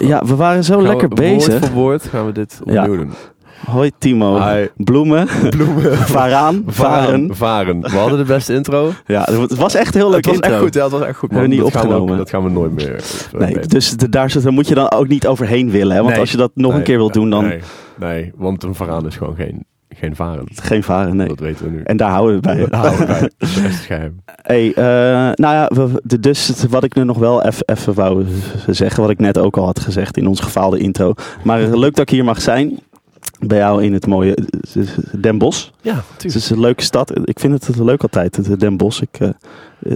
intro. Ja, we waren zo Gaan lekker bezig. Woord voor woord gaan we dit Ja. opnieuw doen. Hoi Timo. Hi. Bloemen. Bloemen. Varaan. Varen. Varen. We hadden de beste intro. Ja, het was echt heel leuk het was intro. echt goed. Ja, het was echt goed. man. Hebben we niet dat Gaan we, opgenomen. dat gaan we nooit meer. Nee, dus de- daar, zit- daar moet je dan ook niet overheen willen. Hè? Want Nee. als je dat nog een keer wilt doen, dan Nee, nee, want een varaan is gewoon geen, geen varen. geen varen. Nee. Dat weten we nu. En daar houden we bij. Daar houden we bij. Dat is echt geheim. Hey, eh, nou ja, we- de- dus het- wat ik nu nog wel even wou zeggen, wat ik net ook al had gezegd in ons gefaalde intro. Maar leuk dat ik hier mag zijn. Bij jou in het mooie eh, Den Bosch. Ja, Het natuurlijk. is een leuke stad. Ik vind het leuk altijd, het Den Bosch. Ik, eh,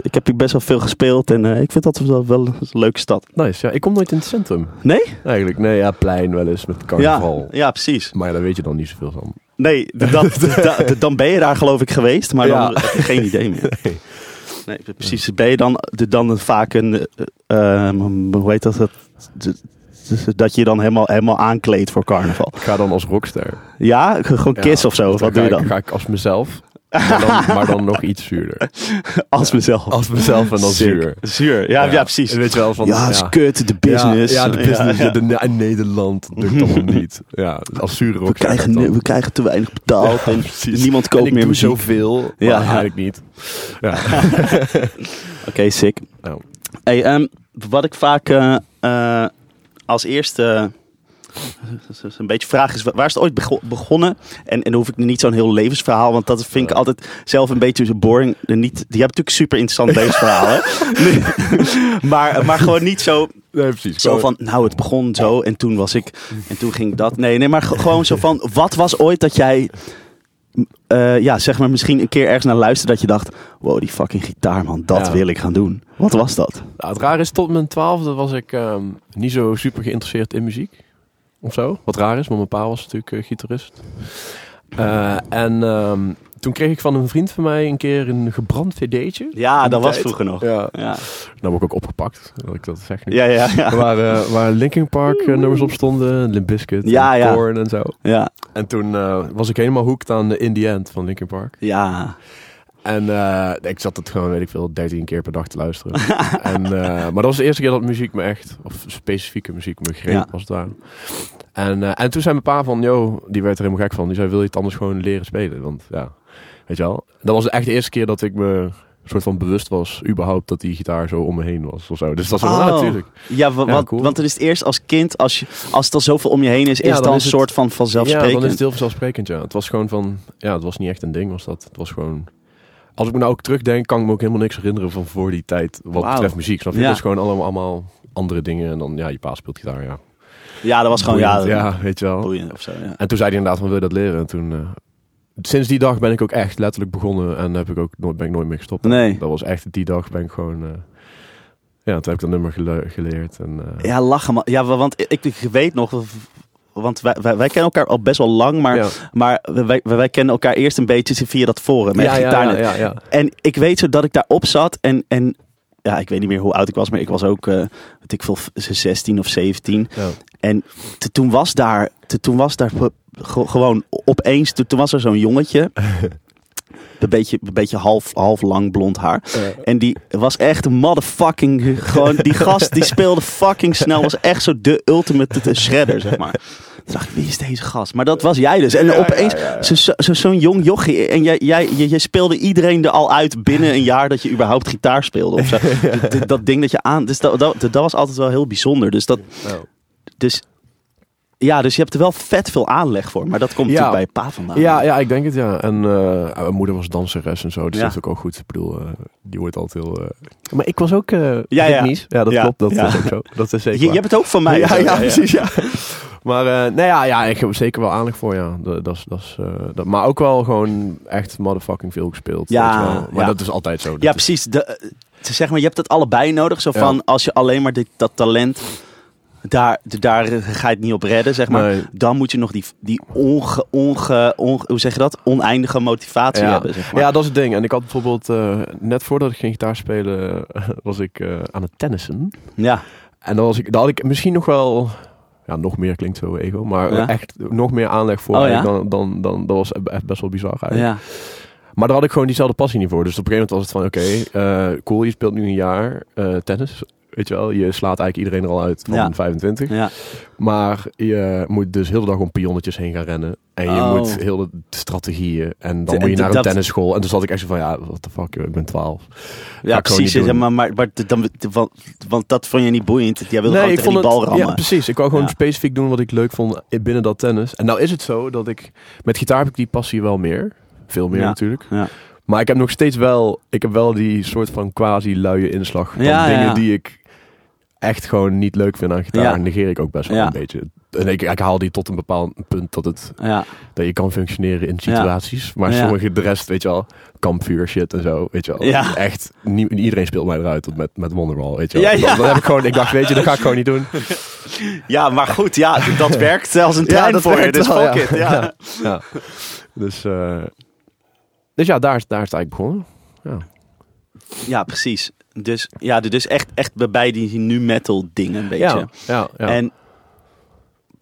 ik heb hier best wel veel gespeeld en eh, ik vind dat wel, wel een leuke stad. Nice. Ja, ik kom nooit in het centrum. Nee? Eigenlijk. Nee, ja, plein wel eens met Ja, carnaval. ja, precies. Maar daar weet je dan niet zoveel van. Nee, de- dat, de- da- de- dan ben je daar geloof ik geweest, maar dan Ja. heb je geen idee meer. Nee. Nee, precies. Ben je dan, de- dan vaak een, eh, eh, hoe heet dat? dat je dan helemaal, helemaal aankleedt voor carnaval. Ik ga dan als rockster. Ja, gewoon Ja, kiss of zo. Wat doe je dan? ga ik als mezelf. Maar dan, maar dan nog iets zuurder. Als mezelf. Als mezelf en dan Sick. zuur. Zuur, ja, ja, precies. Weet je wel van... ja, is kut, de business. Ja, de business. De, de- in Nederland lukt allemaal niet. Ja, als zure We, rockster krijgen, dan- we krijgen te weinig betaald en Precies. niemand En koopt ik meer muziek. zoveel, Ja. eigenlijk niet. Ja. Oké, sick. Nou. Hey, ehm, wat ik vaak eh, als eerste eh, een beetje vraag is, waar is het ooit bego- begonnen? En, en dan hoef ik niet zo'n heel levensverhaal, want dat vind ik altijd zelf een beetje zo boring. De Niet, die hebben natuurlijk super interessant levensverhaal, hè? Nee. maar, maar gewoon niet zo, Nee, precies. zo van, nou het begon zo en toen was ik, en toen ging dat. Nee, nee, maar ge- gewoon zo van, wat was ooit dat jij... eh, ja, zeg maar misschien een keer ergens naar luisterde dat je dacht... Wow, die fucking gitaar man, dat Ja. wil ik gaan doen. Wat was dat? Nou, het raar is, tot mijn twaalfde was ik ehm, niet zo super geïnteresseerd in muziek. Of zo. Wat raar is, want mijn pa was natuurlijk eh, gitarist. Eh, en ehm, toen kreeg ik van een vriend van mij een keer een gebrand cd'tje. Ja, dat was vroeger nog. Ja, Ja, nou word ik ook opgepakt, dat ik dat zeg nu. ja, ja. ja. Waar, eh, waar Linkin Park eh, nummers op stonden, Limp Bizkit, Ja, en ja. Korn en zo. ja. En toen was ik helemaal hooked aan In The End van Linkin Park. ja. En eh, ik zat het gewoon, weet ik veel, 13 keer per dag te luisteren. en, eh, maar dat was de eerste keer dat muziek me echt, of specifieke muziek me greep, Ja. als het ware. En, eh, en toen zei mijn pa van, yo, die werd er helemaal gek van. Die zei, wil je het anders gewoon leren spelen? Want ja, weet je wel. Dat was echt de eerste keer dat ik me soort van bewust was, überhaupt, dat die gitaar zo om me heen was of zo. Dus dat was wel, Oh. natuurlijk. Ja, wa- Ja, want, cool. want het is het eerst als kind, als, je, als het al zoveel om je heen is, Ja, is het dan een soort van Ja, vanzelfsprekend. dan is het heel vanzelfsprekend, ja. Het was gewoon van, ja, het was niet echt een ding, was dat. Het was gewoon... Als ik me nou ook terugdenk, kan ik me ook helemaal niks herinneren van voor die tijd wat betreft muziek. Snap je? Ja. Is gewoon allemaal, allemaal andere dingen. En dan, ja, je pa speelt gitaar, ja. Ja, dat was gewoon, ja, Boeiend, ja, weet je wel. boeiend of zo, ja. En toen zei hij inderdaad van, wil je dat leren? En toen, eh, sinds die dag ben ik ook echt letterlijk begonnen en heb ik ook nooit, ben ik nooit meer gestopt. Nee. Dat was echt, die dag ben ik gewoon, eh, ja, toen heb ik dat nummer gele- geleerd. En, eh, Ja, lachen man. Ja, wa- want ik, ik weet nog, want wij, wij, wij kennen elkaar al best wel lang, maar, ja. maar wij, wij kennen elkaar eerst een beetje via dat forum, met ja. En ik weet zo dat ik daarop zat en, en ja, ik weet niet meer hoe oud ik was, maar ik was ook, eh weet ik veel, 16 of 17. ja. En te- toen was daar, te- toen was daar ge- gewoon opeens, te- toen was er zo'n jongetje. Een beetje, een beetje half, half lang blond haar. En die was echt een motherfucking. Gewoon, die gast die speelde fucking snel. Was echt zo de ultimate te- shredder, zeg maar. Toen dacht ik, wie is deze gast? Maar dat was jij dus. En Ja, opeens, ja, ja, ja. zo- zo- zo- zo'n jong jochie. En jij, jij, je, speelde iedereen er al uit binnen een jaar dat je überhaupt gitaar speelde. Of zo. D- d- dat ding dat je aan. Dus dat, dat, dat was altijd wel heel bijzonder. Dus dat, dus ja, dus je hebt er wel vet veel aanleg voor. Maar dat komt Ja. natuurlijk bij pa vandaan. Ja, ja, ik denk het, ja. En eh, mijn moeder was danseres en zo, dus Ja. dat is ook al goed. Ik bedoel, eh, die wordt altijd heel... eh, Maar ik was ook uh, Ja, ja. Ja, dat Ja, klopt. Dat ja. is ook zo. Dat is zeker Je, hebt het ook van mij. ja, precies, ja. Maar eh nee, ja, ja, ik heb er zeker wel aanleg voor, ja. Dat, dat, is- dat, is, eh, dat, maar ook wel gewoon echt motherfucking veel gespeeld. Ja. Maar ja. dat is altijd zo. Dat Ja, precies. De, zeg maar, je hebt het allebei nodig. Zo Ja. van, als je alleen maar dit, dat talent, daar, daar ga je het niet op redden, zeg maar. Nee. Dan moet je nog die, die onge, onge, onge- hoe zeg je dat? Oneindige motivatie Ja. hebben, zeg maar. Ja, dat is het ding. En ik had bijvoorbeeld, eh, net voordat ik ging gitaar spelen, was ik eh, aan het tennissen. Ja. En dan was ik, daar had ik misschien nog wel, ja, nog meer klinkt zo ego, maar Ja. echt nog meer aanleg voor Oh, ja? dan, dan, dan, dat was echt best wel bizar eigenlijk. ja. Maar daar had ik gewoon diezelfde passie niet voor. Dus op een gegeven moment was het van, oké, eh, cool, je speelt nu een jaar tennis. Weet je wel, je slaat eigenlijk iedereen er al uit van Ja. 25. Ja. Maar je moet dus heel de dag om pionnetjes heen gaan rennen. En je Oh. moet heel de strategieën. En dan De- moet je naar een tennisschool. En toen zat ik echt zo van, ja, what the fuck, ik ben 12. Ga Ja, precies. Ja, maar, maar, maar dan, want, want dat vond je niet boeiend. Jij wilde gewoon ik die bal het, rammen. ja, precies. Ik wou gewoon Ja. specifiek doen wat ik leuk vond binnen dat tennis. En nou is het zo dat ik, met gitaar heb ik die passie wel meer. Veel meer natuurlijk. Ja. Maar ik heb nog steeds wel, ik heb wel die soort van quasi-luie inslag van Ja, dingen ja. die ik echt gewoon niet leuk vind aan gitaar. Ja. Negeer ik ook best wel Ja. een beetje. En ik, ik haal die tot een bepaald punt dat, het, Ja. dat je kan functioneren in situaties. Maar sommige, de rest, weet je wel, kampvuur shit en zo, weet je wel. Ja. Echt, nie- iedereen speelt mij eruit met, met Wonderwall, weet je wel. Ja, ja. Dan, dan heb ik gewoon, ik dacht, weet je, dat ga ik gewoon niet doen. ja, maar goed. Ja, dat werkt als een trein dat voor je. Dus wel, fuck it. Ja. Dus, eh, dus ja, daar, is- daar is het eigenlijk begonnen. Ja, precies. Dus, ja, dus echt, echt bij die nu metal dingen een beetje. Ja, ja, ja. En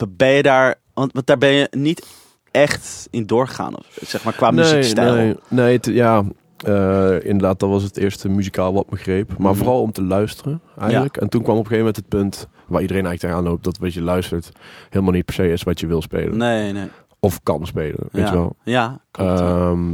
ben je daar, want, want daar ben je niet echt in doorgegaan, of, zeg maar qua muziekstijl. Nee, nee het, ja, eh, inderdaad, dat was het eerste muzikaal wat me greep. Maar Mhm. vooral om te luisteren, eigenlijk. En toen kwam op een gegeven moment het punt waar iedereen eigenlijk tegenaan loopt, dat wat je luistert helemaal niet per se is wat je wil spelen. Nee, nee. Of kan spelen, weet ja. je wel. Ja, klopt. Ehm,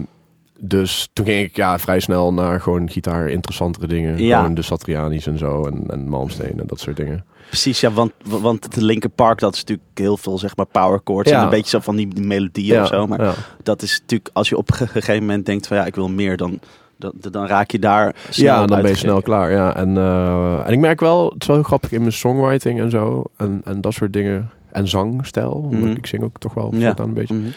dus toen ging ik ja, vrij snel naar gewoon gitaar interessantere dingen. Ja. Gewoon de Satriani's en zo en, en Malmsteen en dat soort dingen. Precies, ja, want, want de Linkin Park, dat is natuurlijk heel veel, zeg maar, power chords Ja. en een beetje zo van die, die melodieën of zo. Maar ja. dat is natuurlijk, als je op een gegeven moment denkt van ja, ik wil meer, dan, dan, dan raak je daar snel ja, dan ben je snel klaar. Ja. En, eh, en ik merk wel, het is wel heel grappig in mijn songwriting en zo. En, en dat soort dingen. En zangstijl. Mhm. Ik zing ook toch wel Ja. een beetje. Mhm.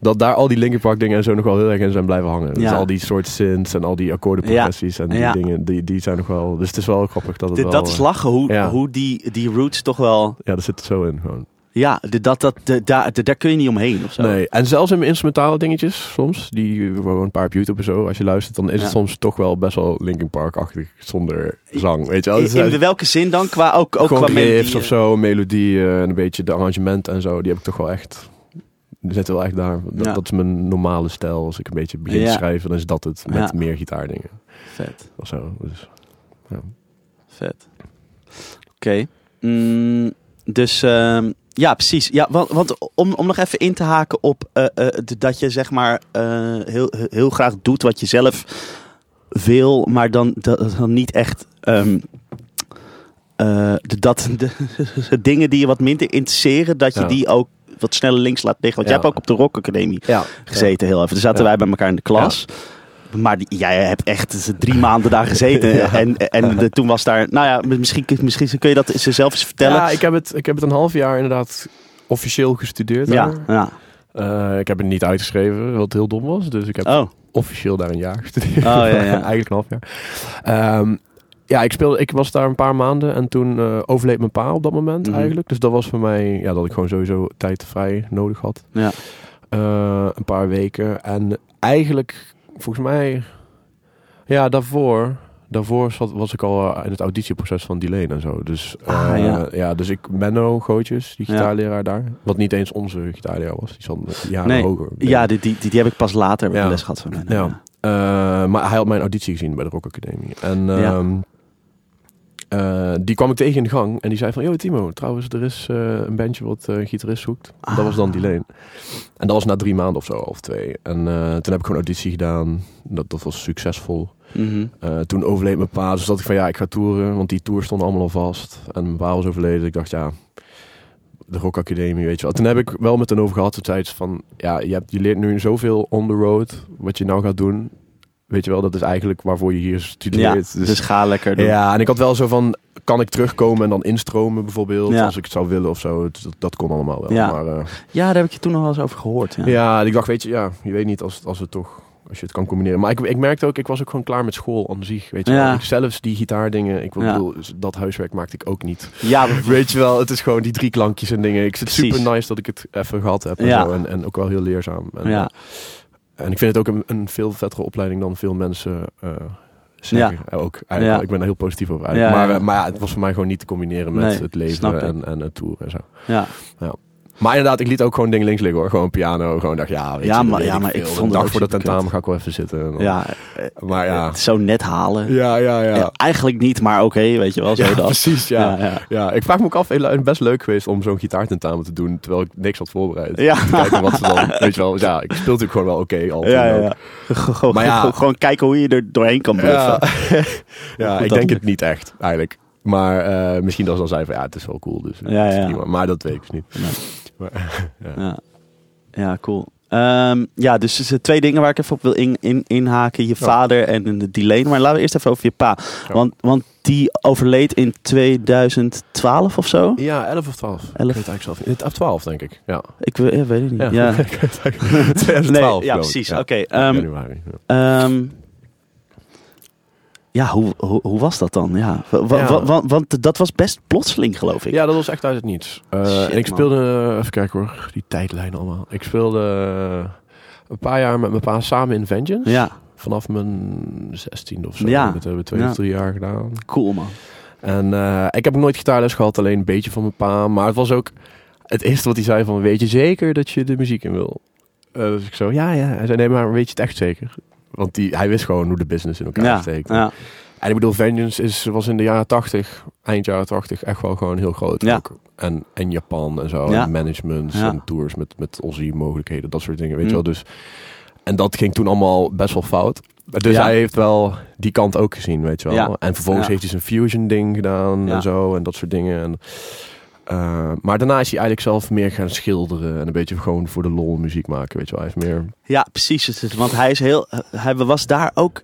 Dat daar al die Linkin Park dingen en zo nog wel heel erg in zijn blijven hangen. Dus al die soort synths en al die akkoordenprogressies en die dingen, die, die zijn nog wel... Dus het is wel grappig dat het Dit- wel... dat is eh, lachen, hoe, hoe die, die roots toch wel... Ja, dat zit er zo in gewoon. Ja, de, dat, dat, de, daar, de- daar kun je niet omheen of zo. Nee, en zelfs in mijn instrumentale dingetjes soms, die gewoon een paar op YouTube en zo, als je luistert, dan is Ja. het soms toch wel best wel Linkin Park-achtig zonder zang, weet je wel. In, Dus, eh, in welke zin dan? Qua, ook, ook gewoon qua melodie, of zo, een melodie eh, en een beetje de arrangement en zo, die heb ik toch wel echt... Zitten wel echt daar. Dat, Ja. dat is mijn normale stijl. Als ik een beetje begin te schrijven, dan is dat het met meer gitaardingen Vet, of zo. Dus, vet. Oké. Mm, dus ehm, ja, precies. Ja, want, want om, om nog even in te haken op eh, eh, dat je zeg maar eh, heel, heel graag doet wat je zelf wil, maar dan, dan niet echt... de, dat de, de dingen die je wat minder interesseren, dat je Ja. die ook wat sneller links laat liggen. Want jij hebt ook op de Rock Academie gezeten heel even. Toen zaten wij bij elkaar in de klas. Maar die, jij hebt echt drie maanden daar gezeten. Ja. En, en de, toen was daar... Nou ja, misschien, misschien kun je dat ze zelf eens vertellen. Ja, ik heb, het, ik heb het een half jaar inderdaad officieel gestudeerd. ja. ja. Eh, ik heb het niet uitgeschreven, wat heel dom was. Dus ik heb Oh, officieel daar een jaar gestudeerd. Oh, ja, ja. Eigenlijk een half jaar. Ehm, ja, ik, speelde, ik was daar een paar maanden en toen eh, overleed mijn pa op dat moment Mhm. eigenlijk. Dus dat was voor mij ja, dat ik gewoon sowieso tijd vrij nodig had. Ja. Eh, een paar weken. En eigenlijk, volgens mij, ja, daarvoor, daarvoor zat, was ik al eh, in het auditieproces van Delane en zo. Dus, Ah, eh, ja. dus ik, Menno Gootjes, die Ja. gitaarleraar daar, wat niet eens onze gitaarleraar was, die zat jaren Nee. hoger. ja die, die, die, die heb ik pas later Ja. les gehad van. Ja. Eh, maar hij had mijn auditie gezien bij de Rock Academie. En Ja. Eh, die kwam ik tegen in de gang en die zei van... Yo Timo, trouwens, er is eh, een bandje wat eh, een gitarist zoekt. Dat was dan Ah. Delane. En dat was na drie maanden of zo, of twee. En toen heb ik gewoon auditie gedaan. Dat, dat was succesvol. Mhm. Toen overleed mijn pa, dus dat ik van ja, ik ga toeren. Want die tour stond allemaal al vast. En mijn pa was overleden. Ik dacht ja, de Rock Academie, weet je wel. Toen heb ik wel met hen over gehad. Toen zei ze van, ja, je, hebt, je leert nu zoveel on the road. Wat je nou gaat doen, weet je wel, dat is eigenlijk waarvoor je hier Ja, studeert. dus, ga lekker doen. ja, en ik had wel zo van, kan ik terugkomen en dan instromen bijvoorbeeld, Ja. als ik het zou willen of zo. Dat, dat kon allemaal wel. Ja. Maar eh, Ja, daar heb ik je toen nog wel eens over gehoord. Ja. ja, ik dacht, weet je, ja, je weet niet als, als het toch, als je het kan combineren. Maar ik, ik merkte ook, ik was ook gewoon klaar met school aan zich, weet je Ja. wel. Ik zelfs die gitaardingen, ik Ja. bedoel, dat huiswerk maakte ik ook niet. Ja, Weet je wel, het is gewoon die drie klankjes en dingen. Ik zit super nice dat ik het even gehad heb en Ja. zo. En, en ook wel heel leerzaam. En, Ja. Eh, en ik vind het ook een, een veel vettere opleiding dan veel mensen eh zeggen. Ook, eigenlijk, Ja. Ik ben er heel positief over eigenlijk. Ja, maar, ja. eh, maar ja, het was voor mij gewoon niet te combineren met Nee, het leven en, en het tour en zo. ja. Ja. Maar inderdaad, ik liet ook gewoon dingen links liggen hoor. Gewoon piano, gewoon dacht ja, weet Ja, je, maar- ja, maar ik vond dag voor de tentamen kut. ga ik wel even zitten. Ja, Maar ja. het zo net halen. Ja, ja, ja. Ja, eigenlijk niet, maar oké, weet je wel, zo Ja, dat. precies, ja. Ja, Ja, ja. ik vraag me ook af, heel- best leuk geweest om zo'n gitaartentamen te doen, terwijl ik niks had voorbereid. Ja. Kijken wat ze dan, weet je wel, ja, ik speel natuurlijk gewoon wel oké al. Ja, ja, ja. Gewoon, Maar ja. gewoon, kijken hoe je er doorheen kan bluffen. Ja, ja ik denk het niet echt, eigenlijk. Maar eh, misschien dat ze dan zei van, ja, het is wel cool, dus Ja, ja. Maar dat weet ik dus niet. Nee. Maar, ja. Ja, ja cool. Ehm, ja, dus er zijn twee dingen waar ik even op wil in, in, inhaken. Je vader en de delay. Maar laten we eerst even over je pa. Ja. Want, want die overleed in 2012 of zo. Ja, 11 of 12. 11. Ik weet het eigenlijk zelf niet. Of 12, denk ik. Ja. Ik weet, ja, weet het niet. Ja, Ja, ik weet het eigenlijk. 2012. Nee, ja precies. Oké. ehm, Januari. Ja. Ja, hoe, hoe, hoe was dat dan? Ja. wa- wa- Ja. wa- wa- want dat was best plotseling, geloof ik. Ja, dat was echt uit het niets. Eh, Shit, en ik speelde, eh, even kijken hoor, die tijdlijn allemaal. Ik speelde eh, een paar jaar met mijn pa samen in Vengeance. Ja, Vanaf mijn 16 of zo. Ja. Dat hebben we twee Ja. of drie jaar gedaan. cool man. En ik heb nooit gitaarles gehad, alleen een beetje van mijn pa. Maar het was ook het eerste wat hij zei van, weet je zeker dat je de muziek in wil? Eh, dus ik zo, ja, ja. Hij zei, nee, maar weet je het echt zeker? Want die, hij wist gewoon hoe de business in elkaar Ja, steekt. ja, En ik bedoel, Vengeance is, was in de jaren 80, eind jaren 80, echt wel gewoon heel groot. Ja. Ook. En, en Japan en zo. Ja. En managements Ja. en tours met, met Aussie-mogelijkheden, dat soort dingen, weet Mm. je wel. Dus, en dat ging toen allemaal best wel fout. Dus hij heeft wel die kant ook gezien, weet je wel. En vervolgens heeft hij zijn fusion-ding gedaan Ja. en zo. En dat soort dingen. En, eh, maar daarna is hij eigenlijk zelf meer gaan schilderen. En een beetje gewoon voor de lol muziek maken, weet je wel. Hij heeft meer... ja, precies. Want hij is heel. Hij was daar ook.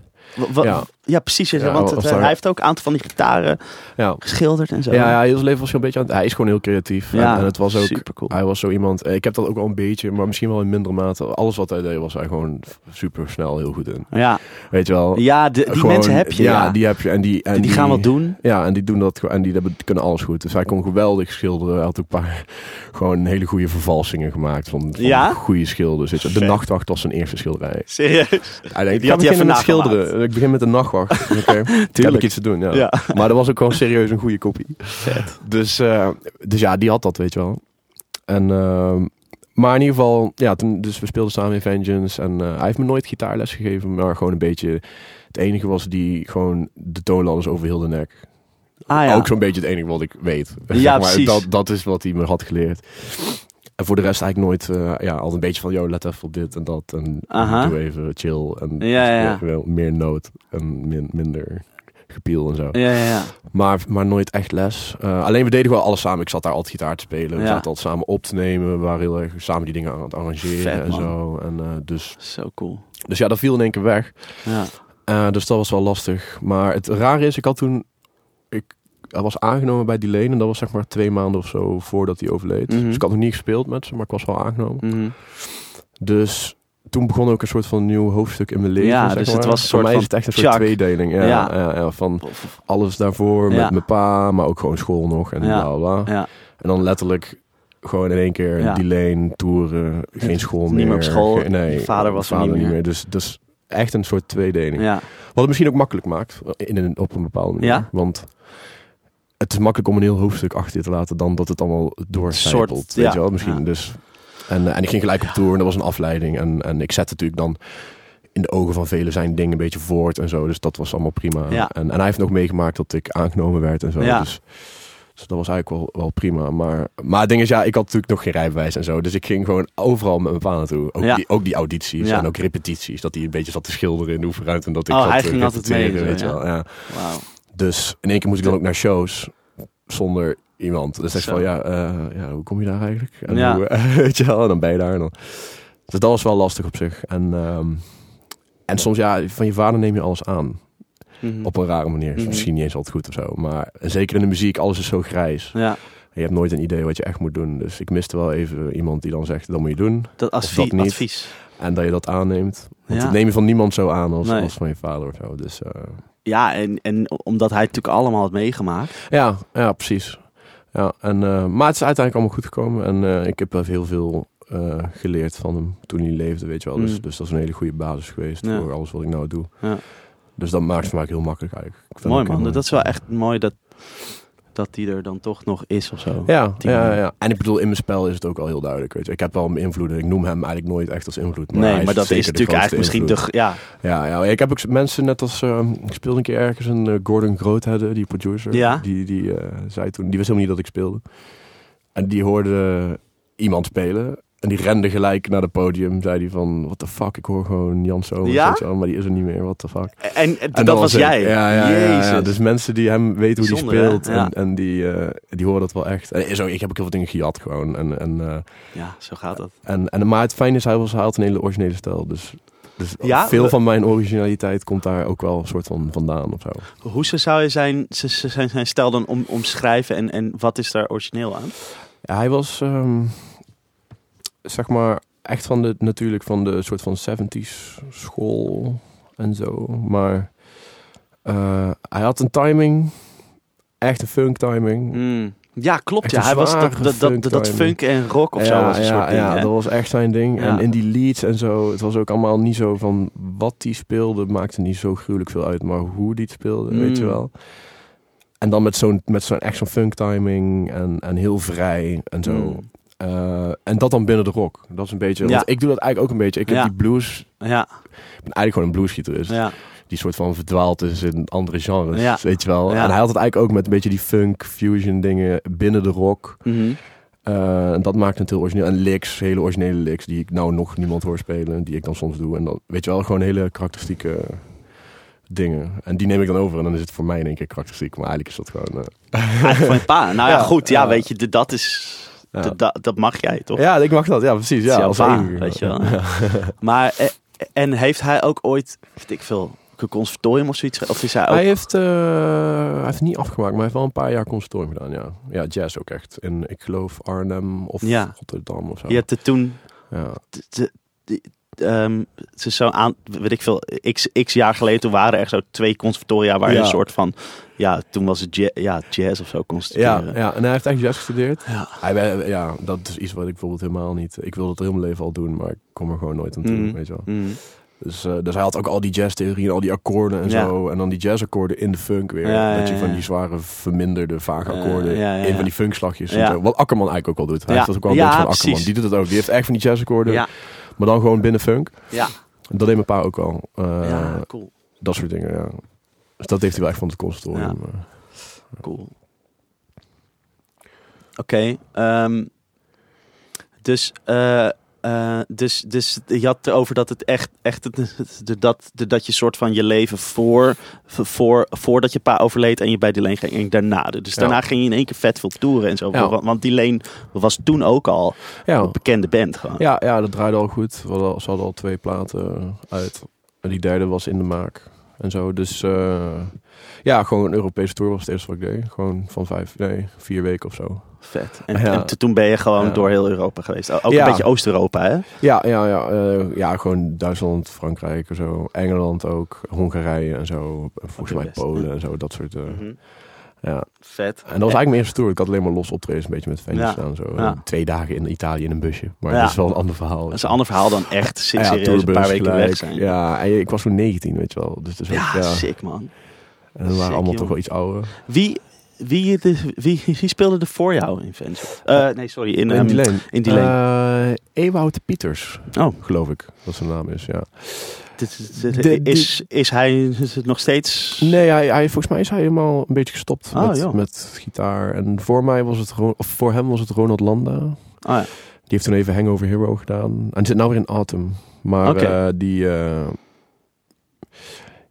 Ja. Ja, precies. Ja, want het- was daar- hij heeft ook een aantal van die gitaren Ja, geschilderd en zo. ja, ja heel zijn leven was hij een beetje aan het... Hij is gewoon heel creatief. Ja, en, en het was ook... super cool. Hij was zo iemand, eh, ik heb dat ook wel een beetje, maar misschien wel in mindere mate. Alles wat hij deed was hij gewoon super snel heel goed in. Ja, Weet je wel? ja de- die Gewoon- mensen heb je. Ja, die heb je. En die, en die, gaan wat doen. Ja, en die doen dat en die hebben, die kunnen alles goed. Dus hij kon geweldig schilderen. Hij had ook een paar gewoon hele goede vervalsingen gemaakt van, van Ja? goede schilders. De nachtwacht was zijn eerste schilderij. Serieus? Hij denkt, ik had hij even schilderen. Ik begin met de nachtwacht. Oké, heb ik iets te doen. Ja. Ja. Maar dat was ook gewoon serieus een goede kopie. Dus, eh, dus ja, die had dat, weet je wel. En, ehm, maar in ieder geval, ja, toen, dus we speelden samen in Vengeance. En eh, hij heeft me nooit gitaarles gegeven, maar gewoon een beetje... Het enige was die gewoon de toonladders over heel de nek. Ah ja. Ook zo'n beetje het enige wat ik weet. Ja, maar, precies. Dat, dat is wat hij me had geleerd. En voor de rest eigenlijk nooit, eh, ja, altijd een beetje van, yo, let even op dit en dat. En doe even chill. En Ja, ja, wel meer noot en min- minder gepiel en zo. Ja, ja, ja. Maar, maar nooit echt les. Eh, alleen we deden wel alles samen. Ik zat daar altijd gitaar te spelen. We zaten altijd samen op te nemen. We waren heel erg samen die dingen aan het arrangeren Vet, en zo. En, eh, dus, Zo cool. dus ja, dat viel in één keer weg. Ja. Dus dat was wel lastig. Maar het rare is, ik had toen... Ik hij was aangenomen bij die leen. En dat was zeg maar twee maanden of zo voordat hij overleed. Mhm. Dus ik had nog niet gespeeld met ze, maar ik was wel aangenomen. Mhm. Dus toen begon ook een soort van nieuw hoofdstuk in mijn leven. Ja, zeg dus het was een Voor soort mij van is het echt een soort tweedeling. Ja, Ja. ja. Ja, van alles daarvoor met mijn pa, maar ook gewoon school nog en bla bla. En dan letterlijk gewoon in één keer Ja. die leen, toeren, geen school Niet meer. meer op school. Nee, vader was er niet meer. Dus, dus echt een soort tweedeling. Ja. Wat het misschien ook makkelijk maakt, in een, op een bepaalde manier. Ja? Want het is makkelijk om een heel hoofdstuk achter je te laten dan dat het allemaal doorcijpelt. Weet ja. je wel, misschien. Ja. Dus, en, eh, en ik ging gelijk op tour en dat was een afleiding. En, en ik zette natuurlijk dan in de ogen van velen zijn dingen een beetje voort en zo. Dus dat was allemaal prima. Ja. En, en hij heeft nog meegemaakt dat ik aangenomen werd en zo. Ja. Dus, dus dat was eigenlijk wel, wel prima. Maar, maar het ding is, ja, ik had natuurlijk nog geen rijbewijs en zo. Dus ik ging gewoon overal met mijn pa naartoe. Ook, Ja. die, ook die audities en ook repetities. Dat hij een beetje zat te schilderen in de oefenruimte. En dat ik Oh, zat hij ging altijd mee weet je wel. Ja. Wauw. Dus in één keer moest ik dan ook naar shows zonder iemand. Dus Zo. van, ja, eh, ja, hoe kom je daar eigenlijk? En Ja. hoe, weet je wel, en dan ben je daar. En dan. Dus dat was wel lastig op zich. En, ehm, en soms, ja, van je vader neem je alles aan. Mhm. Op een rare manier. Mhm. Misschien niet eens altijd goed of zo. Maar zeker in de muziek, alles is zo grijs. Ja, je hebt nooit een idee wat je echt moet doen. Dus ik miste wel even iemand die dan zegt, dat moet je doen. dat niet. advies. En dat je dat aanneemt. Want Ja. dat neem je van niemand zo aan als, Nee. als van je vader of zo. Dus eh, Ja, en, en omdat hij het natuurlijk allemaal had meegemaakt. Ja, ja, precies. Ja, en, eh, maar het is uiteindelijk allemaal goed gekomen. En eh, ik heb wel heel veel eh, geleerd van hem toen hij leefde, weet je wel. Dus, Mm. dus dat is een hele goede basis geweest Ja. voor alles wat ik nou doe. Ja. Dus dat maakt het voor mij heel makkelijk eigenlijk. Ik vind Mooi man, dat is wel echt mooi dat, dat die er dan toch nog is of zo. Ja, ja, ja. En ik bedoel, in mijn spel is het ook al heel duidelijk. Weet je. Ik heb wel mijn invloeden. Ik noem hem eigenlijk nooit echt als invloed. Maar nee, maar dat is natuurlijk eigenlijk misschien invloed. g- Ja, Ja, ja, ik heb ook mensen net als... ehm, ik speelde een keer ergens een eh, Gordon Groothedde, die producer. Ja. Die, die eh, zei toen... Die wist helemaal niet dat ik speelde. En die hoorde iemand spelen. En die rende gelijk naar het podium. Zei die van, what the fuck, ik hoor gewoon Jan Somers. Ja? wel, Maar die is er niet meer, what the fuck. en, en En dat was jij. Ja, ja, ja. Dus mensen die hem weten hoe Bijzonder, die speelt. En, en die, eh, die horen dat wel echt. En zo, ik heb ook heel veel dingen gejat gewoon. En, en, eh, Ja, zo gaat dat. en, en, maar het fijne is, hij, was, hij had een hele originele stijl. Dus, dus Ja? veel van mijn originaliteit komt daar ook wel een soort van vandaan of zo. Hoe zou je zijn, zijn, zijn stijl dan om, omschrijven en, en wat is daar origineel aan? Ja, hij was, ehm, zeg maar, echt van de, natuurlijk van de soort van 70s school en zo. Maar eh, hij had een timing, echt een funk timing. Hmm. Ja, klopt. Ja, hij was dat, dat, dat, dat, funk en rock of ja, zo was ja, soort ding. ja, hè? dat was echt zijn ding. Ja. En in die leads en zo, het was ook allemaal niet zo van wat hij speelde, maakte niet zo gruwelijk veel uit, maar hoe die het speelde, weet je Mm. wel. En dan met zo'n met zo'n echt zo'n funk timing en, en heel vrij en zo. Mm. Eh, en dat dan binnen de rock. Dat is een beetje. Ja. Want ik doe dat eigenlijk ook een beetje. Ik heb Ja. die blues. Ja, Ik ben eigenlijk gewoon een bluesgitarist. ja. Die soort van verdwaald is in andere genres. Ja. Weet je wel. En hij had het eigenlijk ook met een beetje die funk fusion dingen binnen de rock. Mhm. Eh, en dat maakt het heel origineel. En licks, hele originele licks, die ik nou nog niemand hoor spelen, die ik dan soms doe. En dan, weet je wel, gewoon hele karakteristieke dingen. En die neem ik dan over en dan is het voor mij in één keer karakteristiek. Maar eigenlijk is dat gewoon... eh, Eigenlijk van je pa. Nou ja, Ja, goed. Ja, weet je, dat is... ja. dat, dat mag jij, toch? ja, ik mag dat. Ja, precies. Ja, als pa, weet je wel. Ja. Maar, eh, en heeft hij ook ooit, weet ik veel, een conservatorium of zoiets? Of is hij ook... Hij heeft, eh, hij heeft het niet afgemaakt, maar hij heeft wel een paar jaar conservatorium gedaan, ja. Ja, jazz ook echt. In, ik geloof, Arnhem of Ja. Rotterdam of zo. Je hebt het toen... Ja. ehm, ze zo aan, weet ik veel, x, x jaar geleden, toen waren er zo twee conservatoria waar je Ja. een soort van, ja, toen was het ja, ja, jazz of zo Ja, constateren. ja, en hij heeft echt jazz gestudeerd. Ja. Hij, ja, dat is iets wat ik bijvoorbeeld helemaal niet... Ik wilde het heel mijn leven al doen, maar ik kom er gewoon nooit aan toe, Mm. weet je wel. Mm. Dus, eh, dus hij had ook al die jazztheorieën, al die akkoorden en Ja. zo. En dan die jazzakkoorden in de funk weer. Ja, dat je van die zware, verminderde, vage Ja, akkoorden ja, in van die funkslagjes. en zo. Wat Akkerman eigenlijk ook al doet. Hij heeft dat ook wel een Ja, beetje van. Akkerman. Die doet het ook. Die heeft echt van die jazzakkoorden, Ja, maar dan gewoon binnen funk. ja, Dat deed mijn pa ook al. Eh, ja, cool, Dat soort dingen, ja. Dus dat heeft hij wel echt van het conservatorium. Ja. cool. Oké, ehm, dus, eh, eh, dus, dus je had het erover dat het echt, echt dat, dat je soort van je leven voor, voor, voordat je pa overleed en je bij die leen ging en daarna. Dus Ja. daarna ging je in één keer vet veel toeren en zo. Ja. Want, want die leen was toen ook al Ja. een bekende band gewoon. Ja, ja, dat draaide al goed. We hadden, ze hadden al twee platen uit. En die derde was in de maak. En zo. Dus eh, ja, gewoon een Europese tour was het eerste wat ik deed. Gewoon van vijf, nee, vier weken of zo. Vet. En, Ja. en t- toen ben je gewoon Ja. door heel Europa geweest. Ook Ja. een beetje Oost-Europa, hè? Ja, ja, ja, eh, ja gewoon Duitsland, Frankrijk en zo. Engeland ook, Hongarije en zo. Volgens mij Polen en zo, dat soort. eh, Mhm. Ja. Vet. En dat was eigenlijk mijn eerste tour. Ik had alleen maar los optredens, een beetje met fans Ja. staan. Zo. Ja. En Twee dagen in Italië in een busje. Maar Ja. dat is wel een ander verhaal. Dat is een ander verhaal dan echt Ja, serieus een paar weken gelijk. weg zijn. Ja, en ik was toen 19, weet je wel. Dus, dus ook, Ja, ja. sick man. En we waren Sick, allemaal toch wel iets ouder. Wie, wie, de, wie, wie speelde er voor jou in Fans? Eh, nee, sorry. In, In lane. Eh, Ewout Pieters, Oh, geloof ik, dat zijn naam is, ja. dit- dit- De- is, is hij is het nog steeds... Nee, hij, hij, volgens mij is hij helemaal een beetje gestopt Oh, met, met gitaar. En voor mij was het, of voor hem was het Ronald Landa. Oh, ja. Die heeft toen even Hangover Hero gedaan. En die zit nou weer in Autumn. Maar eh, die, eh,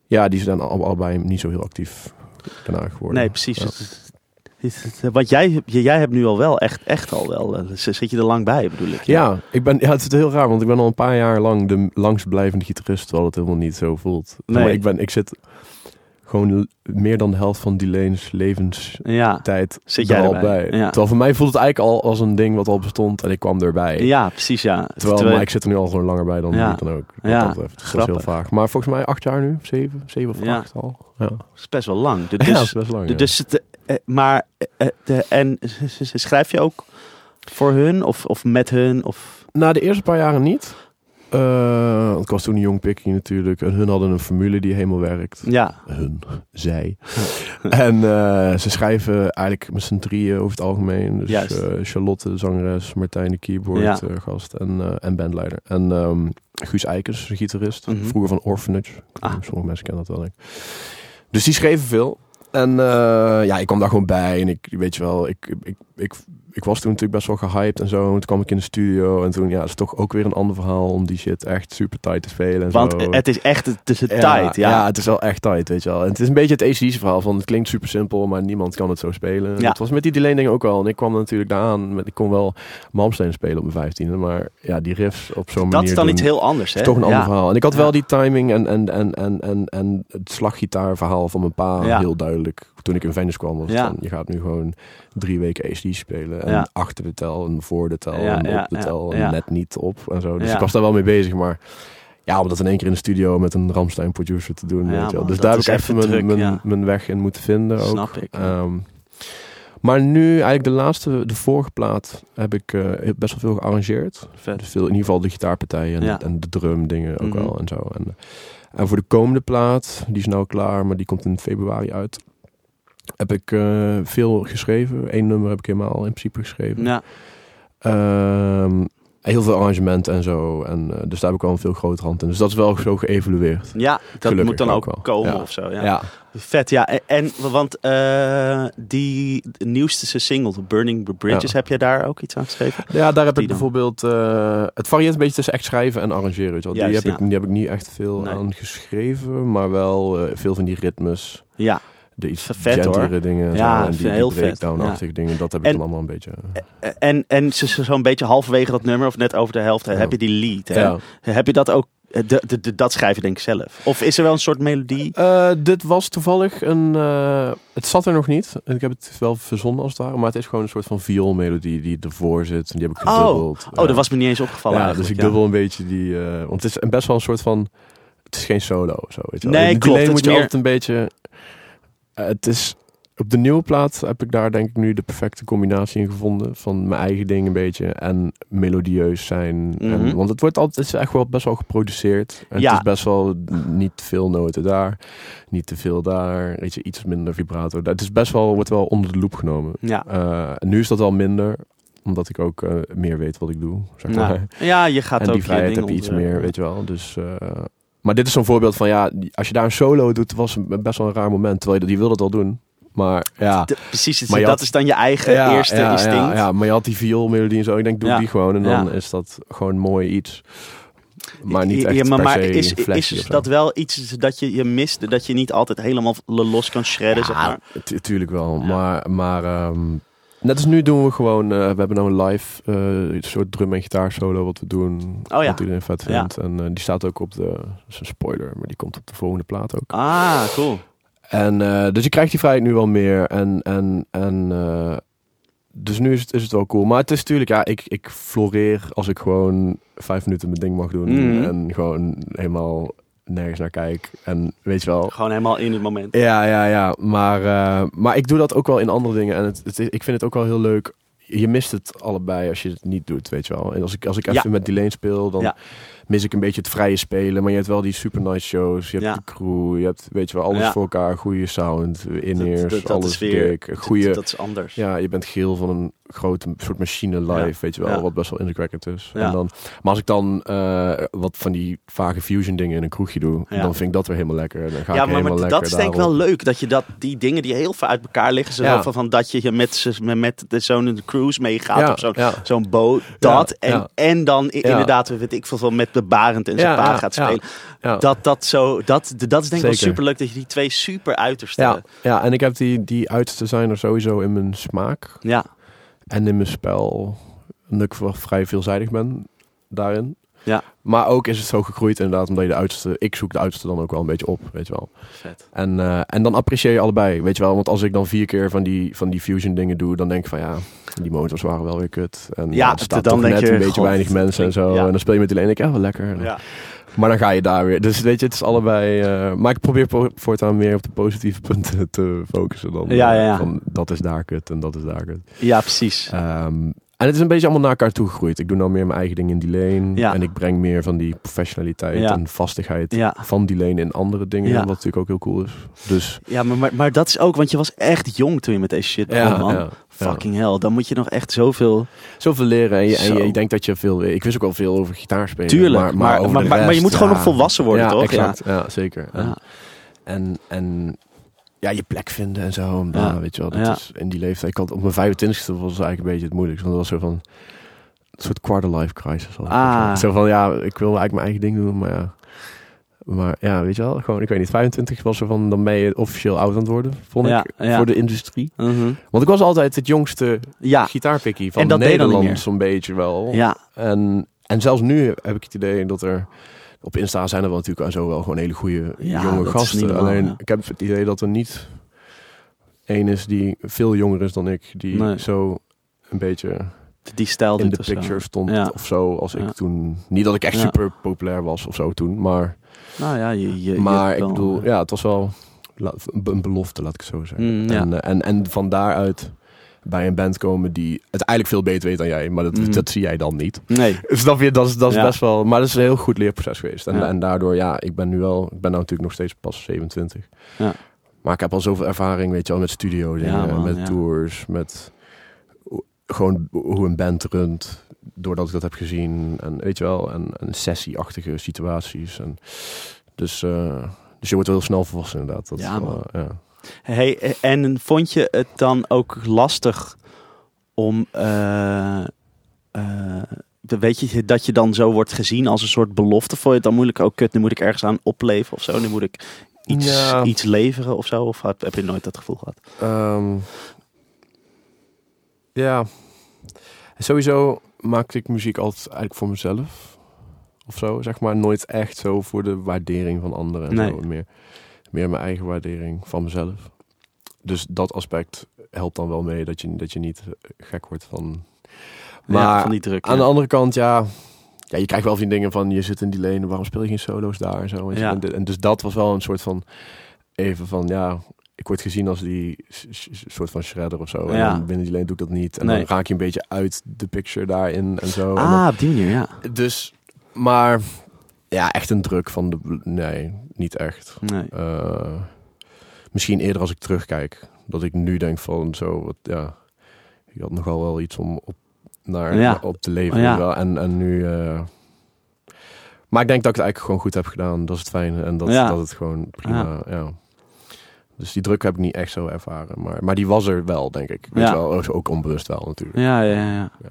ja, die zijn al, allebei niet zo heel actief daarna geworden. Nee, precies. Ja. Het- Want jij, jij hebt nu al wel echt, echt al wel... eh, Zit je er lang bij, bedoel ik? Ja, ik ben, ja, het is heel raar, want ik ben al een paar jaar lang de langstblijvende gitarist, terwijl het helemaal niet zo voelt. Nee. Maar ik, ben, ik zit gewoon meer dan de helft van Delane's levenstijd Ja, Zit er jij al erbij? bij. Ja. Terwijl voor mij voelt het eigenlijk al als een ding wat al bestond en ik kwam erbij. ja precies, ja. Terwijl, maar ik zit er nu al gewoon langer bij dan Ja. dan ook. Wat Ja, dat betreft. Dus dat is heel vaag. Maar volgens mij acht jaar nu, zeven, zeven of acht al. Ja, Dat is best wel lang. Dus, ja dat is best lang. dus het, eh, maar, eh, de, en schrijf je ook voor hun of, of met hun? Of, Na de eerste paar jaren niet. Eh, ik was toen een jong pikkie natuurlijk. En hun hadden een formule die helemaal werkt. Ja. Hun, zij. en eh, ze schrijven eigenlijk met z'n drieën over het algemeen. Dus Juist. eh, Charlotte, de zangeres, Martijn, de keyboard Ja. eh, gast en, eh, en bandleider. En ehm, Guus Eikens, de gitarist. Mhm. Vroeger van Orphanage. Ah. Sommige mensen kennen dat wel. Denk. Dus die schreven veel. En eh, ja, ik kwam daar gewoon bij. En ik, weet je wel, ik, ik, ik, ik was toen natuurlijk best wel gehyped en zo. En toen kwam ik in de studio. En toen, ja, het is toch ook weer een ander verhaal om die shit echt super tight te spelen. En Want zo. het is echt het is het Ja, tijd. Ja. ja, het is wel echt tight, weet je wel. En het is een beetje het ACDC verhaal van het klinkt super simpel, maar niemand kan het zo spelen. Ja. Het was met die delay dingen ook wel. En ik kwam natuurlijk daar aan, met, ik kon wel Malmsteen spelen op mijn vijftiende, maar ja, die riffs op zo'n manier dat is dan doen, iets heel anders. Hè? is toch een ander ja. verhaal. En ik had wel die timing en, en, en, en, en, en het slaggitaarverhaal van mijn pa heel duidelijk. Toen ik in Venice kwam, was Ja. van, je gaat nu gewoon drie weken ACDC spelen. En Ja. achter de tel, en voor de tel, en ja, op de tel, en net niet op en zo. Dus ik was daar wel mee bezig, maar... Ja, om dat in één keer in de studio met een Ramstein producer te doen. Ja, weet je wel. Dus daar heb ik even mijn, druk, mijn, mijn weg in moeten vinden. Ook. Snap ik. Ehm, maar nu, eigenlijk de laatste, de vorige plaat, heb ik eh, best wel veel gearrangeerd. Vet. Dus veel, in ieder geval de gitaarpartijen en, Ja. en de drum dingen ook Mhm. wel en zo. En, en voor de komende plaat, die is nou klaar, maar die komt in februari uit. Heb ik eh, veel geschreven. Eén nummer heb ik helemaal in principe geschreven. Ja. Ehm, heel veel arrangementen en zo. En, eh, dus daar heb ik wel een veel grotere hand in. Dus dat is wel zo geëvalueerd. ja, dat Gelukkig moet dan ook, wel. komen Ja. of zo. Ja. Ja. Vet, ja. En, en- want eh, die nieuwste single, Burning Bridges, Ja. heb je daar ook iets aan geschreven? Ja, daar heb ik bijvoorbeeld... het varieert een beetje tussen echt schrijven en arrangeren. Juist, die, heb ja. ik, die heb ik niet echt veel Nee. aan geschreven. Maar wel veel van die ritmes. Ja. De iets Vet, dingen. en Ja, zo, en die, heel dingen. Dat heb ik En- dan allemaal een beetje... En, en ze- ze- zo'n beetje halverwege dat nummer, of net over de helft, Ja. heb je die lead. Ja. Heb je dat ook, eh, de, de, de- dat schrijf je denk ik zelf? Of is er wel een soort melodie? Eh, dit was toevallig een... eh, het zat er nog niet. En ik heb het wel verzonnen als het ware. Maar het is gewoon een soort van vioolmelodie die ervoor zit. En die heb ik Oh. gedubbeld. Oh, dat was me niet eens opgevallen Ja, dus ik dubbel een beetje die... eh, want het is een- best wel een soort van... Het is geen solo zo, weet je wel. Nee, klopt, het moet je meer- altijd een beetje... eh, het is... Op de nieuwe plaat heb ik daar denk ik nu de perfecte combinatie in gevonden. Van mijn eigen ding een beetje en melodieus zijn. Mhm. en, want het wordt altijd het is echt wel best wel geproduceerd. En Ja. Het is best wel niet veel noten daar. Niet te veel daar. Weet je, iets minder vibrato. Het is best wel, wordt wel onder de loep genomen. Ja. Eh, nu is dat wel minder. Omdat ik ook eh, meer weet wat ik doe. Zeg maar. Nou, ja, je gaat En ook die vrijheid heb je iets meer, weet je wel. Dus, maar dit is zo'n voorbeeld van, ja, als je daar een solo doet, was een, best wel een raar moment. Terwijl je, die wilde het al doen. Maar ja, De- precies, het- Maar je dat had- is dan je eigen ja, eerste ja, instinct. Ja, ja, maar je had die vioolmelodie en zo. Ik denk, doe die gewoon. En dan is dat gewoon mooi iets. Maar niet echt maar, per maar se is, is dat wel iets dat je, je mist? Dat je niet altijd helemaal los kan shredden, zeg maar? tu- tuurlijk wel. Maar, maar ehm, net als nu doen we gewoon... eh, we hebben nou een live eh, soort drum- en gitaarsolo wat we doen. Oh ja. Wat iedereen vet Ja. vindt. En eh, die staat ook op de... Dat is een spoiler, maar die komt op de volgende plaat ook. Ah, cool. En dus je krijgt die vrijheid nu wel meer. En, en, en dus nu is het, is het wel cool. Maar het is natuurlijk, ja, ik, ik floreer als ik gewoon vijf minuten mijn ding mag doen. Mhm. En gewoon helemaal nergens naar kijk. En weet je wel. Gewoon helemaal in het moment. Ja, ja, ja. Maar, eh, maar ik doe dat ook wel in andere dingen. En het, het, ik vind het ook wel heel leuk. Je mist het allebei als je het niet doet, weet je wel. En als ik, als ik even Ja. met Delane speel, dan Ja. mis ik een beetje het vrije spelen. Maar je hebt wel die super nice shows. Je hebt Ja. de crew. Je hebt, weet je wel, alles voor elkaar. Goede sound, in-ears, Dat- dat- dat alles weer- dik. Goede, Dat is anders. ja, je bent geel van een grote soort machine live, Ja. weet je wel, Ja. wat best wel indrukwekkend is. Ja. En dan, maar als ik dan eh, wat van die vage fusion dingen in een kroegje doe, dan vind ik dat weer helemaal lekker. Dan ga Ja, ik maar, helemaal maar lekker dat is denk ik wel leuk. Dat je dat, die dingen die heel veel uit elkaar liggen. Zo van, van dat je met, met, met de- zo'n cruise meegaat op zo'n zo'n boot. Dat. en, en dan inderdaad, weet ik veel, met de Barend en zijn Ja, pa gaat spelen. Ja. Dat, dat, zo, dat, dat is denk ik wel super leuk dat je die twee super uitersten. Ja, ja, en ik heb die, die uiterste zijn er sowieso in mijn smaak ja. En in mijn spel. Dat ik wel vrij veelzijdig ben daarin. Ja. Maar ook is het zo gegroeid inderdaad, omdat je de uiterste... Ik zoek de uiterste dan ook wel een beetje op, weet je wel. Vet. En, eh, en dan apprecieer je allebei, weet je wel. Want als ik dan vier keer van die, van die fusion dingen doe, dan denk ik van ja, die motors waren wel weer kut. En Ja, er staat dan toch denk net je, een beetje god, weinig mensen en zo. ja. En dan speel je met die en ik, ja, wel lekker. Ja. Maar dan ga je daar weer. Dus weet je, het is allebei... eh, maar ik probeer po- voortaan meer op de positieve punten te focussen dan Ja, ja, ja. van dat is daar kut en dat is daar kut. ja, precies. Ehm, En het is een beetje allemaal naar elkaar toegegroeid. Ik doe nou meer mijn eigen dingen in die lane. Ja. En ik breng meer van die professionaliteit Ja. en vastigheid Ja. van die lane in andere dingen. Wat natuurlijk ook heel cool is. Dus Ja, maar, maar, maar dat is ook, want je was echt jong toen je met deze shit begon, man. ja. Fucking hell, dan moet je nog echt zoveel... Zoveel leren en je, en je, je denkt dat je veel. Ik wist ook wel veel over gitaarspelen. Tuurlijk, maar, maar, maar, maar, je moet gewoon nog volwassen worden, ja, toch? Exact. Ja, zeker. Ja. En, Ja. en, en ja, je plek vinden en zo. Ja. weet je wel, dat Ja. is in die leeftijd. Ik had, op mijn 25e was het eigenlijk een beetje het moeilijkste. Want dat was zo van een soort quarter life crisis. Ah. Zo van ja, ik wil eigenlijk mijn eigen ding doen, maar ja. Maar ja, weet je wel, gewoon, ik weet niet, 25 was er van, dan ben je officieel oud aan het worden, vond Ja, ik, ja. voor de industrie. Mhm. Want ik was altijd het jongste Ja, gitaarpikkie van En dat Nederland, zo'n beetje wel. ja, En, en zelfs nu heb ik het idee dat er... Op Insta zijn er wel natuurlijk zo wel gewoon hele goede Ja, jonge gasten. normaal, Alleen ja. ik heb het idee dat er niet één is die veel jonger is dan ik. Die Nee. zo een beetje die stijl in de zo. picture stond Ja. of zo. Als ik toen... Niet dat ik echt super populair was of zo toen. Maar, Nou ja, je, je, maar ik wel, bedoel, ja, het was wel een belofte, laat ik het zo zeggen. Mm, en, eh, en, en van daaruit bij een band komen die het eigenlijk veel beter weet dan jij. Maar dat, Mhm. dat zie jij dan niet. Nee, Snap je? Dat is, dat is Ja. best wel... Maar dat is een heel goed leerproces geweest. En, Ja. en daardoor, ja, ik ben nu wel... Ik ben nou natuurlijk nog steeds pas 27. Ja. Maar ik heb al zoveel ervaring, weet je wel, met studio dingen, met tours, met gewoon hoe een band runt. Doordat ik dat heb gezien. En weet je wel, en, en sessieachtige situaties. En dus, eh, dus je wordt wel heel snel volwassen inderdaad. Dat, Ja, ja. Hey, en vond je het dan ook lastig om, eh, eh, weet je, dat je dan zo wordt gezien als een soort belofte? Vond je het dan moeilijk? Ook kut, nu moet ik ergens aan opleven of zo. Nu moet ik iets, Ja. iets leveren of zo. Of heb, heb je nooit dat gevoel gehad? Ehm, ja, sowieso maakte ik muziek altijd eigenlijk voor mezelf. Of zo, zeg maar. Nooit echt zo voor de waardering van anderen. En Nee. zo. Meer, meer mijn eigen waardering van mezelf. Dus dat aspect helpt dan wel mee dat je, dat je niet eh, gek wordt van... Maar ja, van die druk. aan ja. de andere kant, ja... Ja, je krijgt wel veel dingen van, je zit in die lane, waarom speel je geen solo's daar en zo. je. Ja. En, en dus dat was wel een soort van, even van, ja, ik word gezien als die soort van shredder of zo. En Ja. dan binnen die lane doe ik dat niet. En Nee. dan raak je een beetje uit de picture daarin en zo. En Ah, op die manier, ja. dus, maar ja, echt een druk van de, nee, niet echt. Nee. Eh, misschien eerder als ik terugkijk, dat ik nu denk van zo, wat, ja, ik had nogal wel iets om op, naar, Ja. op te leven. Ja. En, en nu, eh, maar ik denk dat ik het eigenlijk gewoon goed heb gedaan. Dat is het fijne en dat, Ja. dat het gewoon prima, ja. Dus die druk heb ik niet echt zo ervaren, maar, maar die was er wel, denk ik. Weet wel, ook- ook onbewust wel natuurlijk. Ja, ja, ja. Ja.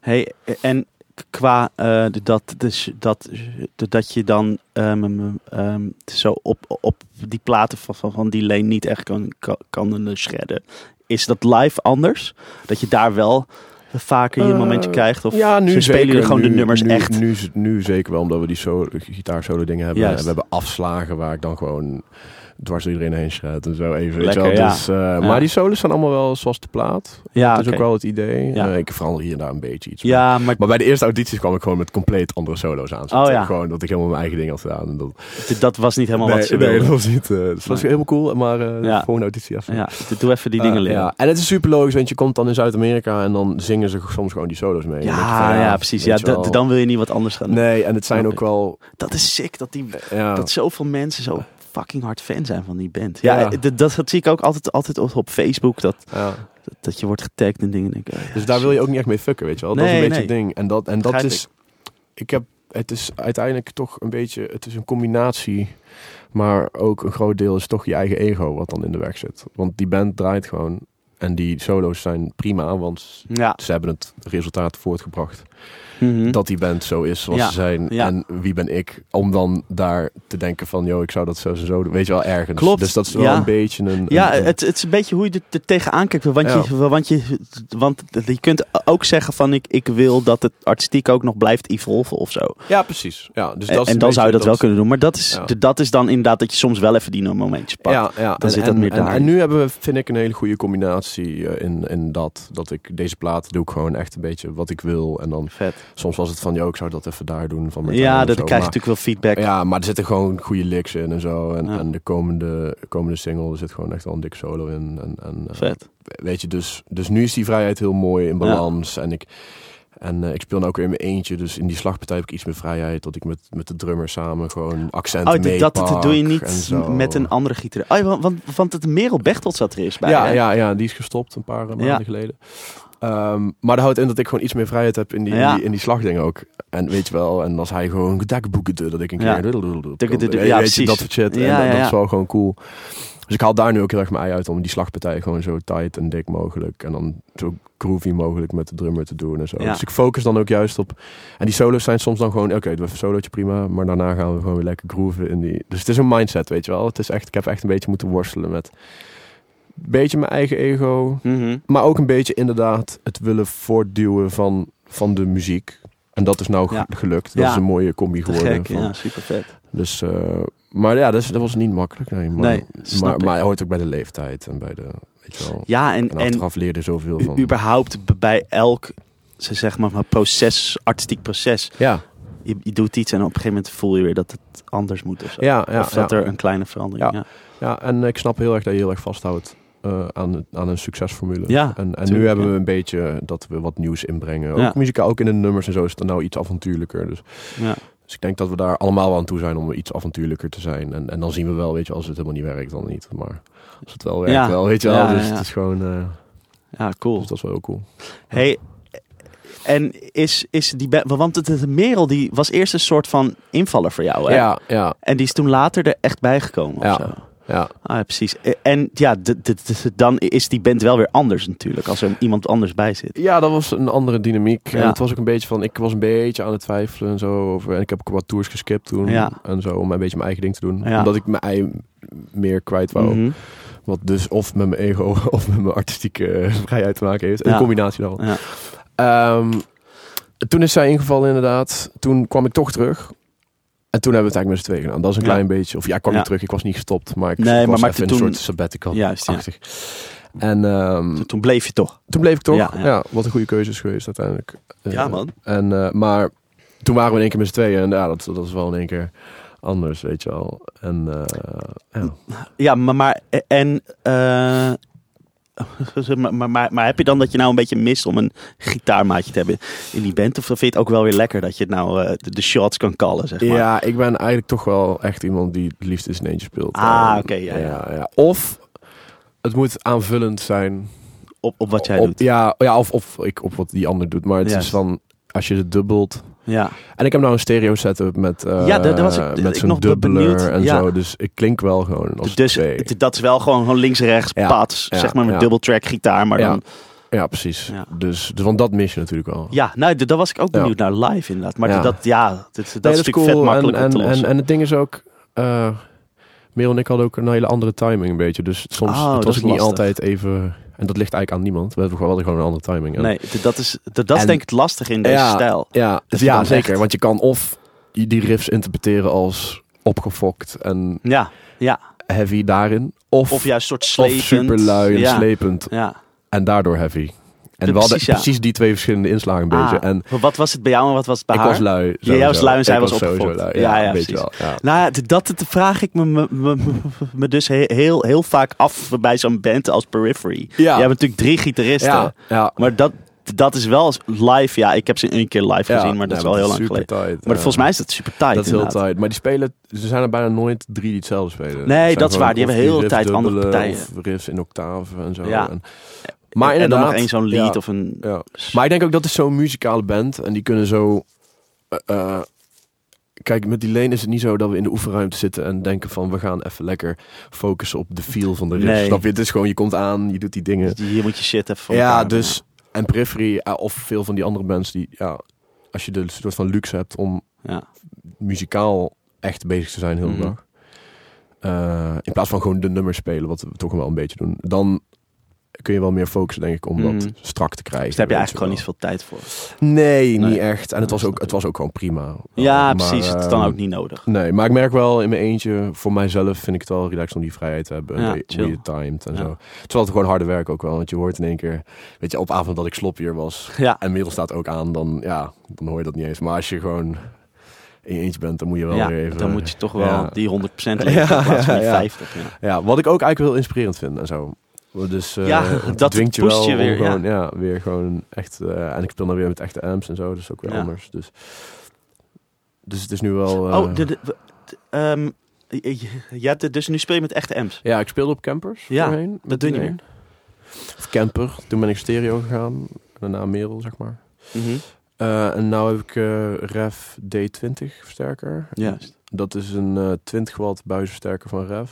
Hey, en qua eh, dat, dus, dat, dat je dan ehm, ehm, zo op, op die platen van, van, van die lane niet echt kan, kan, kan eh, shredden. Is dat live anders? Dat je daar wel vaker je Eh, momentje krijgt? Of ja, nu ze spelen jullie gewoon nu, de nummers nu, echt? Nu, nu zeker wel, omdat we die solo, gitaarsolo dingen hebben. We hebben afslagen waar ik dan gewoon dwars door iedereen heen en zo even. weet je wel. ja. Dus, eh, Maar die solos zijn allemaal wel zoals de plaat. ja, dat is ook wel het idee. Ja. Eh, ik verander hier en daar een beetje iets. ja, maar Maar bij de eerste audities kwam ik gewoon met compleet andere solo's aan. Oh, ja. Gewoon dat ik helemaal mijn eigen ding had gedaan. En dat, dat was niet helemaal nee, wat ze nee, wilden. dat was niet. eh dat was Nee. helemaal cool, maar eh Ja. gewoon een auditie even. Ja, doe even die dingen Eh, leren. ja. En het is super logisch, want je komt dan in Zuid-Amerika en dan zingen ze soms gewoon die solo's mee. Ja, ja, precies. Ja, dan wil je niet wat anders gaan doen. Nee, en het zijn ook wel... Dat is sick dat, die, Ja, dat zoveel mensen zo fucking hard fan zijn van die band. Ja, dat, dat zie ik ook altijd, altijd op, Facebook. Dat, ja. dat, dat je wordt getagd en dingen. Denk ik, oh ja, Dus daar wil je ook niet echt mee fucken, weet je wel. Dat is een beetje nee. het ding. En dat, en dat is... Ik heb... Het is uiteindelijk toch een beetje... Het is een combinatie. Maar ook een groot deel is toch je eigen ego wat dan in de weg zit. Want die band draait gewoon... En die solo's zijn prima, want Ja. ze hebben het resultaat voortgebracht. Mhm. Dat die band zo is zoals Ja, ze zijn. ja. En wie ben ik om dan daar te denken van... Yo, ik zou dat zo en zo doen. Weet je wel, ergens. Klopt, Dus dat is wel ja. een beetje een... Ja, een- het, het is een beetje hoe je er- er tegenaan kijkt. Want, je, want, je, want je kunt ook zeggen van ik, ik wil dat het artistiek ook nog blijft evolven of zo. ja, precies. Ja, dus en dat en een dan zou je dat wel kunnen doen. Maar dat is, dat is dan inderdaad dat je soms wel even die momentjes pakt. Ja, ja. Dan zit dat en, meer en, daar. en nu hebben we, vind ik, een hele goede combinatie eh, in, in dat. Dat ik deze plaat doe ik gewoon echt een beetje wat ik wil. En dan Vet. Soms was het van, joh, ik zou dat even daar doen. Van Ja, dat krijg je natuurlijk wel feedback. Ja, maar er zitten gewoon goede licks in en zo. En, Ja. en de komende, komende single, er zit gewoon echt wel een dikke solo in. En, en, eh, Vet. weet je, dus, dus nu is die vrijheid heel mooi in balans. En ik, en eh, ik speel nu ook weer in mijn eentje. Dus in die slagpartij heb ik iets meer vrijheid. Dat ik met, met de drummer samen gewoon accenten Oh, dat, dat meepak doe je niet met een andere gieter. Oh, want, want, want het Merel Bechtold zat er eerst bij. Ja, hè? ja, ja, die is gestopt een paar eh, maanden Ja. geleden. Ehm, maar dat houdt in dat ik gewoon iets meer vrijheid heb in die, Ja. in die, in die slagdingen ook. En weet je wel, en als hij gewoon gedakboeken dat ik een Ja. keer... Dukkedoe, Weet ja, je, dat soort shit. En Ja, dat, ja, dat ja. is wel gewoon cool. Dus ik haal daar nu ook heel erg mijn ei uit om die slagpartij gewoon zo tight en dik mogelijk. En dan zo groovy mogelijk met de drummer te doen en zo. Ja. Dus ik focus dan ook juist op... En die solo's zijn soms dan gewoon... Oké, doe even een solootje prima. Maar daarna gaan we gewoon weer lekker grooven in die... Dus het is een mindset, weet je wel. Het is echt, ik heb echt een beetje moeten worstelen met... Een beetje mijn eigen ego. Mhm. Maar ook een beetje inderdaad het willen voortduwen van, van de muziek. En dat is nou Ja. gelukt. Dat Ja. is een mooie combi Te geworden. gek, van- ja, super vet. Dus, eh, maar ja, dat, is- dat was niet makkelijk. Nee, maar, Nee, maar, hoort ook bij de leeftijd en bij de, weet je wel. Ja, en, En en achteraf leerde je zoveel u- van. überhaupt bij elk ze zeg maar, proces, artistiek proces. Ja, Je, je doet iets en op een gegeven moment voel je weer dat het anders moet. Of, zo. ja, ja. of dat ja. er een kleine verandering Ja. ja. Ja, en ik snap heel erg dat je heel erg vasthoudt eh, aan, aan een succesformule. Ja, en en nu hebben we een beetje dat we wat nieuws inbrengen. Ook muzikaal, ook in de nummers en zo is het dan nou iets avontuurlijker. Dus, Ja. dus ik denk dat we daar allemaal wel aan toe zijn om iets avontuurlijker te zijn. En, en dan zien we wel, weet je, als het helemaal niet werkt, dan niet. Maar als het wel werkt, Ja. wel, weet je wel. Ja, dus ja. het is gewoon, eh, ja, cool. dus dat is wel heel cool. Hey, en is, is die... Want het, het Merel die was eerst een soort van invaller voor jou, hè? Ja, ja, En die is toen later er echt bijgekomen of Ja. zo. Ja. Ah, ja, precies. Eh, En ja, dan is die band wel weer anders natuurlijk, als er iemand anders bij zit. Ja, dat was een andere dynamiek. En Ja. het was ook een beetje van, ik was een beetje aan het twijfelen en zo. Over, en ik heb ook wat tours geskipt toen. Ja. En zo, om een beetje mijn eigen ding te doen. Ja. Omdat ik mijn ei meer kwijt wou. Mhm. Wat dus of met mijn ego of met mijn artistieke vrijheid te maken heeft. Een combinatie daarvan. Ja. Ehm, toen is zij ingevallen inderdaad. Toen kwam ik toch terug. En toen hebben we het eigenlijk met z'n tweeën gedaan. Dat is een Ja. klein beetje... Of ja, ik kwam niet terug. Ik was niet gestopt. Maar ik, Nee, ik maar was even in toen- een soort sabbatical. Juist, ja. achtig. En ehm, Toen bleef je toch. toen bleef ik toch. Ja, wat een goede keuze is geweest uiteindelijk. Eh, Ja, man. En, eh, maar toen waren we in één keer met z'n tweeën. En ja, dat, dat is wel in één keer anders, weet je wel. En eh, ja. Ja, maar, maar en... maar, maar, maar, maar heb je dan dat je nou een beetje mist om een gitaarmaatje te hebben in die band? Of vind je het ook wel weer lekker dat je het nou eh, de, de shots kan callen, zeg maar? Ja, ik ben eigenlijk toch wel echt iemand die het liefst in zijn eentje speelt. Ah, Eh, oké, ja, ja. Of het moet aanvullend zijn. Op, op wat jij op, doet. Ja, ja of, of ik op wat die ander doet. Maar het is van, als je het dubbelt... Ja. En ik heb nou een stereo setup met, eh Ja, daar- daar was ik- met ik zo'n dubbeler benieuwd. en Ja. zo. Dus ik klink wel gewoon als Dus twee. dat is wel gewoon, gewoon links-rechts Ja, pad, ja, zeg maar met double track gitaar, maar Ja. dan... Ja, precies. Ja. Dus, dus want dat mis je natuurlijk wel. Ja, nou, daar was ik ook Ja. benieuwd naar live inderdaad. Maar Ja. dat, ja, dat, dat, is Nee, natuurlijk vet makkelijk en, en, en, en het ding is ook... eh Merel en ik hadden ook een hele andere timing een beetje. Dus soms Oh, het dat was is ook niet altijd even... En dat ligt eigenlijk aan niemand. We hebben gewoon, wel gewoon een andere timing. En- nee, dat is, d- dat is En- denk ik het lastig in deze Ja, stijl. Ja, Dat ja zeker. echt- Want je kan of die riffs interpreteren als opgefokt en Ja, ja. heavy daarin. Of, Of juist soort of slepend. super lui en ja. slepend Ja. en daardoor heavy. We hadden precies, ja. precies die twee verschillende inslagen een beetje. Ah, En wat was het bij jou en wat was het bij ik haar? was lui. jij was lui en zij Ik was opgefokt. lui. Ja, Ja, precies. wel. Ja. Nou, dat, vraag ik me, me, me, me dus he- heel, heel vaak af bij zo'n band als Periphery. Ja. Je hebt natuurlijk drie gitaristen. Ja. Maar dat, dat is wel live. Ja, ik heb ze een keer live Ja, gezien, maar dat ja, is wel heel lang geleden. tight, Maar ja. volgens mij is dat super tight. Dat is heel tight. Maar die spelen, ze zijn er bijna nooit drie die hetzelfde spelen. Nee, dat is waar. Die hebben heel de tijd andere partijen. Of riffs in octaven en zo. Ja. En, maar en dan inderdaad. nog één zo'n lied ja, of een... ja. Maar ik denk ook dat is zo'n muzikale band. En die kunnen zo... eh, eh, kijk, met die leen is het niet zo dat we in de oefenruimte zitten en denken van... we gaan even lekker focussen op de feel van de riff. Nee. Snap je? Het is gewoon, je komt aan, je doet die dingen. Hier moet je shit even voor Ja, elkaar dus... En Periphery, eh, of veel van die andere bands die... Ja, als je de soort van luxe hebt om Ja. muzikaal echt bezig te zijn de hele Mhm. dag. In plaats van gewoon de nummers spelen, wat we toch wel een beetje doen. Dan kun je wel meer focussen, denk ik, om dat Mhm. strak te krijgen. Dus daar heb je eigenlijk gewoon wel. niet zoveel tijd voor. Nee, niet echt. En het was, ook, het was ook gewoon prima. Ja, precies. Het is dan ehm, ook niet nodig. Nee, maar ik merk wel in mijn eentje, voor mijzelf vind ik het wel relaxed om die vrijheid te hebben. Ja, chill. je timed en Ja. zo. Terwijl het gewoon harde werk ook wel. Want je hoort in één keer, weet je, op avond dat ik sloppier was Ja. en middel staat ook aan, dan, ja, dan hoor je dat niet eens. Maar als je gewoon in je eentje bent, dan moet je wel ja, weer even... dan moet je toch wel ja. die 100% leveren Ja, in plaats van die ja, ja. 50. Ja. Ja, wat ik ook eigenlijk heel inspirerend vind en zo. Dus eh, Ja, dat dwingt je wel je weer, gewoon, ja. weer gewoon echt... eh, en ik speel dan weer met echte amps en zo, dus ook weer Ja. anders. Dus, dus het is nu wel... eh, Oh, de, de, de- ehm, dus nu speel je met echte amps. Ja, ik speelde op campers Ja, voorheen. dat doe je niet meer. Of camper. Toen ben ik stereo gegaan. Daarna Merel, zeg maar. Mhm. Eh, en nu heb ik eh Rev D20 versterker. Juist. Dat is een eh 20 watt buisversterker van Rev.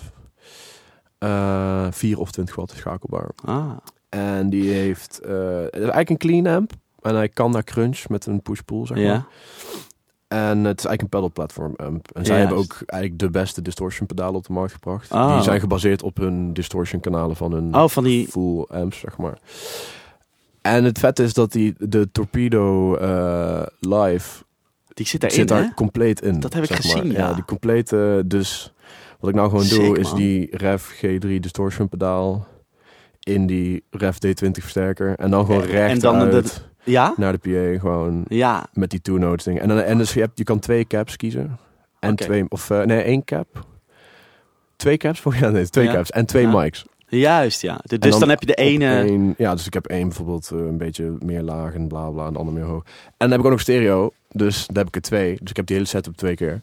Eh 4 of 20 watt is schakelbaar. Ah. En die heeft... eh, is eigenlijk een clean amp. En hij kan naar crunch met een push-pull, zeg maar. Ja. En het is eigenlijk een pedal platform amp. En zij hebben ook eigenlijk de beste distortion pedalen op de markt gebracht. Oh. Die zijn gebaseerd op hun distortion kanalen van hun Oh, van die... full amps, zeg maar. En het vet is dat die, de Torpedo eh, Live Die zit daarin, zit daar hè? compleet in. Dat heb ik zeg maar. gezien, ja. die complete, dus wat ik nou gewoon doe, is man. die Rev G3 distortion pedaal in die Rev D20 versterker. En dan gewoon En- recht en dan de- Ja? naar de PA, gewoon Ja. met die two notes ding. En, dan, en dus je, hebt, je kan twee caps kiezen. En twee, of eh, nee, één cap. Twee caps? voor ja, nee, twee Ja. caps. En twee Ja. mics. Juist, ja. Dus dan, heb je de ene... één- ja, dus ik heb één bijvoorbeeld eh, een beetje meer laag en bla bla en de andere meer hoog. En dan heb ik ook nog stereo, dus daar heb ik er twee. Dus ik heb die hele setup twee keer.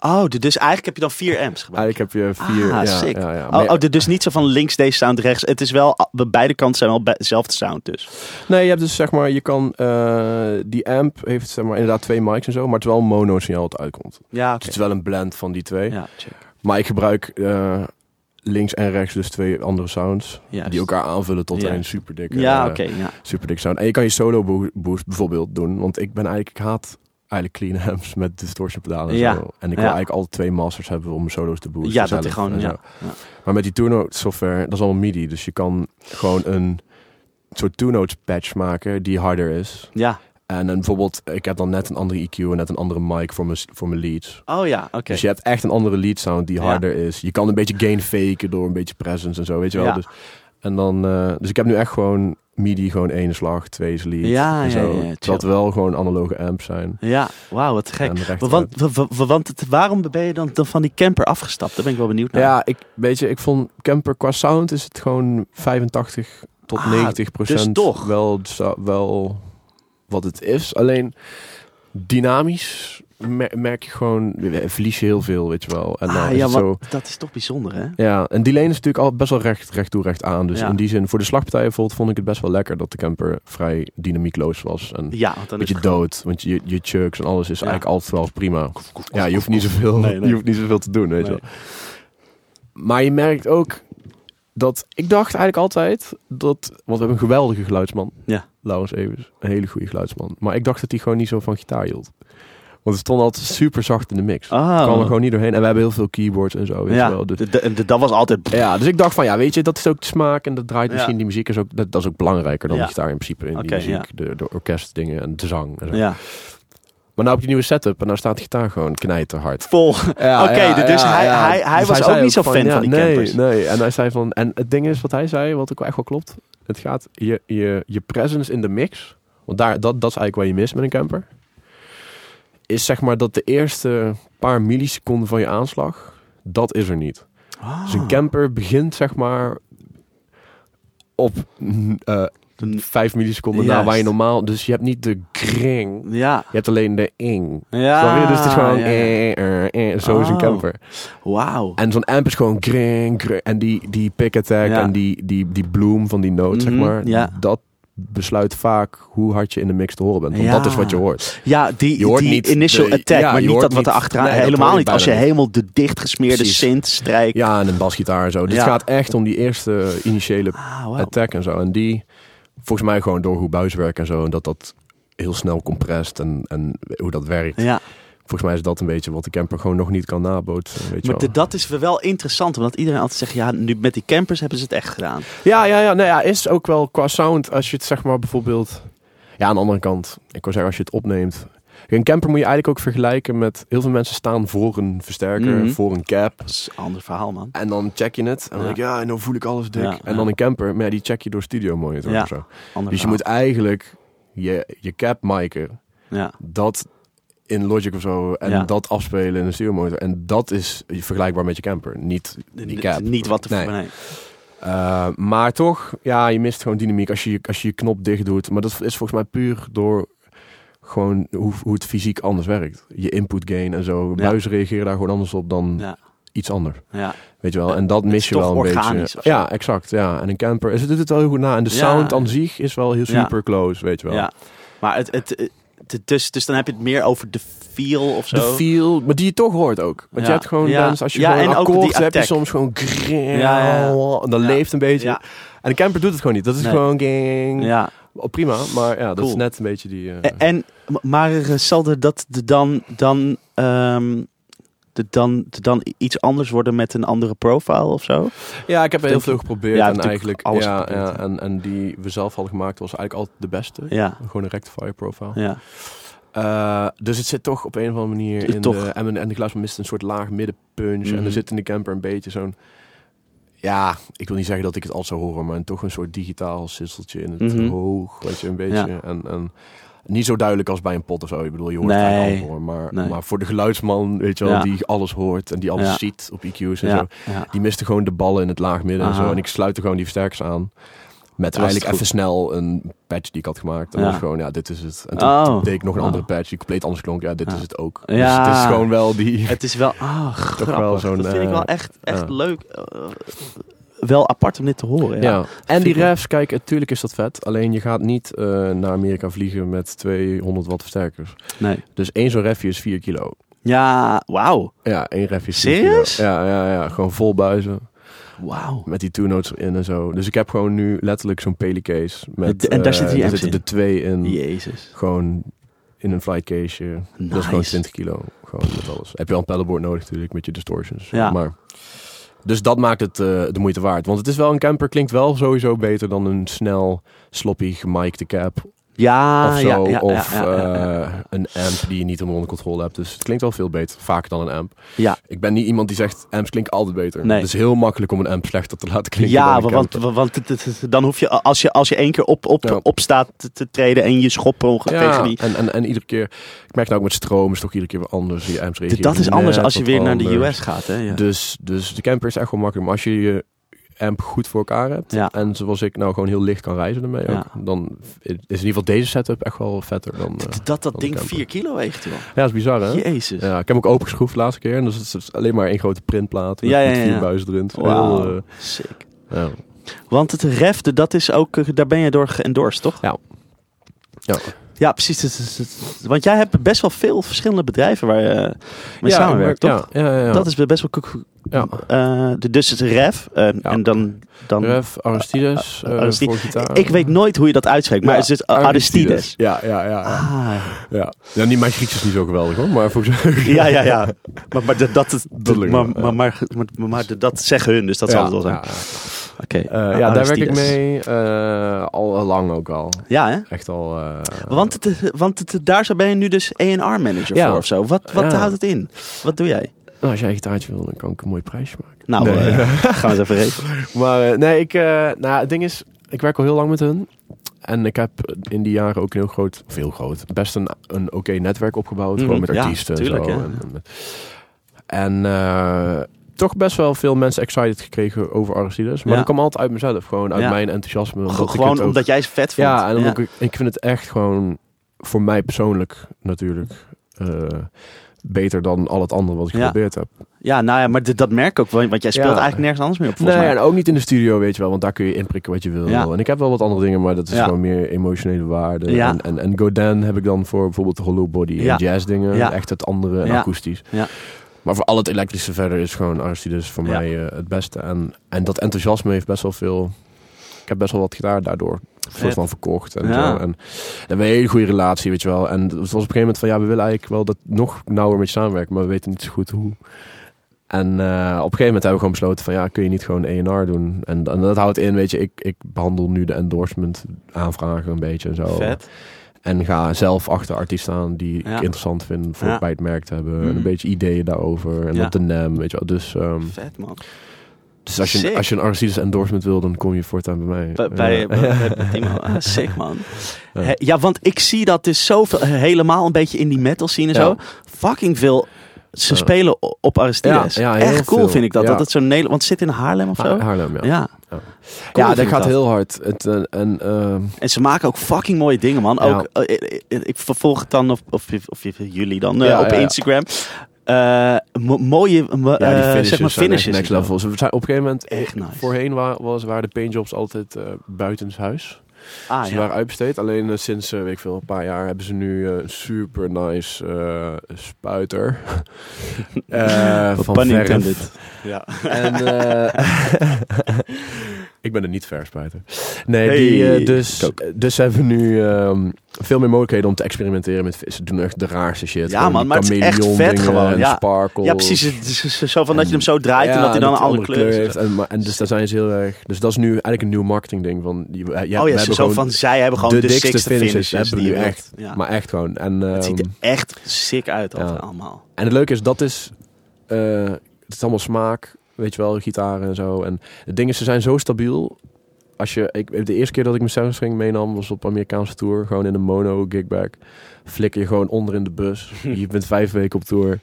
Oh, dus eigenlijk heb je dan vier amps gebruikt. Eigenlijk heb je vier. Ah, ja, sick. Ja, ja. Oh, oh, dus niet zo van links deze sound, rechts. Het is wel, ah, beide kanten zijn wel dezelfde sound dus. Nee, je hebt dus zeg maar, je kan, eh, die amp heeft zeg maar inderdaad twee mics en zo, maar het is wel een mono signaal wat uitkomt. Ja, Dus het is wel een blend van die twee. Ja, check. Maar ik gebruik eh, links en rechts dus twee andere sounds. Juist. Die elkaar aanvullen tot een super dikke, Ja, dik sound. En je kan je solo bo- boost bijvoorbeeld doen. Want ik ben eigenlijk, ik haat eigenlijk clean amps met distortion pedalen en Ja. zo. En ik wil eigenlijk altijd twee masters hebben om mijn solo's te boosten. Ja, dat is gewoon, en ja. Maar met die two-note software, dat is allemaal MIDI. Dus je kan gewoon een soort two-notes patch maken die harder is. Ja. En dan bijvoorbeeld, ik heb dan net een andere EQ en net een andere mic voor mijn, voor mijn leads. Oh ja, oké. Dus je hebt echt een andere lead sound die Ja. harder is. Je kan een beetje gain faken door een beetje presence en zo, weet je wel. Ja. Dus, en dan, eh, dus ik heb nu echt gewoon MIDI, gewoon één slag, twee lead. Ja, en ja, het wel gewoon analoge amps zijn. Ja, wauw, wat gek. Want, wa- wa- wa- want het, waarom ben je dan, dan van die camper afgestapt? Daar ben ik wel benieuwd naar. Ja, ik, weet je, ik vond Camper qua sound is het gewoon 85 tot Ah, 90 procent dus toch. wel, wel wat het is. Alleen dynamisch merk je gewoon, verlies je heel veel, weet je wel. En ah, ja, zo, dat is toch bijzonder, hè? ja, en die lane is natuurlijk al best wel recht, recht toe, recht aan. Dus Ja. in die zin, voor de slagpartijen bijvoorbeeld, vond ik het best wel lekker dat de camper vrij dynamiekloos was. En Ja, want dan een beetje dood, want je, je chucks en alles is Ja. eigenlijk altijd wel prima. Ja, je hoeft niet zoveel, Nee, nee. Je hoeft niet zoveel te doen, weet je Nee. wel. Maar je merkt ook dat ik dacht eigenlijk altijd dat, want we hebben een geweldige geluidsman, Ja. Laurens Evers, een hele goede geluidsman. Maar ik dacht dat hij gewoon niet zo van gitaar hield. Want het stond altijd super zacht in de mix. Het kwam er gewoon niet doorheen. En we hebben heel veel keyboards en zo, weet ja, je wel. Dus, de- de- de- dat was altijd... ja, dus ik dacht van, ja, weet je, dat is ook de smaak en dat draait Ja. misschien die muziek is ook, dat, dat is ook belangrijker dan Ja. de gitaar in principe in die muziek, ja. de, de orkestdingen en de zang. En zo. Ja, Maar nou op die nieuwe setup en nou staat de gitaar gewoon knijterhard. vol. Ja, Oké, ja, dus ja, hij- hij- hij Dus was ook niet zo fan van die nee, campers. Nee, en hij zei van... En het ding is wat hij zei, wat ook echt wel klopt. Het gaat, je, je, je presence in de mix... Want daar, dat, dat is eigenlijk wat je mist met een camper. Is zeg maar dat de eerste paar milliseconden van je aanslag... Dat is er niet. Ah. Dus een camper begint zeg maar... Op Een- vijf milliseconden na waar je normaal... Dus je hebt niet de kring... Ja. Je hebt alleen de ing. Ja. Je? Dus het is gewoon... ja, eh, eh, eh, zo is een Oh. camper. Wauw. En zo'n amp is gewoon gring, gring. En die, die pick attack Ja. en die, die, die bloom van die noot, zeg Mhm, maar. ja. Dat besluit vaak hoe hard je in de mix te horen bent. Want Ja. dat is wat je hoort. Ja, die, Je hoort die niet initial de- attack, ja, maar niet dat wat er achteraan... nee, helemaal niet als je helemaal de dichtgesmeerde Precies. synth strijkt. Ja, en een basgitaar en zo. Ja. het gaat echt om die eerste initiële Ah, attack en zo. En die, volgens mij gewoon door hoe buis werkt en zo. En dat dat heel snel comprest en, en hoe dat werkt. Ja. Volgens mij is dat een beetje wat de camper gewoon nog niet kan nabootsen. Weet je Maar dat is wel interessant, omdat iedereen altijd zegt, ja, nu met die campers hebben ze het echt gedaan. Ja, ja, ja, nou ja, is ook wel qua sound als je het zeg maar bijvoorbeeld... Ja, aan de andere kant, ik wil zeggen als je het opneemt... Een camper moet je eigenlijk ook vergelijken met... Heel veel mensen staan voor een versterker, Mhm. voor een cap. Dat is een ander verhaal, man. En dan check je het. En dan Ja. denk je, ja, en dan voel ik alles dik. Ja, en dan een camper, maar ja, die check je door studio monitor Ja. of zo. Dus je moet eigenlijk je, je cap miken, Ja, dat in Logic of zo, en Ja. dat afspelen in een studio monitor. En dat is vergelijkbaar met je camper, niet die. Niet wat te Nee. nee. Uh, maar toch, ja, je mist gewoon dynamiek als je, als je je knop dicht doet. Maar dat is volgens mij puur door gewoon hoe, hoe het fysiek anders werkt. Je input gain en zo. Ja. Buizen reageren daar gewoon anders op dan Ja, iets anders. ja. Weet je wel? En dat is mis je wel een beetje. Ja, exact. Ja. En een camper, is het doet het wel heel goed na. En de sound aan zich is wel heel super close, weet je wel. ja. Maar het, het- dus, dus dan heb je het meer over de feel of zo. De feel, maar die je toch hoort ook. Want je hebt gewoon Ja. bands, als je Ja, gewoon en ook akkoord die heb je soms gewoon en dat leeft een beetje. Ja. En de camper doet het gewoon niet. Dat is Nee. gewoon ging. Ja. Oh, prima, maar ja, dat is net een beetje die... eh, En, maar eh, zal er dat de dan, dan, ehm, de dan, de dan iets anders worden met een andere profile of zo? ja, ik heb heel veel geprobeerd. Ja, en eigenlijk, alles ja, geprobeerd, ja, en, en die we zelf hadden gemaakt was eigenlijk altijd de beste. Ja, Gewoon een rectifier profile. ja. Eh, dus het zit toch op een of andere manier in Toch. de... En, en de geluid mist een soort laag middenpunch. En Mhm. er zit in de camper een beetje zo'n... Ja, ik wil niet zeggen dat ik het al zou horen, maar toch een soort digitaal sisseltje in het Mhm. hoog, weet je, een beetje. Ja. En, en niet zo duidelijk als bij een pot of zo. Ik bedoel, je hoort Nee. het eigenlijk al hoor, maar, Nee. maar voor de geluidsman, weet je wel, Ja. die alles hoort en die alles Ja. ziet op EQ's en Ja, zo. ja. Die miste gewoon de ballen in het laag midden en zo. En ik sluit er gewoon die versterkers aan. Met eigenlijk even snel een patch die ik had gemaakt. En Ja. was gewoon, ja, dit is het. En toen, Oh. toen deed ik nog een Oh. andere patch die compleet anders klonk. Ja, dit Ja. is het ook. Ja. Dus het is gewoon wel die... Het is wel, ah, grappig. wel zo'n, dat vind ik eh, wel echt, echt ja. leuk. Wel apart om dit te horen. Ja. Ja. En die refs, kijk, natuurlijk is dat vet. Alleen je gaat niet eh, naar Amerika vliegen met 200 watt versterkers. Nee. Dus één zo'n refje is 4 kilo. Ja, wauw. Ja, één refje is 4 Serieus? kilo. Ja, ja, ja, gewoon vol buizen. Wauw. Met die two notes erin en zo. Dus ik heb gewoon nu letterlijk zo'n pelicase. Met, En daar eh, zitten die daar zitten er twee in. Jezus. Gewoon in een flightcase. Dat is gewoon Nice. 20 kilo. Gewoon met alles. Heb je al een pedalboard nodig natuurlijk met je distortions. Ja. Maar, dus dat maakt het eh, de moeite waard. Want het is wel een camper, klinkt wel sowieso beter dan een snel, sloppy, gemikte cap. Ja, of zo. ja, ja, of eh, een amp die je niet onder controle hebt. Dus het klinkt wel veel beter. Vaker dan een amp. Ja. Ik ben niet iemand die zegt amps klinken altijd beter. Nee. Het is heel makkelijk om een amp slechter te laten klinken Ja, dan want, want, dan hoef je, als je, als je één keer op, op, staat te, treden en je Ja, tegen die... en, en, en iedere keer, ik merk nou ook met stroom is toch iedere keer weer anders. Die amps Dat is anders als je weer naar de. US gaat, hè? Dus, dus de camper is echt wel makkelijk. Maar als je je amp goed voor elkaar hebt. Ja. En zoals ik nou gewoon heel licht kan reizen ermee Ja. ook. Dan is in ieder geval deze setup echt wel vetter dan... eh, dat dat dan de ding camper. 4 kilo weegt, joh. ja, dat is bizar hè? Jezus. Ja, ik heb hem ook opengeschroefd de laatste keer. En dus het is alleen maar één grote printplaat. Met, Ja, ja, met vier ja. buizen erin. Wauw. heel, eh, Sick. ja. Want het ref, dat is ook, eh, daar ben je door geëndorsed, toch? Ja. Ja. Ja, precies. Want jij hebt best wel veel verschillende bedrijven waar je mee Ja, samenwerkt, toch? Ja, ja, ja. Dat is best wel... Ja. eh, de- dus het ref. eh, Ja. En dan... dan Ref, Aristides, eh, Aristides. voor gitaar. ik weet nooit hoe je dat uitspreekt, maar het is Aristides. Ja, ja, ja. ja. Ah, ja. ja niet, mijn Grieks is niet zo geweldig hoor. Maar volgens mij... ja, ja, ja. Maar, maar dat, dat, is- Dat maar, maar, maar, dat zeggen hun, dus dat zal het wel zijn. Oké. Eh, ja, daar werk ik mee eh, al lang ook al. Ja, hè? Echt al. eh, Want, het, want het, daar ben je nu dus A&R manager Ja. voor of zo. Wat, wat Ja. houdt het in? Wat doe jij? nou, als jij een gitaartje wil, dan kan ik een mooi prijsje maken. Nou, Nee. gaan we eens even rekenen. Maar nee, ik, nou, het ding is, ik werk al heel lang met hun. En ik heb in die jaren ook een heel groot, of heel groot, best een, een oké netwerk opgebouwd. Mhm. Gewoon met Ja, artiesten tuurlijk, en zo. En, en, met- en, toch best wel veel mensen excited gekregen over Aristides. Maar Ja. dat kwam altijd uit mezelf. Gewoon uit Ja. mijn enthousiasme. omdat Gewoon het ook- omdat jij ze vet vond. Ja, en Ook, ik vind het echt gewoon voor mij persoonlijk natuurlijk eh, beter dan al het andere wat ik geprobeerd heb. Ja, nou ja, maar dit- dat merk ik ook wel. Want jij speelt eigenlijk nergens anders meer op, volgens nee, mij. en ook niet in de studio, weet je wel, want daar kun je inprikken wat je wil. Ja. En ik heb wel wat andere dingen, maar dat is gewoon meer emotionele waarde. Ja. En, en, en Godin heb ik dan voor bijvoorbeeld de hollow body en jazz dingen. Echt het andere en Ja. akoestisch. Ja. Maar voor al het elektrische verder is gewoon Aristides voor Ja. mij eh, het beste. En, en dat enthousiasme heeft best wel veel... Ik heb best wel wat gitaar daardoor soort van verkocht en Ja. zo. En dan hebben we een hele goede relatie, weet je wel. En het was op een gegeven moment van, ja, we willen eigenlijk wel dat nog nauwer met je samenwerken, maar we weten niet zo goed hoe. En eh, op een gegeven moment hebben we gewoon besloten van, ja, kun je niet gewoon E&R doen? En, en dat houdt in, weet je, ik, ik behandel nu de endorsement aanvragen een beetje en zo. Vet. En ga zelf achter artiesten aan die ik interessant vind voor bij het merk te hebben. En Mhm. een beetje ideeën daarover. En op de NAM, weet je wel. Dus, ehm, Vet, man. dus als, je, Sick. als je een artistisch endorsement wil, dan kom je voortaan bij mij. Bij, bij, Ja. bij, bij Timo. Ah, sick, man. Ja. Want ik zie dat dus zoveel, helemaal een beetje in die metal scene en Ja. zo. Fucking veel. Ze spelen op Aristides. Ja, Echt cool veel. vind ik dat. Ja. Dat het zo'n Nederland... Want het zit in Haarlem of zo? Ha- Haarlem, ja. ja. Ja, Cool ja vind dat gaat dat. heel hard. Het, eh, en, ehm, En ze maken ook fucking mooie dingen, man. Ook, eh, ik, ik- ik vervolg het dan, of, of, of jullie dan, eh, op. Instagram. Eh, mo- mooie, ja, eh, finishes, zeg maar finishes. next zijn op een gegeven moment, Echt nice. voorheen wa- was, waren de paintjobs altijd eh buitenshuis. Ah, ze ja. waren uitbesteed. Alleen eh, sinds, weet ik veel, een paar jaar hebben ze nu eh, een super nice eh, spuiter. Eh, van Pun verf. Ja. En eh, ik ben er niet verspuiter. Nee, Hey, die, eh, dus, ook. dus hebben we nu ehm, veel meer mogelijkheden om te experimenteren met vis. Ze doen echt de raarste shit. Ja, man, maar het is echt vet dingen gewoon, En ja. sparkles. ja, precies. Het is zo van dat je hem zo draait en dat hij dan een andere kleur heeft. En, maar- en dus daar zijn ze heel erg... Dus dat is nu eigenlijk een nieuw marketing ding. Van, die, ja, oh ja, zo gewoon van zij hebben gewoon de, de dikste finishes. finishes. hebben we die nu echt. Ja. Maar echt gewoon. En, het ziet er ehm, echt sick uit altijd allemaal. En het leuke is, dat is... eh, het is allemaal smaak, weet je wel, gitaren en zo. En het ding is, ze zijn zo stabiel. Als je, ik, de eerste keer dat ik mijn soundstring meenam, was op Amerikaanse tour. Gewoon in een mono gigbag. Flikker je gewoon onder in de bus. je bent vijf weken op tour.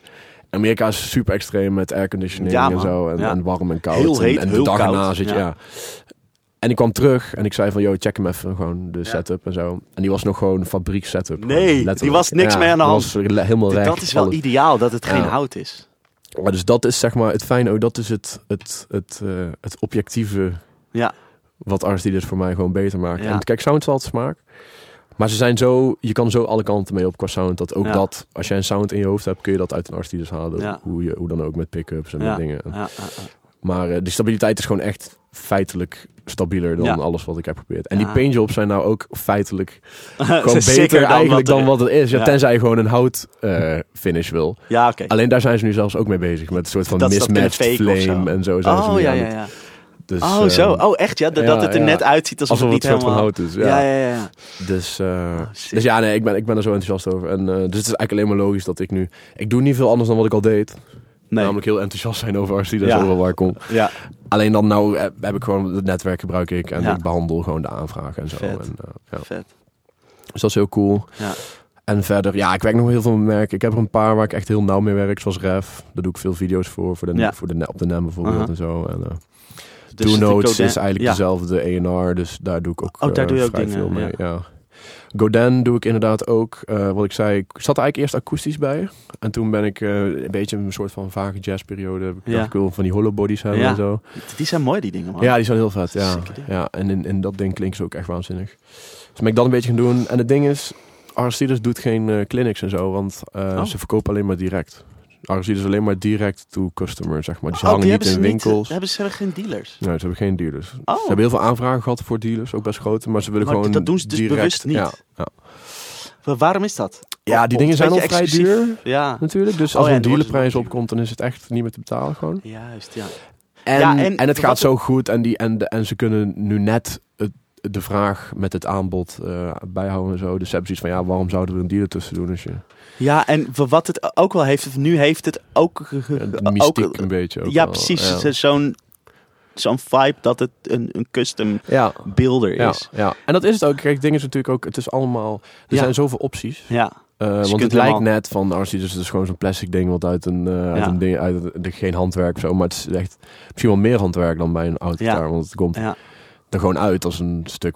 Amerika is super extreem met airconditioning Ja, en zo. En, Ja. en warm en koud. Heel en, heet, en de dag erna zit je, Ja. ja. En ik kwam terug en ik zei van, yo, check hem even gewoon, de setup en zo. En die was nog gewoon fabriek setup. Nee, die was niks mee aan de die hand. was le- helemaal recht. dat is wel alles. ideaal, dat het geen hout is. Maar dus dat is zeg maar het fijne, ook dat is het, het, het, eh, het objectieve Ja. wat Aristides voor mij gewoon beter maakt. Ja. En kijk, sound is altijd smaak. Maar ze zijn zo, je kan zo alle kanten mee op qua sound. Dat ook Ja. dat, als jij een sound in je hoofd hebt, kun je dat uit een Aristides halen. Ja. Hoe, je, hoe dan ook met pick-ups en met dingen. Ja, Maar eh, die stabiliteit is gewoon echt feitelijk stabieler dan Ja. alles wat ik heb geprobeerd. En Ja. die paintjobs zijn nou ook feitelijk gewoon beter eigenlijk dan wat het is. Ja. Tenzij je gewoon een hout eh, finish wil. Ja, oké. Alleen daar zijn ze nu zelfs ook mee bezig. Met een soort van Dat ze dat mismatched flame zo. en zo. zijn ze Oh, nu ja, ja, het- ja. Dus, Oh, zo. Oh, echt ja? Dat, het er net uitziet alsof, Alsof het het niet van helemaal... hout is. Ja. Ja, ja. Dus, eh, sick. dus ja, nee, ik ben, ik ben er zo enthousiast over. En, eh, dus het is eigenlijk alleen maar logisch dat ik nu... Ik doe niet veel anders dan wat ik al deed. Nee. Namelijk heel enthousiast zijn over Aristides, Ja. overal waar ik kom. Ja. Alleen dan nou heb, heb ik gewoon het netwerk gebruik ik. En Ja. ik behandel gewoon de aanvragen en zo. Vet. En, eh, ja. Vet. Dus dat is heel cool. Ja. En verder, ja, ik werk nog heel veel met merken. Ik heb er een paar waar ik echt heel nauw mee werk, zoals Ref. Daar doe ik veel video's voor, voor de, Ja. voor de, op de NAM bijvoorbeeld en zo. En, eh Dus Two Notes is eigenlijk dezelfde E&R, dus daar doe ik ook, Oh, daar eh, doe je ook vrij dingen, veel mee. Ja. Godin doe ik inderdaad ook. eh, wat ik zei, ik zat eigenlijk eerst akoestisch bij. En toen ben ik eh, een beetje een soort van vage jazzperiode. Ik Ja. dacht, ik wil van die hollow bodies hebben Ja. en zo. Die zijn mooi, die dingen, man. Ja, die zijn heel vet. Ja, ja en in, in dat ding klinkt ze ook echt waanzinnig. Dus ben ik dat een beetje gaan doen. En het ding is, Aristides doet geen eh, clinics en zo, want Oh. ze verkopen alleen maar direct. Aristides is alleen maar direct to customer, zeg maar. Dus ze Oh, hangen die niet hebben in ze niet... winkels. Hebben ze hebben geen dealers? Nee, ze hebben geen dealers. Oh. Ze hebben heel veel aanvragen gehad voor dealers, ook best grote, maar ze willen Maar gewoon dat doen ze dus direct, bewust niet. Ja, ja. Wa- Waarom is dat? ja die dingen zijn al vrij duur Ja. natuurlijk. Dus Oh als ja, een dealerprijs opkomt, dan is het echt niet meer te betalen gewoon. Juist, ja. En, Ja, en, en het gaat zo goed en, die, en, en ze kunnen nu net het, de vraag met het aanbod eh, bijhouden en zo. Dus ze hebben zoiets van, ja, waarom zouden we een dealer tussen doen als je... Ja, en wa- wat het ook wel heeft, nu heeft het ook... Ja, ook- mystiek een beetje ook ja, wel, precies. Ja. Zo- Zo'n zo'n vibe dat het een, een custom Ja, builder ja, is. ja, en dat is het ook. Kijk, ding is natuurlijk ook, het is allemaal, er Ja. zijn zoveel opties. Ja, je want het lijkt net van, nou, dus het is gewoon zo'n plastic ding wat uit een, eh, uit Ja. een ding, uit een- geen handwerk of zo, maar het is echt misschien wel meer handwerk dan bij een autogitaar, want het komt ja, er gewoon uit als een stuk,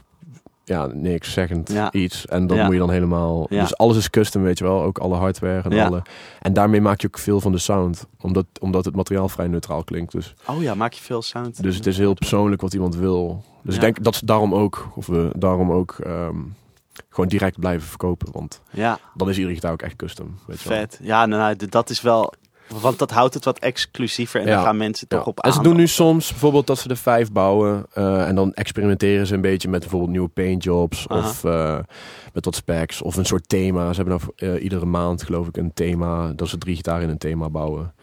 ja, niks zeggend Ja. iets. En dat Ja. moet je dan helemaal, Ja. dus alles is custom, weet je wel, ook alle hardware en alle. En daarmee maak je ook veel van de sound, omdat, omdat het materiaal vrij neutraal klinkt. Dus, Oh ja, maak je veel sound. dus het is heel persoonlijk wat iemand wil. Dus ik denk dat ze daarom ook, of we daarom ook, ehm, gewoon direct blijven verkopen, want Ja, dan is iedere gitaar ook echt custom, weet je wel. vet. Ja, nou, nou, dat is wel... Want dat houdt het wat exclusiever en Ja. daar gaan mensen toch Ja. op En aan. ze doen nu soms bijvoorbeeld dat ze de vijf bouwen. eh, en dan experimenteren ze een beetje met bijvoorbeeld nieuwe paintjobs. Aha. Of eh, met wat specs. Of een soort thema. Ze hebben nou iedere maand geloof ik een thema. Dat ze drie gitaren in een thema bouwen.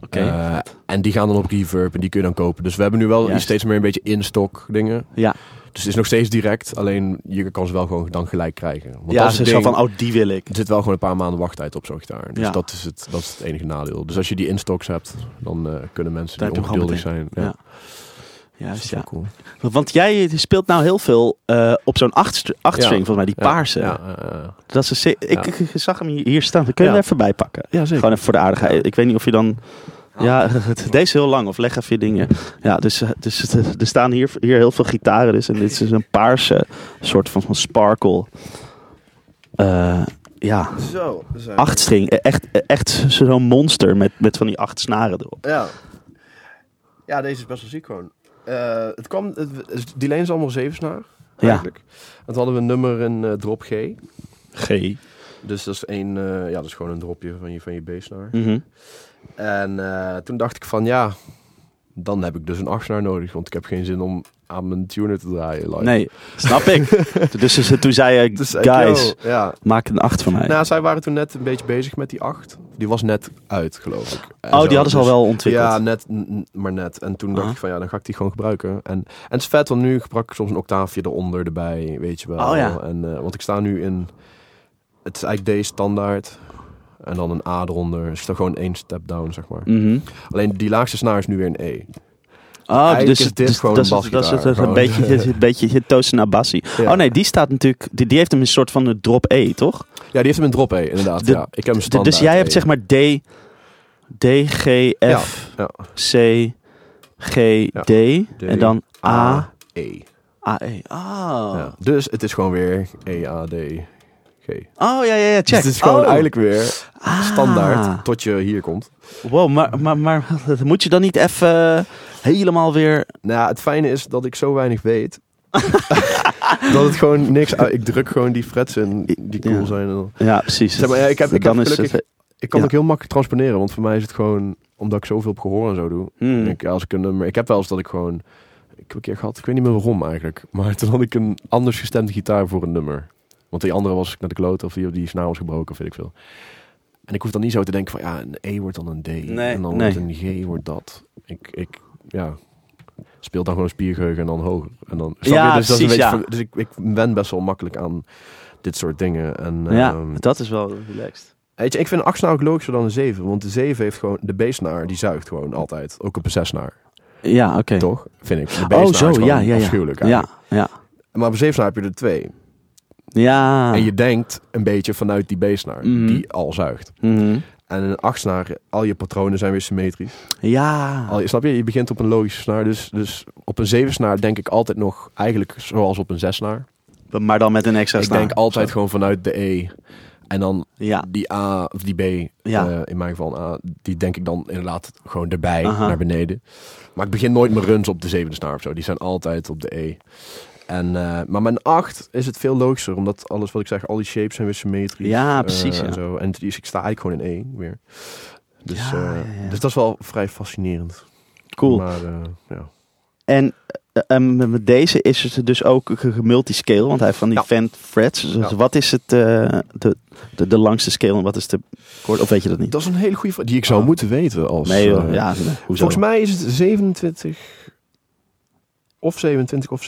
Oké. En die gaan dan op reverb en die kun je dan kopen. Dus we hebben nu wel Juist. steeds meer een beetje in-stock dingen. Ja. Dus het is nog steeds direct. Alleen je kan ze wel gewoon dan gelijk krijgen. Want ja, is ze ding. van, oh, die wil ik. Er zit wel gewoon een paar maanden wachttijd op zo'n gitaar. Dus Ja. dat, is het, dat is het enige nadeel. Dus als je die in stocks hebt, dan eh, kunnen mensen die ongeduldig zijn. Ja. Ja. Dat Juist, ja. cool. Want jij speelt nou heel veel eh, op zo'n acht, achtstring, Ja. volgens mij, die paarse. Ja. Dat is een ik, Ja. ik zag hem hier staan. Kun je hem even bijpakken? ja zeker. Gewoon even voor de aardigheid. Ik weet niet of je dan... Ja, deze is heel lang. Of leg even je dingen. Ja, dus, eh, dus er staan hier, hier heel veel gitaren. Dus, en dit is een paarse soort van, van sparkle. Eh, ja, Zo. achtstring. Echt, echt zo'n monster met, met van die acht snaren erop. Ja. Ja, deze is best wel ziek gewoon. Eh, het kwam, het, die leen is allemaal zevensnaar Ja. eigenlijk. En toen hadden we een nummer in drop G. G. Dus dat is één, ja, dat is gewoon een dropje van je, van je B-snaar. Mhm. En eh, toen dacht ik van ja, dan heb ik dus een achtsnaar nodig. Want ik heb geen zin om aan mijn tuner te draaien. live. Nee, snap ik. dus ze- toen zei Dus ik, guys, yo, ja. maak een acht van mij. Nou, zij waren toen net een beetje bezig met die 8. Die was net uit, geloof ik. En oh, zo, die hadden ze al dus- wel ontwikkeld. Ja, net, maar net. En toen dacht ik van ja, dan ga ik die gewoon gebruiken. En, en het is vet, want nu gebruik ik soms een octaafje eronder erbij, weet je wel. Oh ja. En, eh, want ik sta nu in, het is eigenlijk D standaard. En dan een A eronder. Dus dan gewoon één step down, zeg maar. Mhm. Alleen die laagste snaar is nu weer een E. Oh, Eigenlijk dus, is dit dus gewoon dat is- een dat is het- een gewoon. beetje, een beetje. Ja. Oh nee, die staat natuurlijk, die, die heeft hem een soort van een drop E, toch? Ja, die heeft hem in drop E, inderdaad. De- ja. Ik heb hem standaard dus jij hebt E. zeg maar D, D, G, F, Ja, C, G. D, en dan A, E. A, E. Ja. Dus het is gewoon weer E, A, D. Oh ja, ja, ja, check. Dus het is gewoon Oh. eigenlijk weer Ah. standaard tot je hier komt. Wow, maar, maar, maar moet je dan niet even helemaal weer... Nou, het fijne is dat ik zo weinig weet. dat het gewoon niks... uit- Ik druk gewoon die frets in die cool Ja. zijn. En dan- Ja, precies. Zeg maar, ja, ik heb, ik heb gelukkig- het... ik kan Ja. ook heel makkelijk transponeren. Want voor mij is het gewoon... Omdat ik zoveel op gehoor en zo doe. Hmm. Ik, als ik, een nummer, ik heb wel eens dat ik gewoon... Ik heb een keer gehad, ik weet niet meer waarom eigenlijk. Maar toen had ik een anders gestemde gitaar voor een nummer. Want die andere was naar de kloot of die, die snaar was gebroken of weet ik veel. En ik hoef dan niet zo te denken van ja, een E wordt dan een D. Nee, en dan nee. wordt een G wordt dat. Ik, ik ja, speel dan gewoon een spiergeheugen en dan hoger. En dan, Ja? Dus, dat precies, ja. van- dus ik, ik wen best wel makkelijk aan dit soort dingen. En, Ja, ehm, dat is wel relaxed. Weet je, ik vind een 8 ook logischer dan een 7. Want de 7 heeft gewoon de B-snaar, die zuigt gewoon altijd. Ook op een 6 snaar, Ja, oké. toch? Vind ik. De Oh, zo, is ja, ja, ja. afschuwelijk Ja, ja. Maar op een 7 snaar heb je er twee. Ja. En je denkt een beetje vanuit die B-snaar, Mhm. die al zuigt. Mhm. En een 8 snaar, al je patronen zijn weer symmetrisch. Ja. Al, snap je? Je begint op een logische snaar. Dus, dus op een 7 snaar denk ik altijd nog eigenlijk zoals op een 6 snaar. Maar dan met een extra Ik snaar. denk altijd Zo. gewoon vanuit de E. En dan Ja. die A of die B, Ja. eh, in mijn geval A, die denk ik dan inderdaad gewoon erbij Aha. naar beneden. Maar ik begin nooit mijn runs op de zevende snaar of zo. Die zijn altijd op de E. En, eh, maar mijn 8 is het veel logischer, omdat alles wat ik zeg, al die shapes zijn weer symmetrisch. Ja, eh, precies, ja. En, zo. en dus ik sta eigenlijk gewoon in E weer. Dus, Ja, eh, ja, dus dat is wel vrij fascinerend. Cool. Maar ja. En eh, ehm, met deze is het dus ook ge- multiscale, want hij heeft van die. Fend frets. Dus wat is het, de, de, de langste scale en wat is de kort, of weet je dat niet? Dat is een hele goede vraag, die ik zou Oh. moeten weten. Als, nee joh, ja, hoezo? Volgens mij is het 27 of 27 of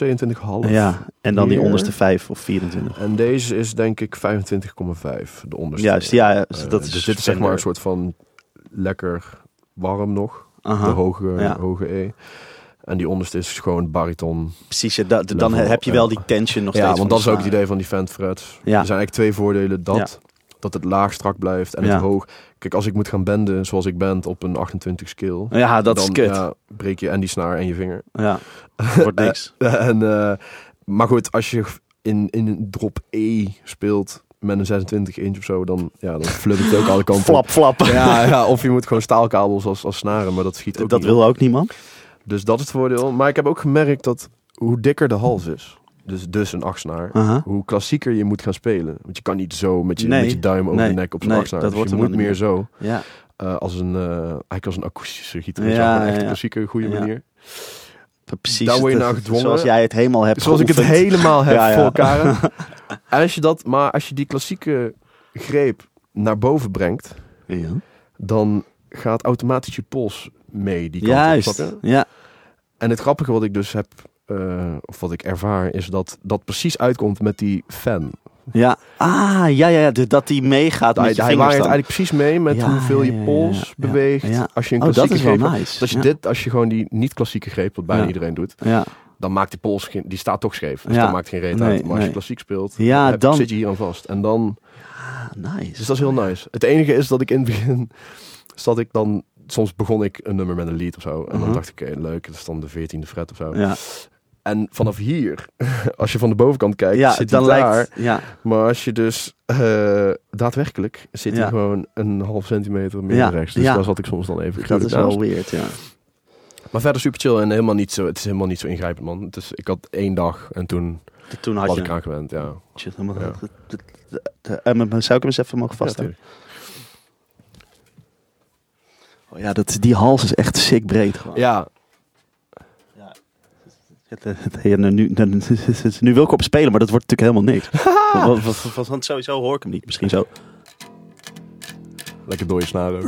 27,5. Ja, en dan die onderste 5 of 24. En deze is denk ik 25,5, de onderste. Juist, ja, ja, Eh, dat is dus dit is zeg maar een soort van lekker warm nog. Aha. De hoge, Ja. hoge E. En die onderste is gewoon bariton. Precies, ja, da- dan heb je wel ja. die tension nog ja, steeds. want van dat is ook het idee van die Fend frets. Ja. Er zijn eigenlijk twee voordelen. Dat, dat het laag strak blijft en Ja. het hoog. Kijk, als ik moet gaan benden zoals ik ben op een 28 skill. Ja, dat dan is kut. Ja, Ja, breek je en die snaar en je vinger. Wordt niks. En, eh, maar goed, als je in, in een drop E speelt met een 26 inch of zo, dan, ja, dan het ook alle kanten. Flap, flap. Ja, ja, of je moet gewoon staalkabels als, als snaren, maar dat schiet ook dat niet wil ook niemand. Dus dat is het voordeel. Maar ik heb ook gemerkt dat hoe dikker de hals is, dus, dus een achtsnaar, Aha. hoe klassieker je moet gaan spelen. Want je kan niet zo met je, Nee, met je duim over nee, de nek op zo'n nee, achtsnaar. dat Dus wordt je moet meer zo. Ja. eh, als een, eh, eigenlijk als een akoestische gitarist. Ja, Ja, echt een klassieke goede manier. Precies. Daar word je het- nou gedwongen. Zoals jij het helemaal hebt Zoals ik het helemaal heb Ja, ja. voor elkaar. en als je dat, maar als je die klassieke greep naar boven brengt, Ja. dan gaat automatisch je pols mee die kant op, Juist. Ja. En het grappige wat ik dus heb, eh, of wat ik ervaar, is dat dat precies uitkomt met die fan. Ja. Ah, ja, ja, de- Dat die meegaat Hij, je hij waait dan. eigenlijk precies mee met Ja, hoeveel je pols beweegt. ja. Als je een Oh, dat klassieke is wel greep nice. Als je, dit, als je gewoon die niet-klassieke greep, wat bijna iedereen doet, Ja. dan maakt die pols, geen, die staat toch scheef. Dus Ja. dat maakt geen reet Nee, uit. Maar als je nee. klassiek speelt, Ja, heb- dan- zit je hier aan vast. En dan, Ah, nice. dus dat is heel nice. Het enige is dat ik in het begin, zat ik dan, soms begon ik een nummer met een lied of zo. En Mhm. dan dacht ik, oké, leuk, het is dan de veertiende fret of zo. Ja, En vanaf hier, als je van de bovenkant kijkt, ja zit dan hij daar. lijkt... Ja. Maar als je dus eh, daadwerkelijk zit Ja. hij gewoon een half centimeter meer Ja, rechts. Dus ja. daar zat ik soms dan even Dat is wel weird, ja. Maar verder super chill en helemaal niet zo, het is helemaal niet zo ingrijpend man. Is, ik had één dag en toen Toen had je... ik aan gewend, ja. Shit, helemaal- Ja. Maar- maar Zou ik hem eens even mogen Ja, vasthouden? tuurlijk. Oh, ja, dat, die hals is echt sick breed gewoon. ja, Het, het- ja, nou, nu, nu wil ik op spelen, maar dat wordt natuurlijk helemaal niks. want, want- want- want sowieso hoor ik hem niet. Misschien zo. lekker door je snaren.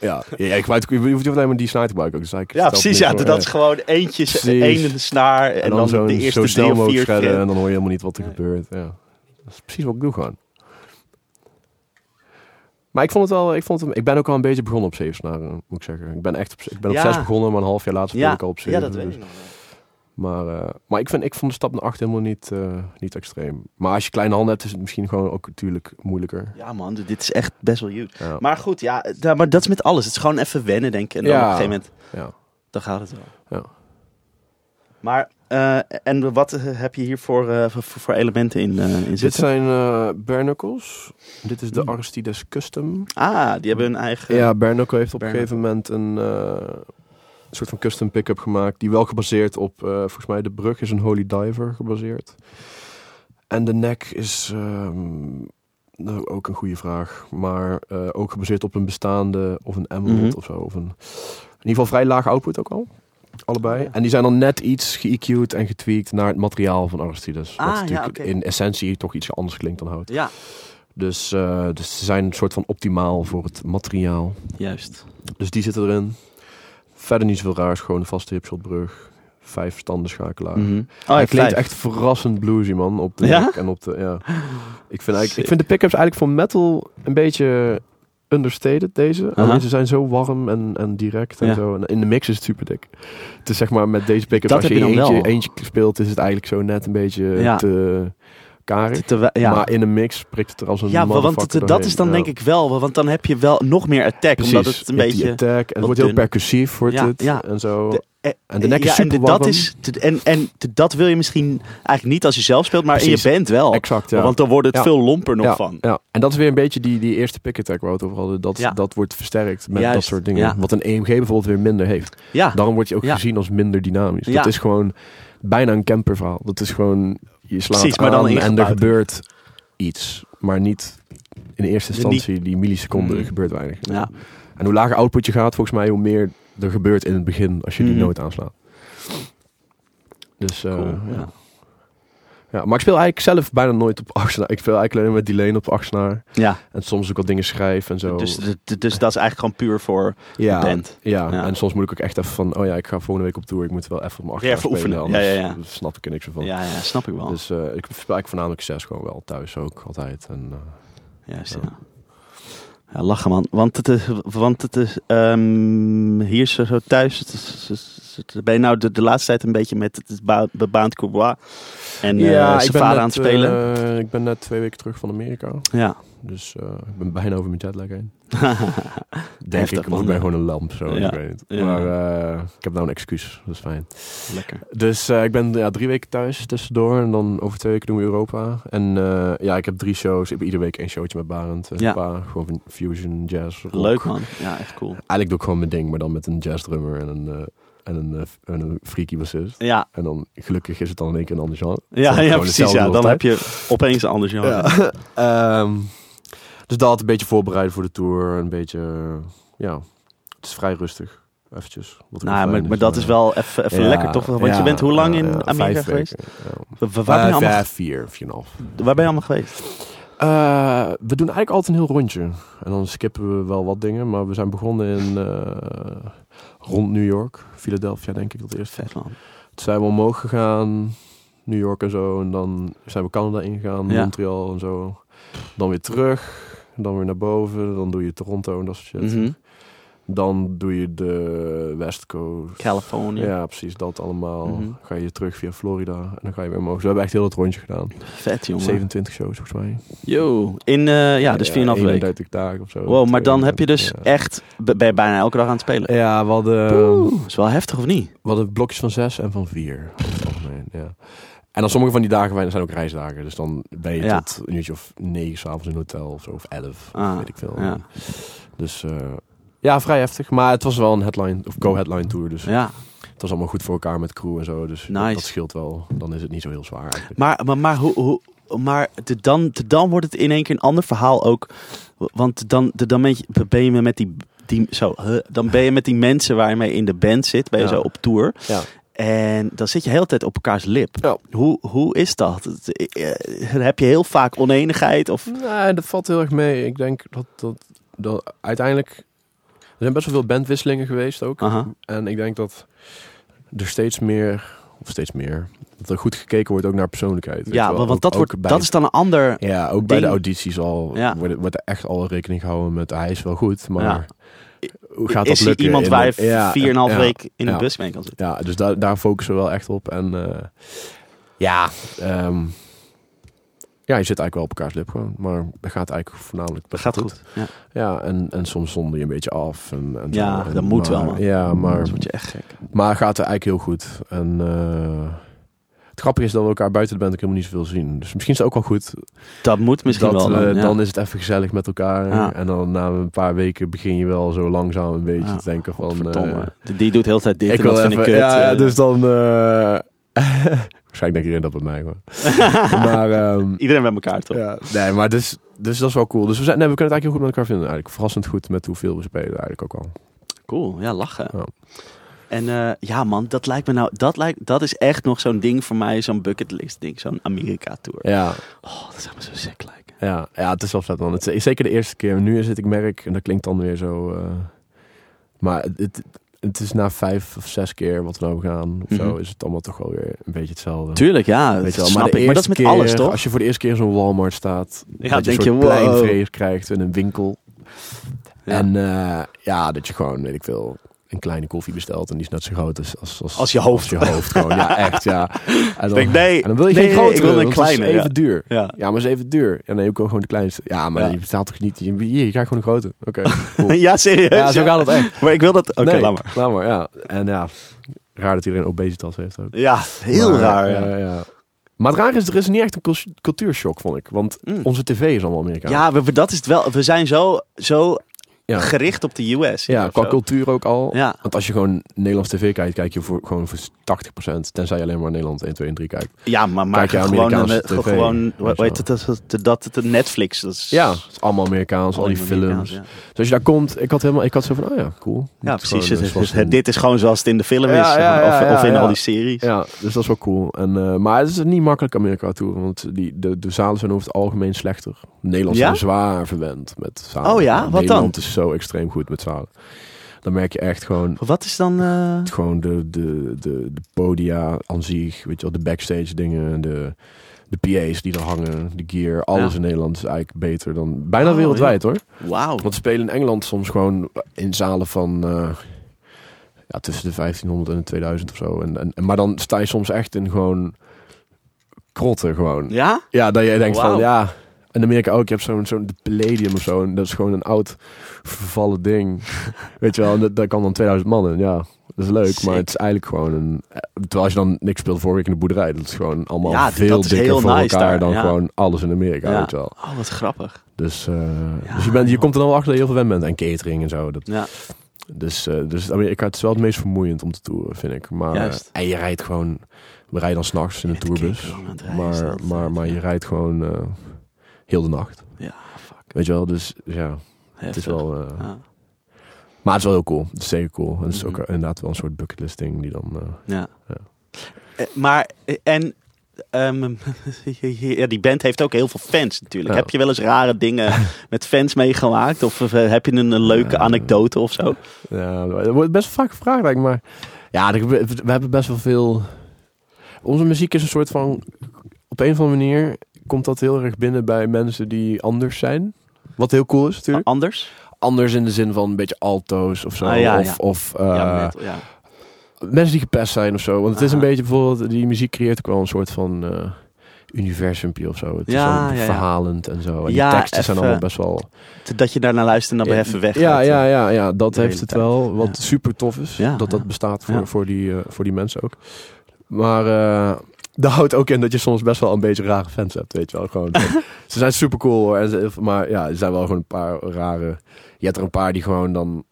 Ja, ja, ja ik weet, je hoeft niet alleen maar die snaar te gebruiken. ook. Dus Ja, precies. Ja, dat is gewoon eentje, één snaar en, En dan, de eerste zo snel drie of vier en dan hoor je helemaal niet wat er Nee. gebeurt. Ja. Dat is precies wat ik doe gewoon. Maar ik vond het wel, ik, vond het, ik ben ook al een beetje begonnen op zeven snaren, moet ik zeggen. Ik ben echt op, ik ben op Ja. zes begonnen, maar een half jaar later speel Ja, ik al op zeven. ja, dat weet dus- ik nog. wel. Maar, eh, maar ik, vind, ik vond de stap naar acht helemaal niet, eh, niet extreem. Maar als je kleine handen hebt, is het misschien gewoon ook natuurlijk moeilijker. Ja man, dit is echt best wel huge. Ja. Maar goed, ja, da- maar dat is met alles. Het is gewoon even wennen, denk ik. En dan Ja. op een gegeven moment, ja. dan gaat het wel. Ja. Maar, eh, en wat heb je hier voor, voor, elementen in, in Dit zitten? zijn eh bare knuckles. Dit is de Hmm. Aristides Custom. Ah, die hebben hun eigen... Ja, bare knuckle heeft op een gegeven moment een eh, soort van custom pick-up gemaakt. Die wel gebaseerd op, eh, volgens mij de brug is een Holy Diver gebaseerd. En de nek is ehm, nou, ook een goede vraag. Maar eh, ook gebaseerd op een bestaande of een emerald Mhm. of zo. Of een, in ieder geval vrij laag output ook al. Allebei. Ja. En die zijn dan net iets ge-EQ'd en getweakt naar het materiaal van Aristides. Ah, wat ja, natuurlijk oké. in essentie toch iets anders klinkt dan hout. Ja, Dus, eh, dus ze zijn een soort van optimaal voor het materiaal. juist. Dus die zitten erin. Verder niet zoveel raars. Gewoon een vaste hipshotbrug. Vijf standen schakelaar. Oh, Hij klinkt echt verrassend bluesy, man. Op de Ja? en op de, ja. Ik vind, eigenlijk, ik vind de pick-ups eigenlijk voor metal een beetje understated, deze. Alleen ze zijn zo warm en, en direct en Ja. zo. En in de mix is het super dik. Het is zeg maar met deze pick-ups, Dat als je, je eentje, eentje speelt, is het eigenlijk zo net een beetje Ja. te karig. Ja. Maar in een mix prikt het er als een ja, want het- dat is dan denk ik wel, want dan heb je wel nog meer attack, Precies. omdat het een Je beetje... attack, en het wordt heel percussief wordt Ja, het ja. en zo. De- eh, en de nek is en super de- dat is te- en, en te- dat wil je misschien eigenlijk niet als je zelf speelt, maar Precies. in je band wel. Exact. Want dan wordt het veel lomper nog van. Ja. En dat is weer een beetje die, die eerste pick attack waar we het over hadden. Dat, dat wordt versterkt met Juist, dat soort dingen. ja. Wat een EMG bijvoorbeeld weer minder heeft. Ja, Daarom wordt je ook gezien als minder dynamisch. Ja. Dat is gewoon bijna een camperverhaal. Dat is gewoon, je slaat Precies, maar aan dan en er gebeurt iets. Maar niet in eerste instantie, die milliseconden, Mm. gebeurt weinig. ja. En hoe lager output je gaat, volgens mij, hoe meer er gebeurt in het begin als je die Mhm. noot aanslaat. Dus, Cool, ja. Ja. Ja, maar ik speel eigenlijk zelf bijna nooit op achtsnaar. Ik speel eigenlijk alleen met delay op achtsnaar. ja. En soms ook wat dingen schrijven en zo. Dus, dus, dus dat is eigenlijk gewoon puur voor ja, de band. Ja. Ja. en soms moet ik ook echt even van... Oh ja, ik ga volgende week op tour. Ik moet wel even op mijn Ja, achtsnaar even spelen. oefenen. Ja, Anders ja, ja. snap ik er niks van. Ja, ja, snap ik wel. Dus eh, ik speel eigenlijk voornamelijk zes gewoon wel thuis ook altijd. En, eh, Juist, Ja. ja. Ja, lachen man. Want het is, want het is ehm, hier zo, zo thuis. Het is, ben je nou de, de laatste tijd een beetje met het bebaand Courbois en ja, ben vader net, aan het spelen? eh, ik ben net twee weken terug van Amerika. ja. Dus eh, ik ben bijna over mijn jetlag heen. Denk Heftig, ik, want ik ben gewoon een lamp. Zo, Ja. ik weet het. Ja. Maar eh, ik heb nou een excuus. Dat is fijn. Lekker. Dus eh, ik ben ja, drie weken thuis tussendoor. En dan over twee weken doen we Europa. En eh, ja, ik heb drie shows. Ik heb iedere week één showtje met Barend. eh, Ja. een paar, gewoon fusion, jazz, rock. Leuk man. Ja, echt cool. Eigenlijk doe ik gewoon mijn ding. Maar dan met een jazzdrummer en een, eh, en een, eh, en een freaky bassist. Ja, En dan gelukkig is het dan in één keer een ander genre. ja, ja precies. Ja. Dan heb je opeens een ander genre. Ja. Ehm, Dus dat een beetje voorbereiden voor de tour. Een beetje, eh, ja, het is vrij rustig. Eventjes. Wat Nou, maar, maar dat is wel even, even Ja, lekker toch? Want ja, je bent hoe lang in Amerika geweest? weken. Waar, ben je Vijf, allemaal, vier, vier en een half. waar ben je allemaal geweest? Eh, we doen eigenlijk altijd een heel rondje. En dan skippen we wel wat dingen. Maar we zijn begonnen in eh, rond New York. Philadelphia denk ik dat eerst. Vet man. Toen zijn we omhoog gegaan. New York en zo. En dan zijn we Canada ingegaan. Ja. Montreal en zo. Dan weer terug. Dan weer naar boven. Dan doe je Toronto en dat soort shit. Mhm. Dan doe je de West Coast. Californië. Ja, precies. Dat allemaal. Mhm. Ga je terug via Florida. En dan ga je weer omhoog. Dus we hebben echt heel het rondje gedaan. Vet jongen. 27 shows volgens mij. Yo. In, eh, ja, dus 4,5 weken. 31 dagen of zo. Wow, maar dan heb je dus Ja. echt, ben je bijna elke dag aan het spelen. Ja, we hadden, Oeh, is wel heftig of niet? we hadden blokjes van zes en van vier. over het algemeen, ja. En dan sommige van die dagen zijn ook reisdagen. Dus dan ben je Ja. tot een uurtje of negen s'avonds in een hotel of zo. Of elf, Ah, weet ik veel. ja. Dus eh, ja, vrij heftig. Maar het was wel een headline, of co-headline tour. Dus Ja. het was allemaal goed voor elkaar met crew en zo. Dus dat, Nice. dat scheelt wel. Dan is het niet zo heel zwaar eigenlijk. Maar, maar, maar, hoe, hoe, maar de, dan, de, dan wordt het in één keer een ander verhaal ook. Want dan, de, dan ben je, ben je met die, die, zo, huh, dan ben je met die mensen waar je mee in de band zit, ben je Ja. zo op tour. Ja. En dan zit je de hele tijd op elkaars lip. Ja. Hoe, hoe is dat? Het, eh, Heb je heel vaak oneenigheid? Of, Nee, dat valt heel erg mee. Ik denk dat, dat, dat uiteindelijk... Er zijn best wel veel bandwisselingen geweest ook. Aha. En ik denk dat er steeds meer, of steeds meer, dat er goed gekeken wordt ook naar persoonlijkheid. ja, wel. want Ook- dat, wordt, bij- dat is dan een ander... Ja, ook bij de audities al Ja. wordt, wordt er echt al rekening gehouden met hij is wel goed, maar Ja. hoe gaat is dat lukken? iemand waar je een- ja, vier en een half week in de bus mee kan zitten? Ja, dus daar, daar focussen we wel echt op. En eh, ja, ehm, ja, je zit eigenlijk wel op elkaars lip gewoon, maar dat gaat eigenlijk voornamelijk Dat best gaat goed. Ja, Ja, en, en soms zonder je een beetje af. En, en Ja. En dat moet maar- wel, man. Ja, maar, Anders word je echt gek. maar gaat er eigenlijk heel goed. En eh, het grappige is dat we elkaar buiten de band ook helemaal niet zoveel zien. Dus misschien is het ook wel goed. Dat moet misschien dat, wel. we- dan, ja. Dan is het even gezellig met elkaar. Ja. En dan na een paar weken begin je wel zo langzaam een beetje te denken van... Eh, Die- doet heel de tijd dit ik en wil dat vind even, ik kut. ja, eh. dus dan... waarschijnlijk denk iedereen dat bij mij gewoon. maar... ehm, Iedereen bij elkaar toch? ja, nee, maar dus, dus dat is wel cool. Dus we, zijn, nee, we kunnen het eigenlijk heel goed met elkaar vinden. Eigenlijk verrassend goed met hoeveel we spelen eigenlijk ook al. Cool, ja, lachen. Ja. En eh, ja man, dat lijkt me nou, dat, lijkt, dat is echt nog zo'n ding voor mij, zo'n bucketlist ding, zo'n Amerika-tour. Ja, Oh, dat zou me zo sick lijken. ja, ja, het is wel vet man. Het is zeker de eerste keer. Nu is het, ik merk, en dat klinkt dan weer zo... eh, maar het, het, is na vijf of zes keer wat we nou gaan, of zo, Mhm. is het allemaal toch wel weer een beetje hetzelfde. Tuurlijk, ja, Weet dat je wel, snap maar, ik. Maar dat is met alles, toch? Als je voor de eerste keer zo'n Walmart staat, Ja, dat denk je een je, soort wow. pleinvrees krijgt in een winkel. Ja. En eh, ja, dat je gewoon, weet ik veel, een kleine koffie bestelt en die is net zo groot als, als, als, Als je hoofd. je hoofd gewoon. Ja, echt, ja. En dan, Denk, nee, en dan wil je nee, geen nee, grotere, ik wil een kleine, even ja. duur. Ja. Ja, maar is even duur. Ja, nee, ik wil gewoon de kleinste. Ja, maar Ja. je betaalt toch niet... Je, hier, je krijgt gewoon een grote. Oké, cool. ja, serieus? Ja, zo gaat het echt. Maar ik wil dat... Oké, nee, laat maar. Laat maar, ja. En ja, raar dat iedereen obesitas heeft ook. Ja, heel Maar, raar. Ja. ja, ja. Maar het raar is, er is niet echt een cul- cultuurshock, vond ik. Want Mm. onze tv is allemaal Amerikaans. Ja, we, we- dat is het wel. We zijn zo, zo ja. gericht op de US. Ja, qua zo. cultuur ook al. Ja, Want als je gewoon Nederlands tv kijkt, kijk je voor, gewoon voor 80%. Tenzij je alleen maar Nederland 1, 2 en 3 kijkt. ja maar, Kijk je gewoon, een- TV, gewoon zo. het, dat, dat, dat, dat Netflix. Dat is Ja, het is allemaal Amerikaans, al die films. Amerikaans, ja. Dus als je daar komt, ik had helemaal, ik had zo van, oh ja, cool. Ja, is precies. gewoon, Het- eh, het- in- dit is gewoon zoals het in de film is. Of, of in al die series. Ja, dus dat is wel cool. En, eh, maar het is niet makkelijk Amerika toe, want die, de, de zalen zijn over het algemeen slechter. Nederland Ja? zijn zwaar verwend met zalen. Oh ja? Wat dan? Zo extreem goed met zalen. Dan merk je echt gewoon, Wat is dan... eh, gewoon de, de, de, de podia aan zich, weet je wel, de backstage dingen, de, de PA's die er hangen, de gear, alles Ja. in Nederland is eigenlijk beter dan bijna Oh, wereldwijd hoor. Wauw. Want spelen in Engeland soms gewoon in zalen van eh, ja, tussen de 1500 en de 2000 of zo. En, en, maar dan sta je soms echt in gewoon krotten gewoon. Ja, Ja? dat je denkt van ja. In Amerika ook, je hebt zo'n zo'n de Palladium of zo. En dat is gewoon een oud vervallen ding. Weet je wel, en dat, daar kan dan 2000 man in. Ja, dat is leuk. Sick. Maar het is eigenlijk gewoon een... eh, Terwijl als je dan niks speelt vorige week in de boerderij. Dat is gewoon allemaal Ja, veel dikker voor nice elkaar daar, dan ja. gewoon alles in Amerika. Ja. Weet je wel. Oh, wat grappig. Dus, eh, dus je, bent, je komt er dan wel achter dat je heel veel bent. En catering en zo. Dat, Ja, dus, eh dus Amerika het is wel het meest vermoeiend om te toeren, vind ik. Maar, Juist. en je rijdt gewoon... We rijden dan s'nachts in een de tourbus. Maar, maar, maar je rijdt gewoon heel de nacht. ja, fuck. Weet je wel, dus ja, het is wel... eh, Ja. Maar het is wel heel cool. Het is zeker cool. En het is ook Mhm. inderdaad wel een soort bucketlist ding die dan... eh, Ja. Ja. Eh, Maar, en ehm, ja, die band heeft ook heel veel fans natuurlijk. Ja. Heb je wel eens rare dingen met fans meegemaakt? Of, heb je een, leuke anekdote of zo? Ja, er wordt best vaak gevraagd eigenlijk, maar ja, we hebben best wel veel. Onze muziek is een soort van, op een of andere manier komt dat heel erg binnen bij mensen die anders zijn. Wat heel cool is natuurlijk. Anders? Anders in de zin van een beetje alto's of zo. Ah, ja, of ja. of eh, ja, metal, ja. mensen die gepest zijn of zo. Want het is een beetje bijvoorbeeld, die muziek creëert ook wel een soort van eh universumpje of zo. Het is Ja, zo ja, verhalend en zo. En Ja, die teksten zijn allemaal best wel... Dat je daarna luistert en dan even weg. Ja, gaat, ja, eh. ja, ja, dat heeft het tijd. wel. Wat Ja. super tof is. Ja, dat dat bestaat voor, Ja. voor, die, eh, voor die mensen ook. Maar eh dat houdt ook in dat je soms best wel een beetje rare fans hebt. Weet je wel. Gewoon, ze zijn super cool hoor. En ze, maar ja, er zijn wel gewoon een paar rare. Je hebt er een paar die gewoon dan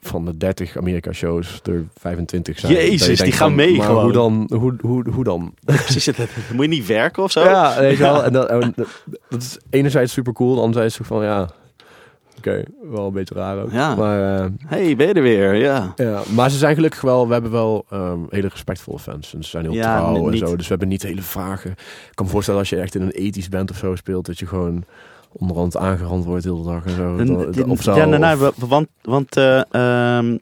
van de 30 Amerika shows er 25 zijn. Jezus, je die gaan van, mee gewoon. Hoe dan? Hoe, hoe, hoe dan? Precies, dat- moet je niet werken of zo? Ja, weet je wel. En dat, en dat- dat is enerzijds super cool. Anderzijds zo van ja. Oké, wel een beetje raar ook. Ja. Maar eh, hey, ben je er weer? Ja. Ja, maar ze zijn gelukkig wel, we hebben wel ehm, hele respectvolle fans. En ze zijn heel Ja, trouw en zo. Dus we hebben niet hele vage... Ik kan me voorstellen als je echt in een ethisch band of zo speelt... dat je gewoon onderhand aangerand wordt de hele dag en zo. En- of zo. ja, nou, nou, of- wa- want, want eh, ehm,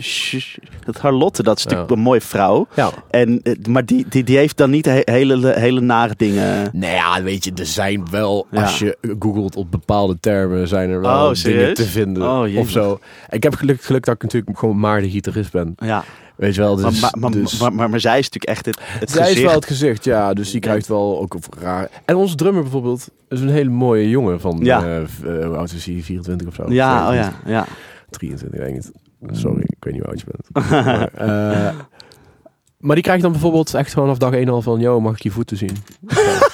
sh- dat Harlotte, dat is natuurlijk Ja. een mooie vrouw. ja. En, eh, maar die, die, die heeft dan niet he- hele, hele nare dingen. Nou ja, weet je, er zijn wel... Ja. Als je googelt op bepaalde termen... zijn er wel Oh, dingen te vinden. Oh, of zo. Ik heb geluk, geluk dat ik natuurlijk gewoon maar de gitarist ben. Ja, Weet je wel, dus... maar, maar, maar, dus- maar, maar, maar zij is natuurlijk echt het, het Zij gezicht. is wel het gezicht, ja. Dus die krijgt wel ook op raar. En onze drummer bijvoorbeeld is een hele mooie jongen van. Ja. eh, hoe oud is hij? 24 of zo? Ja, Ik oh weet ja, ja. 23, denk ik. Sorry, ik weet niet hoe oud je bent. maar, eh, maar die krijgt dan bijvoorbeeld echt gewoon vanaf dag 1 al van... Yo, mag ik je voeten zien?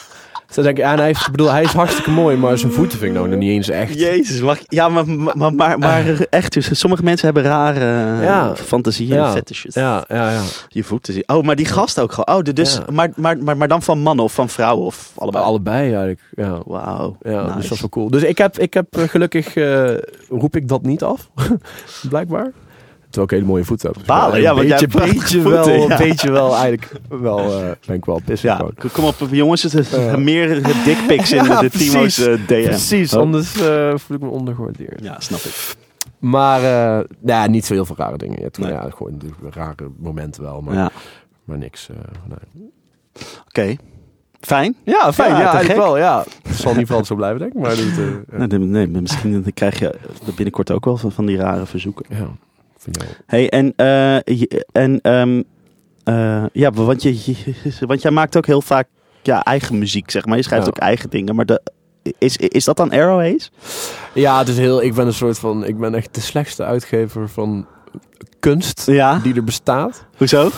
Denk ik, en hij, heeft, bedoel, hij is hartstikke mooi, maar zijn voeten vind ik nou nog niet eens echt. Jezus, mag, ja, maar, maar, maar, maar echt, dus sommige mensen hebben rare Ja. fantasieën Ja. en fetishes. Ja, ja, ja. Je voeten zien. Oh, maar die gast ook gewoon. Oh, dus, Ja. maar, maar, maar, maar dan van mannen of van vrouwen of allebei? Allebei eigenlijk, ja. Wauw. Ja, nice. dus dat is wel cool. Dus ik heb, ik heb eh, gelukkig, eh, roep ik dat niet af, blijkbaar. Terwijl ik hele mooie voeten heb. Dus Balen, ja, want jij beetje, beetje voeten, wel, ja. een beetje wel, eigenlijk wel, eh, ben ik wel pissig Ja, gewoon. kom op jongens, het is Ja. meer dickpics in Ja, de precies. Timo's eh, DM. Precies, Oh. anders eh, voel ik me ondergewaardeerd. Ja, snap ik. Maar uh, ja, niet zo heel veel rare dingen. Hebt Nee. ja, gewoon de rare momenten wel, maar, Ja. maar niks. eh, nee. Oké. Fijn. Ja, fijn. Ja, Ja, eigenlijk wel. Ja. Het zal niet van zo blijven, denk ik. Maar eh, ja. Nee, nee, nee, misschien krijg je binnenkort ook wel van, van die rare verzoeken. ja, jij. Hey, en, eh, je- en ehm, eh, ja, want, je, want jij maakt ook heel vaak ja, eigen muziek, zeg maar. Je schrijft Ja. ook eigen dingen, maar de, is, is dat dan Arrowhaze? Ja, het is heel. Ik ben een soort van. Ik ben echt de slechtste uitgever van kunst Ja. die er bestaat. Hoezo?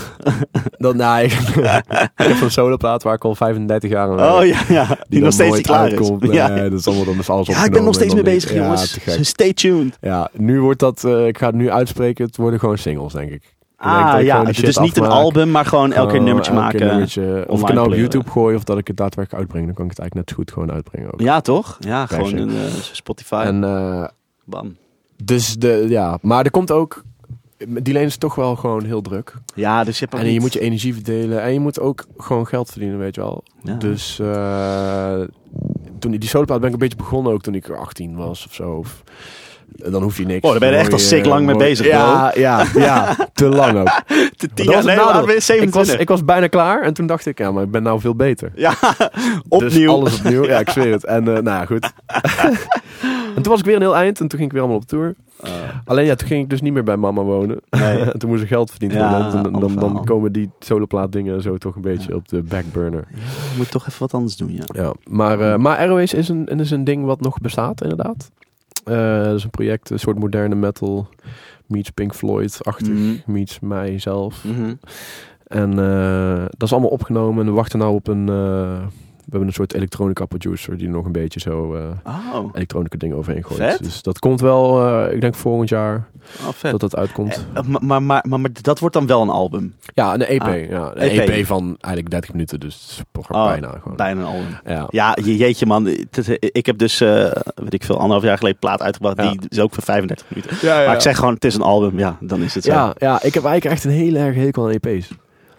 Dan, nou, ik, ik heb een soloplaat waar ik al 35 jaar aan Oh ja, ja. Die, nog steeds niet klaar uitkomt. is. Ja. dat is allemaal dan is alles ja, ik ben nog steeds mee bezig, jongens. Gek. Stay tuned. Ja, nu wordt dat. eh, ik ga het nu uitspreken. Het worden gewoon singles, denk ik. Ah ja, dus niet een album, maar gewoon elke keer nummertje elke maken. nummertje. of ik nou op. YouTube gooi of dat ik het daadwerkelijk uitbreng, dan kan ik het eigenlijk net zo goed gewoon uitbrengen. Ook. Ja, toch? Ja, Krijg gewoon een eh, Spotify. En eh, Bam. dus de, ja, maar er komt ook. Die leen is toch wel gewoon heel druk. Ja, dus je En je niet- moet je energie verdelen. En je moet ook gewoon geld verdienen, weet je wel. Ja. Dus eh, toen die soloplaat ben ik een beetje begonnen ook toen ik er 18 was of zo. Of, dan hoef je niks. Oh, daar ben je echt al sick lang mee bezig, Ja, ja, ja, te lang ook. Te tien jaar je Ik 27. was, ik was bijna klaar en toen dacht ik, ja, maar ik ben nou veel beter. Ja, Dus opnieuw. alles opnieuw, ja, ik zweer het. En eh, nou ja, goed. en toen was ik weer een heel eind en toen ging ik weer allemaal op tour. Ah. Alleen ja, toen ging ik dus niet meer bij mama wonen. Nee. en toen moest ik geld verdienen. Ja, dan, dan, komen die soloplaat dingen zo toch een beetje Ja. op de backburner. Je moet toch even wat anders doen, ja. Ja, maar, eh maar Airways is een, is een ding wat nog bestaat, inderdaad. Eh dat is een project, een soort moderne metal, meets Pink Floyd-achtig, Mhm. meets mijzelf. Mhm. En eh, dat is allemaal opgenomen en we wachten nou op een, eh, We hebben een soort elektronica producer die nog een beetje zo Oh, elektronische dingen overheen gooit. Vet. Dus dat komt wel, eh, ik denk volgend jaar oh dat dat uitkomt. Eh, maar, maar, maar, maar, dat wordt dan wel een album. ja, een EP. ah, ja, een EP. EP. van eigenlijk 30 minuten, dus Oh, bijna gewoon. Bijna een album. Ja. Ja, je- jeetje man. Ik heb dus, eh, weet ik veel, anderhalf jaar geleden plaat uitgebracht. Ja. Die is ook voor 35 minuten. Ja, Maar ik zeg gewoon, het is een album. Ja, dan is het zo. ja, ja, ik heb eigenlijk echt een hele erg hekel aan EP's.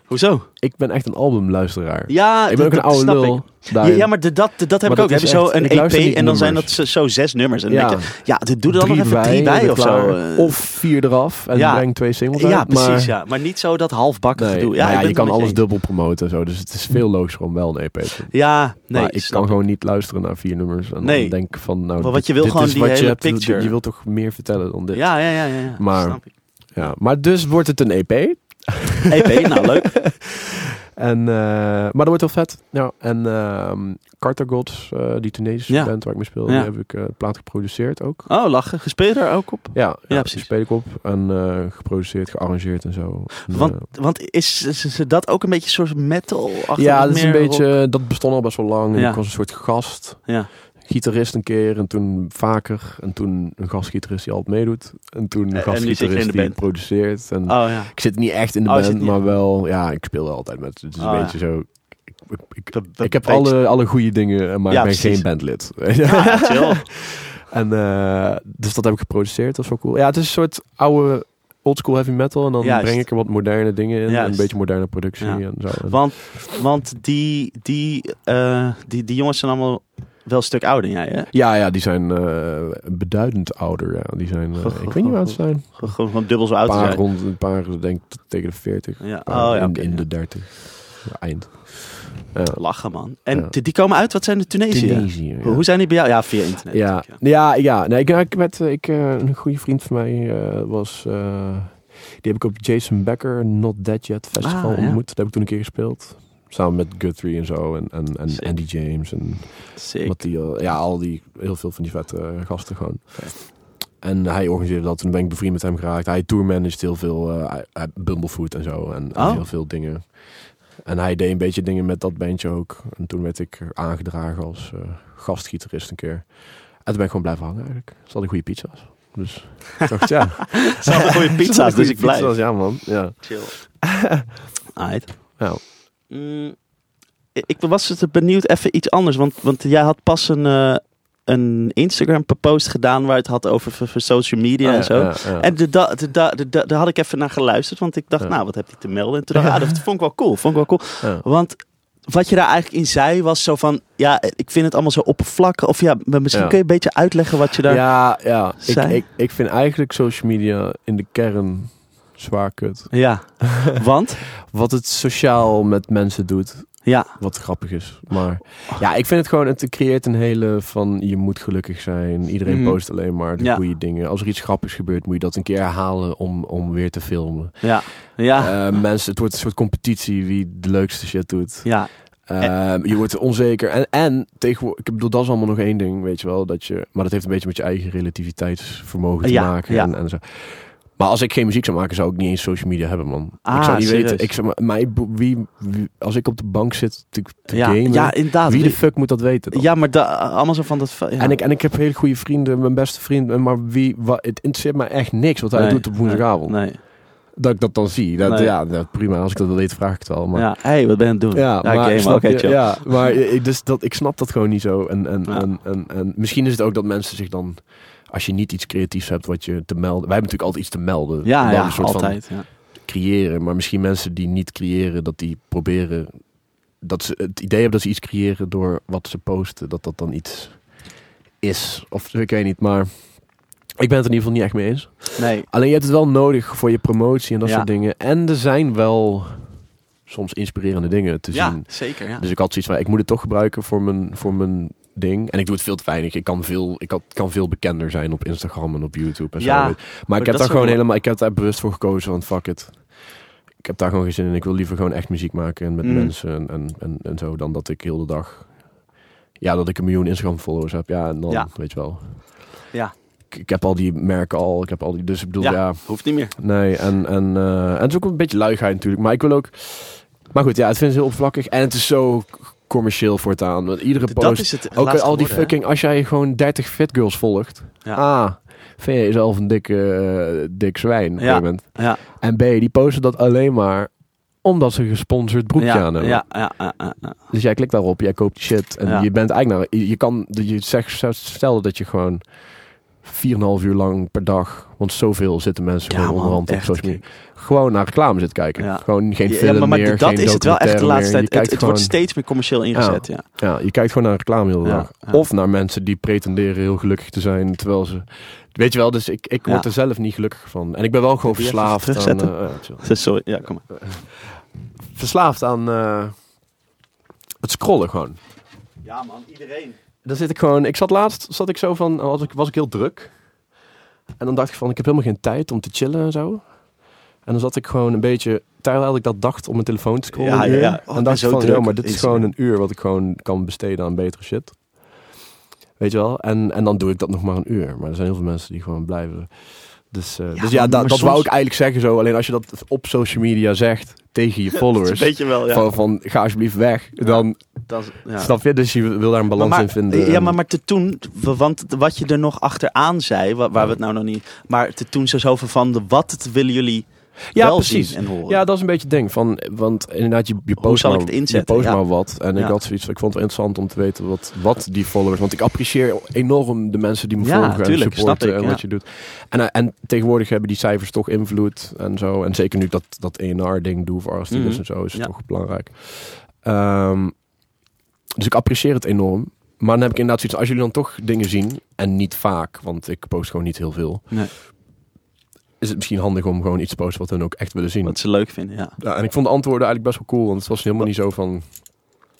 Hoezo? Ik ben echt een albumluisteraar. Ja, ik ben ook een oude lul. Ja, ja, maar de- dat, dat heb Maar ik ook. Heb je zo een EP niet en dan zijn dat zo, zes nummers. En Ja. denk je, ja, doe er dan nog even drie bij, of klaar. zo. Of vier eraf en Ja. breng twee singles ja, uit. precies. maar, ja. Maar niet zo dat halfbakken Nee, gedoe. Ja, ja, ben je kan alles dubbel promoten en zo. Dus het is veel logischer om wel een EP te doen. Ja, nee. maar ik kan gewoon niet luisteren naar vier nummers. En Nee. dan denk van, nou, Maar wat je wil gewoon die hele picture. Je wilt toch meer vertellen dan dit. Ja, ja, ja. ja, ja. Maar-. Ja, Maar dus wordt het een EP. EP, nou leuk. En, eh, maar dat wordt wel vet. Ja, en ehm Carter Gods, eh, die Tunesische Ja. band waar ik mee speel, Ja. die heb ik eh plaat geproduceerd ook. Oh, lachen. Gespeeld daar ook op? Ja, ja, precies. precies. speel ik op. En geproduceerd, gearrangeerd en zo. Want, want is, is, is dat ook een beetje een soort metal? ja, dat is een beetje, dat bestond al best wel lang. Ik was een soort gast. Ja. Gitarist een keer en toen vaker. En toen een gastgitarist die altijd meedoet. En toen En- een gastgitarist de die band. produceert. En Oh ja. ik zit niet echt in de Oh, band, maar wel, ja, ik speel altijd met. Het is een Oh, beetje zo. Ik, ik, ik, Dat- dat ik heb beetje- alle, alle goede dingen, maar Ja, ik ben precies. geen bandlid. Ja, chill. en eh, dus dat heb ik geproduceerd, dat is wel cool. Ja, het is een soort oude oldschool heavy metal. En dan Juist. breng ik er wat moderne dingen in. Juist. Een beetje moderne productie Ja. en zo. Want, want die, die, eh, die, die jongens zijn allemaal wel een stuk ouder dan jij, hè? ja, ja, die zijn eh, beduidend ouder. Ja. Die zijn, eh, ik weet niet hoe oud ze zijn. Gewoon, gewoon dubbel zo oud paar jij. rond, een paar denk ik tegen de 40. Ja. Oh ja, in, oké, in ja. de 30. Ja, eind. Ja. Lachen, man. En Ja. die, komen uit, wat zijn de Tunesië? Tunesië, ja. Hoe zijn die bij jou? Ja, via internet. Ja, ja. ja. Nee, ik, ik, met, ik, eh, een goede vriend van mij was... die heb ik op Jason Becker Not Dead Yet Festival Ah, ontmoet. Daar heb ik toen een keer gespeeld. Samen met Guthrie en zo. En, en, en Sick. Andy James. En Sick. Mathiel. Ja, al die... Heel veel van die vette gasten gewoon. En hij organiseerde dat. Toen ben ik bevriend met hem geraakt. Hij tourmanaged heel veel. hij- Bumblefoot en zo. En, en Oh. heel veel dingen. En hij deed een beetje dingen met dat bandje ook. En toen werd ik aangedragen als eh, gastgitarist een keer. En toen ben ik gewoon blijven hangen eigenlijk. Ze hadden goede pizza's. Dus ik dacht, ja. Ze hadden goede pizza's, dus ik blijf. Pizza's, ja man. Ja. Chill. Alright. Ja. Mm, ik was dus benieuwd even iets anders. Want, want jij had pas een, eh, een Instagram post gedaan waar het had over voor, voor social media en zo. Ja, ja. En de, da, de, da, de, da- daar had ik even naar geluisterd. Want ik dacht, Ja. nou, wat heb je te melden? En toen dacht ik, ah, dat vond ik wel cool. Vond ik wel cool. Want wat je daar eigenlijk in zei was zo van... Ja, ik vind het allemaal zo oppervlakkig. Of ja, misschien kun je een beetje uitleggen wat je daar... Ja, ja. Ik, ik, ik vind eigenlijk social media in de kern zwaar kut. Ja, want? Wat het sociaal met mensen doet, Ja, wat grappig is. Maar ja, ik vind het gewoon, het creëert een hele van je moet gelukkig zijn. Iedereen Mhm. post alleen maar de Ja. goede dingen. Als er iets grappigs gebeurt, moet je dat een keer herhalen om, om weer te filmen. ja, ja, Eh, mensen, het wordt een soort competitie wie de leukste shit doet. ja. Eh, je wordt onzeker. En, en tegenwoordig, ik bedoel, dat is allemaal nog één ding, weet je wel. Dat je, maar dat heeft een beetje met je eigen relativiteitsvermogen te Ja, maken. ja. En, en zo. Maar als ik geen muziek zou maken, zou ik niet eens social media hebben, man. Ah, ik zou niet serieus? weten. Ik zou, maar wie, wie- als ik op de bank zit te, te Ja, gamen, ja, inderdaad. wie de fuck moet dat weten? dan? Ja, maar da, allemaal zo van dat... Ja. En, ik, en ik heb hele goede vrienden, mijn beste vriend, maar wie, wat, het interesseert me echt niks wat hij Nee, doet op woensdagavond. Nee. Dat ik dat dan zie. Dat, Nee. Ja, dat, prima. Als ik dat wil weten, vraag ik het wel. Maar, Ja, hey, wat ben je aan het doen? Ja, Ja, maar, je? chill. Ja, maar ik, dus dat, ik snap dat gewoon niet zo. En, en, en, en, en misschien is het ook dat mensen zich dan, als je niet iets creatiefs hebt wat je te melden. Wij hebben natuurlijk altijd iets te melden. Ja, ja, een soort van altijd. Ja. creëren. Maar misschien mensen die niet creëren, dat die proberen. Dat ze het idee hebben dat ze iets creëren door wat ze posten, dat dat dan iets is. Of ik weet niet, maar ik ben het er in ieder geval niet echt mee eens. Nee, Alleen je hebt het wel nodig voor je promotie en dat Ja. soort dingen. En er zijn wel soms inspirerende dingen te ja, zien. zeker. Ja. Dus ik had zoiets van, ik moet het toch gebruiken voor mijn, voor mijn ding. En ik doe het veel te weinig. Ik kan veel, ik had, kan veel bekender zijn op Instagram en op YouTube en zo. Ja, Maar, maar ik heb daar gewoon wel- helemaal, ik heb daar bewust voor gekozen, want fuck it. Ik heb daar gewoon geen zin in. Ik wil liever gewoon echt muziek maken en met Mm. mensen en, en, en, en zo, dan dat ik heel de dag, ja, dat ik een miljoen Instagram followers heb. Ja, en dan, Ja. weet je wel. Ja. Ik, heb al die merken al, ik heb al die, dus ik bedoel, Ja. ja Hoeft niet meer. Nee, en, en, eh, en het is ook een beetje luiheid natuurlijk. Maar ik wil ook... Maar goed, ja, het vind ik heel oppervlakkig. En het is zo commercieel voortaan. Want iedere Dat post, is het ook al die hè? fucking, als jij gewoon 30 fit girls volgt. Ja. A, vind je jezelf een dikke, eh, dik zwijn op een Ja. moment. Ja, En B, die posten dat alleen maar omdat ze een gesponsord broekje aan ja, hebben. ja, ja, ja. Dus jij klikt daarop, jij koopt die shit. En je bent eigenlijk nou, je kan, je zegt, stel dat je gewoon 4,5 uur lang per dag, want zoveel zitten mensen Ja, gewoon onderhand op echt. social media, gewoon naar reclame zit kijken. Ja. Gewoon geen Ja, film maar, maar meer, dat geen is het wel echt de laatste tijd. Het, wordt steeds meer commercieel ingezet, ja. Ja, je kijkt gewoon naar reclame heel de Ja, dag. ja. Of naar mensen die pretenderen heel gelukkig te zijn, terwijl ze... Weet je wel, dus ik, ik word Ja. er zelf niet gelukkig van. En ik ben wel gewoon verslaafd aan... eh, ja. Sorry, ja, kom maar. verslaafd aan eh, het scrollen gewoon. Ja man, iedereen. Daar zit ik gewoon... Ik zat laatst, zat ik zo van... Was ik, was ik heel druk. En dan dacht ik van, ik heb helemaal geen tijd om te chillen en zo. En dan zat ik gewoon een beetje... Terwijl ik dat dacht om mijn telefoon te scrollen. Ja, ja, ja. Oh, en ben dacht zo ik van, druk. ja, maar dit is Is- gewoon een uur wat ik gewoon kan besteden aan betere shit. Weet je wel? En, en dan doe ik dat nog maar een uur. Maar er zijn heel veel mensen die gewoon blijven. Dus, eh, Ja, dus ja, da- dat wou ik eigenlijk zeggen zo. Alleen als je dat op social media zegt tegen je followers. Wel, ja. van, van ga alsjeblieft weg. Dan Dat is- ja. snap je. Dus je wil daar een balans maar, in vinden. Ja, maar, maar te toen, want wat je er nog achteraan zei, waar, waar we het nou nog niet. Maar te toen ze zoveel van de wat willen jullie ja, wel precies. zien en horen. Ja, dat is een beetje het ding. Van, want inderdaad, je, je post, zal ik het inzetten? je post Ja. maar wat. En ik had zoiets, ik vond het interessant om te weten wat, wat die followers... Want ik apprecieer enorm de mensen die me Ja, volgen tuurlijk, en supporten ik, en wat je doet. En, eh, en tegenwoordig hebben die cijfers toch invloed en zo. En zeker nu dat, dat ENR-ding doe voor artiesten Mhm. en zo, is het toch belangrijk. Ehm, dus ik apprecieer het enorm. Maar dan heb ik inderdaad zoiets, als jullie dan toch dingen zien, en niet vaak, want ik post gewoon niet heel veel, Nee. Is het misschien handig om gewoon iets te posten wat hun ook echt willen zien. Wat ze leuk vinden, ja. Ja, en ik vond de antwoorden eigenlijk best wel cool, want het was helemaal niet zo van...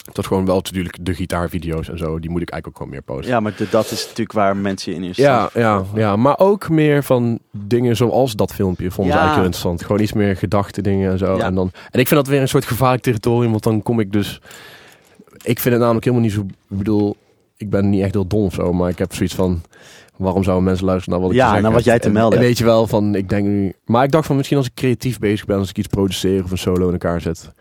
Het was gewoon wel natuurlijk de gitaarvideo's en zo, die moet ik eigenlijk ook gewoon meer posten. Ja, maar de- dat is natuurlijk waar mensen in eerste Ja, ja, ja, maar ook meer van dingen zoals dat filmpje vonden ze Ja. eigenlijk heel interessant. Gewoon iets meer gedachte dingen en zo. Ja. En, dan, en ik vind dat weer een soort gevaarlijk territorium, want dan kom ik dus... Ik vind het namelijk helemaal niet zo... Ik bedoel, ik ben niet echt heel dom of zo, maar ik heb zoiets van... Waarom zouden mensen luisteren naar wat ik Ja, naar wat jij te En- melden En weet je wel, van ik denk nu... Maar ik dacht van misschien als ik creatief bezig ben, als ik iets produceer of een solo in elkaar zet...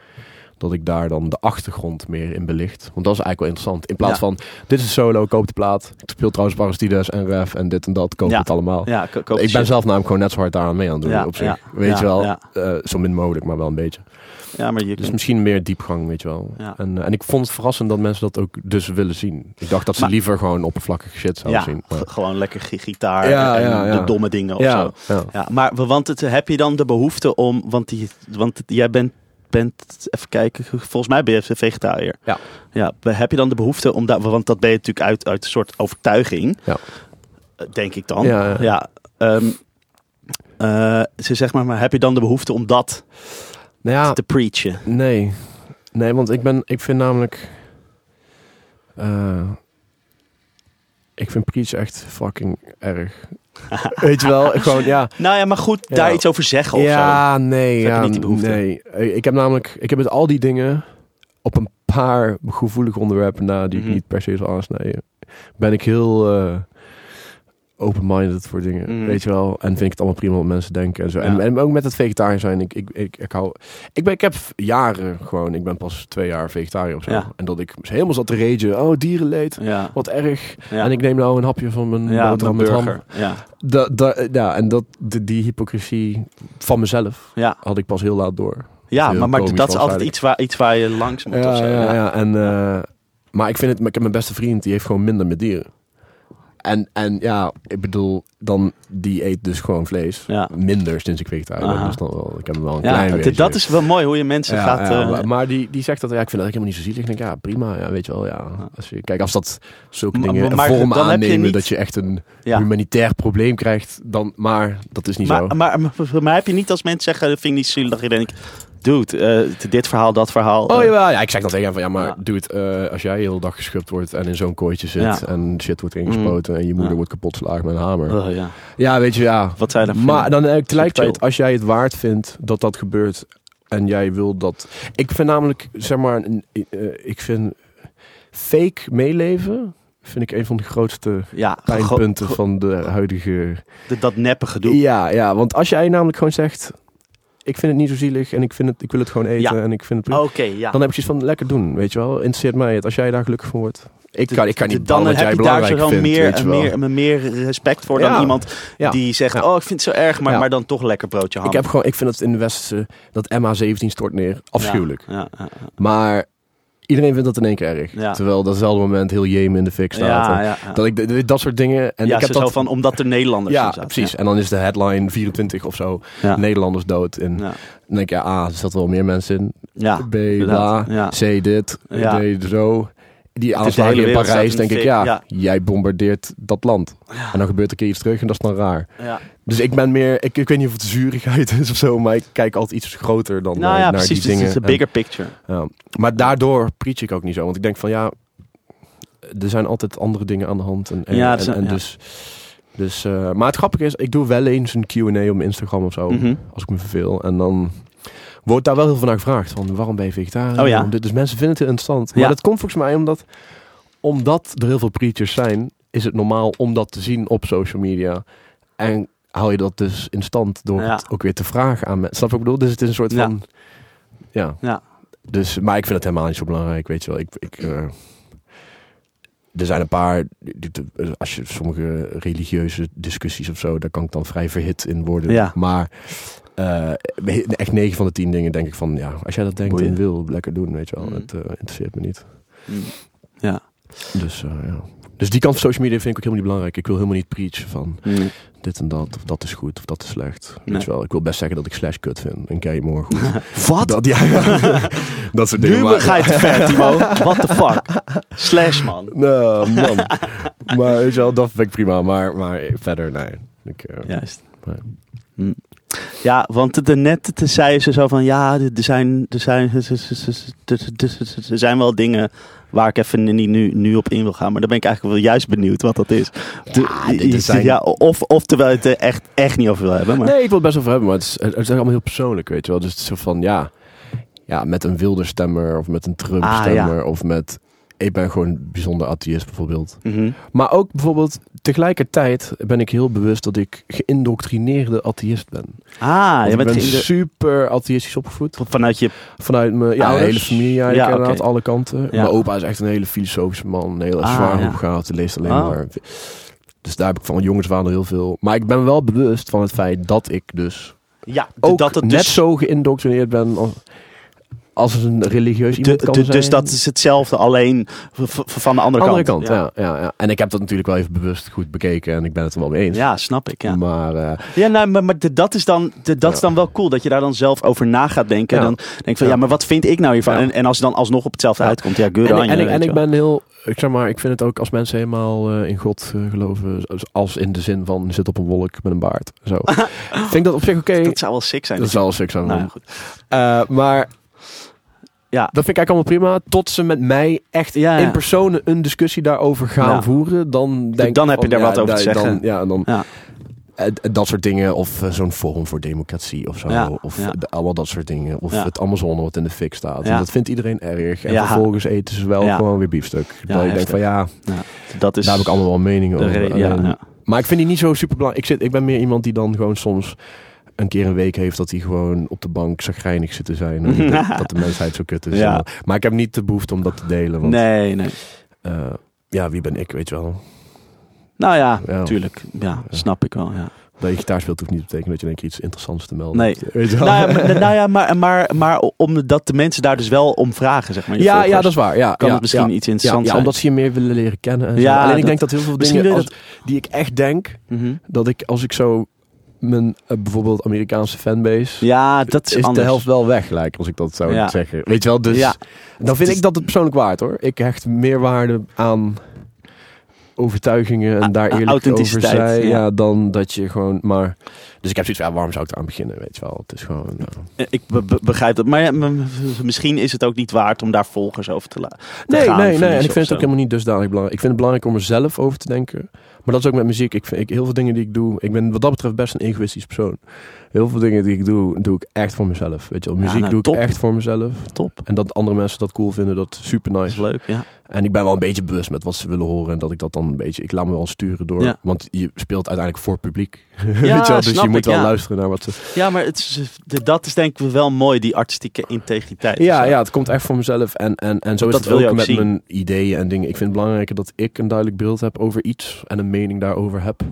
Dat ik daar dan de achtergrond meer in belicht. Want dat is eigenlijk wel interessant. In plaats Ja. van, dit is een solo, koop de plaat. Ik speel trouwens Aristides en Ref en dit en dat. Koop Ja. het allemaal. Ja, ko- koop ik ben shit. zelf namelijk gewoon net zo hard daaraan mee aan het doen. Ja, op zich. weet je wel. Eh, zo min mogelijk, maar wel een beetje. Ja, maar je Dus kunt- misschien meer diepgang, weet je wel. Ja. En, eh, en ik vond het verrassend dat mensen dat ook dus willen zien. Ik dacht dat ze Maar- liever gewoon oppervlakkige shit zouden ja, zien. Maar- gewoon lekker gi- gitaar Ja, en de domme dingen of ja, zo. ja. Maar want het, heb je dan de behoefte om, want, die, want het- jij bent, bent, even kijken, volgens mij ben je vegetariër. Ja. ja. Heb je dan de behoefte om, daar, want dat ben je natuurlijk uit, uit een soort overtuiging, Ja. Eh, denk ik dan. Ja, ja. ehm, eh, ze zeg maar, maar heb je dan de behoefte om dat Nou ja, te preachen? Nee. Nee, want ik ben, ik vind namelijk... eh, ik vind Preach echt fucking erg. Weet je wel? Gewoon, ja. Nou ja, maar goed, Ja. daar iets over zeggen of zo. Ja, nee. Heb je Ja, niet die behoefte? nee. Ik heb namelijk... Ik heb met al die dingen... Op een paar gevoelige onderwerpen na... Die Mhm. ik niet per se zal aansnijden... Ben ik heel... eh, open-minded voor dingen, Mhm. weet je wel. En vind ik het allemaal prima wat mensen denken en zo. En, Ja. en ook met het vegetariër zijn. Ik, ik, ik, ik hou... Ik, ben, ik heb jaren gewoon... Ik ben pas twee jaar vegetariër of zo. Ja. En dat ik helemaal zat te ragen. Oh, dierenleed. Ja. Wat erg. En ik neem nou een hapje van mijn ja, boterham met ham. Ja. Da, da, ja, en dat, de, die hypocrisie van mezelf Ja. had ik pas heel laat door. Ja, maar, maar dat is altijd eigenlijk. iets waar, iets waar je langs moet of Ja, zo. ja, ja. En, eh, maar ik vind het, maar ik heb mijn beste vriend, die heeft gewoon minder met dieren. En, en ja, ik bedoel, dan die eet dus gewoon vlees. Ja. Minder sinds ik vegetariër ben. Dus dan wel, ik heb hem wel een Ja, klein beetje. dat is wel mooi hoe je mensen ja, gaat... ja, eh, maar- maar die, die zegt dat, ja, ik vind dat helemaal niet zo zielig. Ik denk, ja, prima, ja, weet je wel, ja. Als je, kijk, als dat zulke dingen maar vorm heb je aannemen, niet- dat je echt een humanitair probleem krijgt, dan, maar dat is niet zo. Maar, maar, maar, heb je niet als mensen zeggen, dat vind ik niet zielig, dat je denkt, dude, eh, dit verhaal, dat verhaal. Oh eh, jawel, ja, ik zeg dan tegen hem van ja, maar Ja. doe het eh, als jij de hele dag geschupt wordt en in zo'n kooitje zit Ja. en shit wordt ingespoten en je moeder Ja. wordt kapot geslagen met een hamer. oh, ja. Ja, weet je, ja. Wat zij daarvan Maar dan tegelijkertijd, chill. als jij het waard vindt dat dat gebeurt en jij wil dat. Ik vind namelijk, zeg maar, ik vind fake meeleven. Vind ik een van de grootste ja, pijnpunten van de huidige. ge- dat neppe gedoe. Ja, ja, want als jij namelijk gewoon zegt: ik vind het niet zo zielig en ik, vind het, ik wil het gewoon eten Ja. en ik vind het. Oké, ja. Dan heb ik zoiets van, lekker doen, weet je wel. Interesseert mij het, als jij daar gelukkig van wordt. Ik kan, ik kan niet dan wat heb jij je daar belangrijk vindt, meer, je meer, meer respect voor dan iemand Ja. die zegt, oh ik vind het zo erg, maar, maar dan toch lekker broodje ham. Ik, heb gewoon, ik vind het in de westerse, dat MH17 stort neer, afschuwelijk. Ja, ja, ja. Maar iedereen vindt dat in één keer erg. Ja. Terwijl datzelfde moment heel Jemen in de fik staat. Ja, ja. Dat, ik, dat- soort dingen. En ja, ik heb dat van, omdat er Nederlanders Ja, zaten. precies. En dan is de headline 24 of zo. Nederlanders dood. En Ja. dan denk je, A, er zaten wel meer mensen in. Ja, B. C, dit. D, zo. Die aanslagen in Parijs, denk de ik, ja, ja. jij bombardeert dat land. En dan gebeurt er een keer iets terug en dat is dan raar. Ja. Dus ik ben meer, ik, ik weet niet of het zurigheid is of zo, maar ik kijk altijd iets groter dan Nou eh, naar precies. die Het dingen. is de En- bigger picture. ja. Maar daardoor preach ik ook niet zo. Want ik denk van ja, er zijn altijd andere dingen aan de hand. En, en, Ja, en, en dus, dus, eh, maar het grappige is, ik doe wel eens een Q&A op Instagram of zo. Mhm. Als ik me verveel. En dan wordt daar wel heel veel naar gevraagd. Van waarom ben je vegetariër? Oh ja. Dus mensen vinden het interessant. Maar Ja. dat komt volgens mij omdat, omdat er heel veel preachers zijn, is het normaal om dat te zien op social media. En hou je dat dus in stand door Ja. het ook weer te vragen aan mensen. Snap je wat ik bedoel? Dus het is een soort van... Ja. Ja. Dus, maar ik vind het helemaal niet zo belangrijk, weet je wel. Ik, ik, eh, er zijn een paar, als je sommige religieuze discussies of zo, daar kan ik dan vrij verhit in worden. Ja. Maar eh, echt 9 van de 10 dingen denk ik van, ja, als jij dat denkt Boeien. en wil, lekker doen, weet je wel. Mm. Het eh, interesseert me niet. Mm. Ja. Dus eh, ja. Dus die kant van social media vind ik ook helemaal niet belangrijk. Ik wil helemaal niet preachen van Mm. dit en dat, of dat is goed, of dat is slecht. Nee. Weet je wel, ik wil best zeggen dat ik slash kut vind en Gary Moore goed. Wat? Dat, ja, dat soort dingen. Nu maar- ga je te ver, Timo. What the fuck? Slash, man. Nou, man. maar weet je wel, dat vind ik prima. Maar, maar verder, nee. Ik, Juist. Nee. Hm. Ja, want de, net te- zei ze zo van ja, er zijn, er, zijn, er zijn wel dingen waar ik even niet nu, nu op in wil gaan. Maar dan ben ik eigenlijk wel juist benieuwd wat dat is. De- dit zijn- ja, of, of terwijl je het er echt, echt niet over wil hebben. Maar, Nee, ik wil het best over hebben, maar het is, het is allemaal heel persoonlijk, weet je wel. Dus het is zo van, ja, ja met een wilde stemmer of met een Trump Ah, stemmer of met... Ik ben gewoon een bijzonder atheïst bijvoorbeeld. Mhm. Maar ook bijvoorbeeld, tegelijkertijd ben ik heel bewust dat ik geïndoctrineerde atheïst ben. Ah, je bent ben super atheïstisch opgevoed. vanuit je... Vanuit mijn ja, hele familie Ja, oké. inderdaad, alle kanten. Ja. Mijn opa is echt een hele filosofische man, een hele Ah, zwaar ja. opgehaald, leest alleen Ah. maar. Dus daar heb ik van jongens waren er heel veel. Maar ik ben wel bewust van het feit dat ik dus Ja, ook dat het net dus, zo geïndoctrineerd ben als, als een religieus iemand kan de- zijn. dus dat is hetzelfde, alleen van de andere, andere kant. kant. ja. Ja, ja, En ik heb dat natuurlijk wel even bewust goed bekeken en ik ben het er wel mee eens. Ja, snap ik. Ja. Maar eh, Ja, nou, maar, maar dat, is dan, dat is dan wel cool. Dat je daar dan zelf over na gaat denken. Ja. Dan denk ik van, ja. Maar wat vind ik nou hiervan? En, en als je dan alsnog op hetzelfde uitkomt. Ja, good en, on en, en je ik ben heel, ik zeg maar, ik vind het ook als mensen helemaal eh, in God eh, geloven, als- in de zin van zit op een wolk met een baard. Zo. vind ik dat op zich oké. Dat zou wel sick zijn. Dat is wel sick zijn. nou, goed. Maar Ja. dat vind ik eigenlijk allemaal prima. Tot ze met mij echt Ja, ja. in persoon een discussie daarover gaan Ja. voeren. Dan, denk Dan heb je daar wat over te zeggen. Dan, ja, dan, eh, dat soort dingen. Of eh, zo'n forum voor democratie of zo. Ja, Of ja. de- allemaal dat soort dingen. Of Ja. het Amazone wat in de fik staat. En dat vindt iedereen erg. En vervolgens eten ze wel gewoon weer biefstuk. Dat ik denk van ja, Dat is daar heb ik allemaal wel meningen over. Maar ik vind die niet zo super belangrijk. Ik, zit, ik ben meer iemand die dan gewoon soms een keer een week heeft dat hij gewoon op de bank zagrijnig zit te zijn. Denkt dat de mensheid zo kut is. Ja. Maar ik heb niet de behoefte om dat te delen. Want Nee, nee. eh, ja, wie ben ik, weet je wel. Nou ja, natuurlijk. Ja, snap ik wel. Ja. Dat je gitaar speelt hoeft niet te betekenen dat je denk iets interessants te melden Nee. Weet je wel? nou ja, maar, nou ja maar, maar, maar omdat de mensen daar dus wel om vragen, zeg maar. ja, ja, dat is waar. Ja, kan ja, het misschien iets interessants zijn. omdat ze je meer willen leren kennen. En zo. Ja, Alleen ik dat- denk dat heel veel dingen als, die ik echt denk, Mhm. dat ik als ik zo mijn eh, bijvoorbeeld Amerikaanse fanbase, Ja, dat is, de helft wel weg gelijk, als ik dat zou Ja. zeggen. Weet je wel, dus Ja. dan vind ik dat het persoonlijk waard hoor. Ik hecht meer waarde aan overtuigingen en A- daar eerlijk over zijn, ja. ja. dan dat je gewoon maar... Dus ik heb zoiets van, ja, waarom zou ik eraan beginnen, weet je wel. Het is gewoon... nou. Ik be- be- begrijp dat. Maar ja, misschien is het ook niet waard om daar volgers over te laten. Nee, gaan nee, nee. En ik vind het ook helemaal niet dusdanig belangrijk. Ik vind het belangrijk om er zelf over te denken. Maar dat is ook met muziek. Ik vind ik, heel veel dingen die ik doe. Ik ben wat dat betreft best een egoïstisch persoon. Heel veel dingen die ik doe, doe ik echt voor mezelf. Weet je wel, Ja, muziek nou, doe ik echt voor mezelf. Top. En dat andere mensen dat cool vinden, dat is super Dat is nice. leuk, ja. En ik ben wel een beetje bewust met wat ze willen horen. En dat ik dat dan een beetje... Ik laat me wel sturen door... Ja. Want je speelt uiteindelijk voor publiek. Ja, Weet je wel? Dus je moet ik, wel ja. luisteren naar wat ze... Ja, maar het is, dat is denk ik wel mooi, die artistieke integriteit. Ja, ja, het komt echt van mezelf. En, en, en zo is het je ook ook met zien. mijn ideeën en dingen. Ik vind het belangrijker dat ik een duidelijk beeld heb over iets. En een mening daarover heb.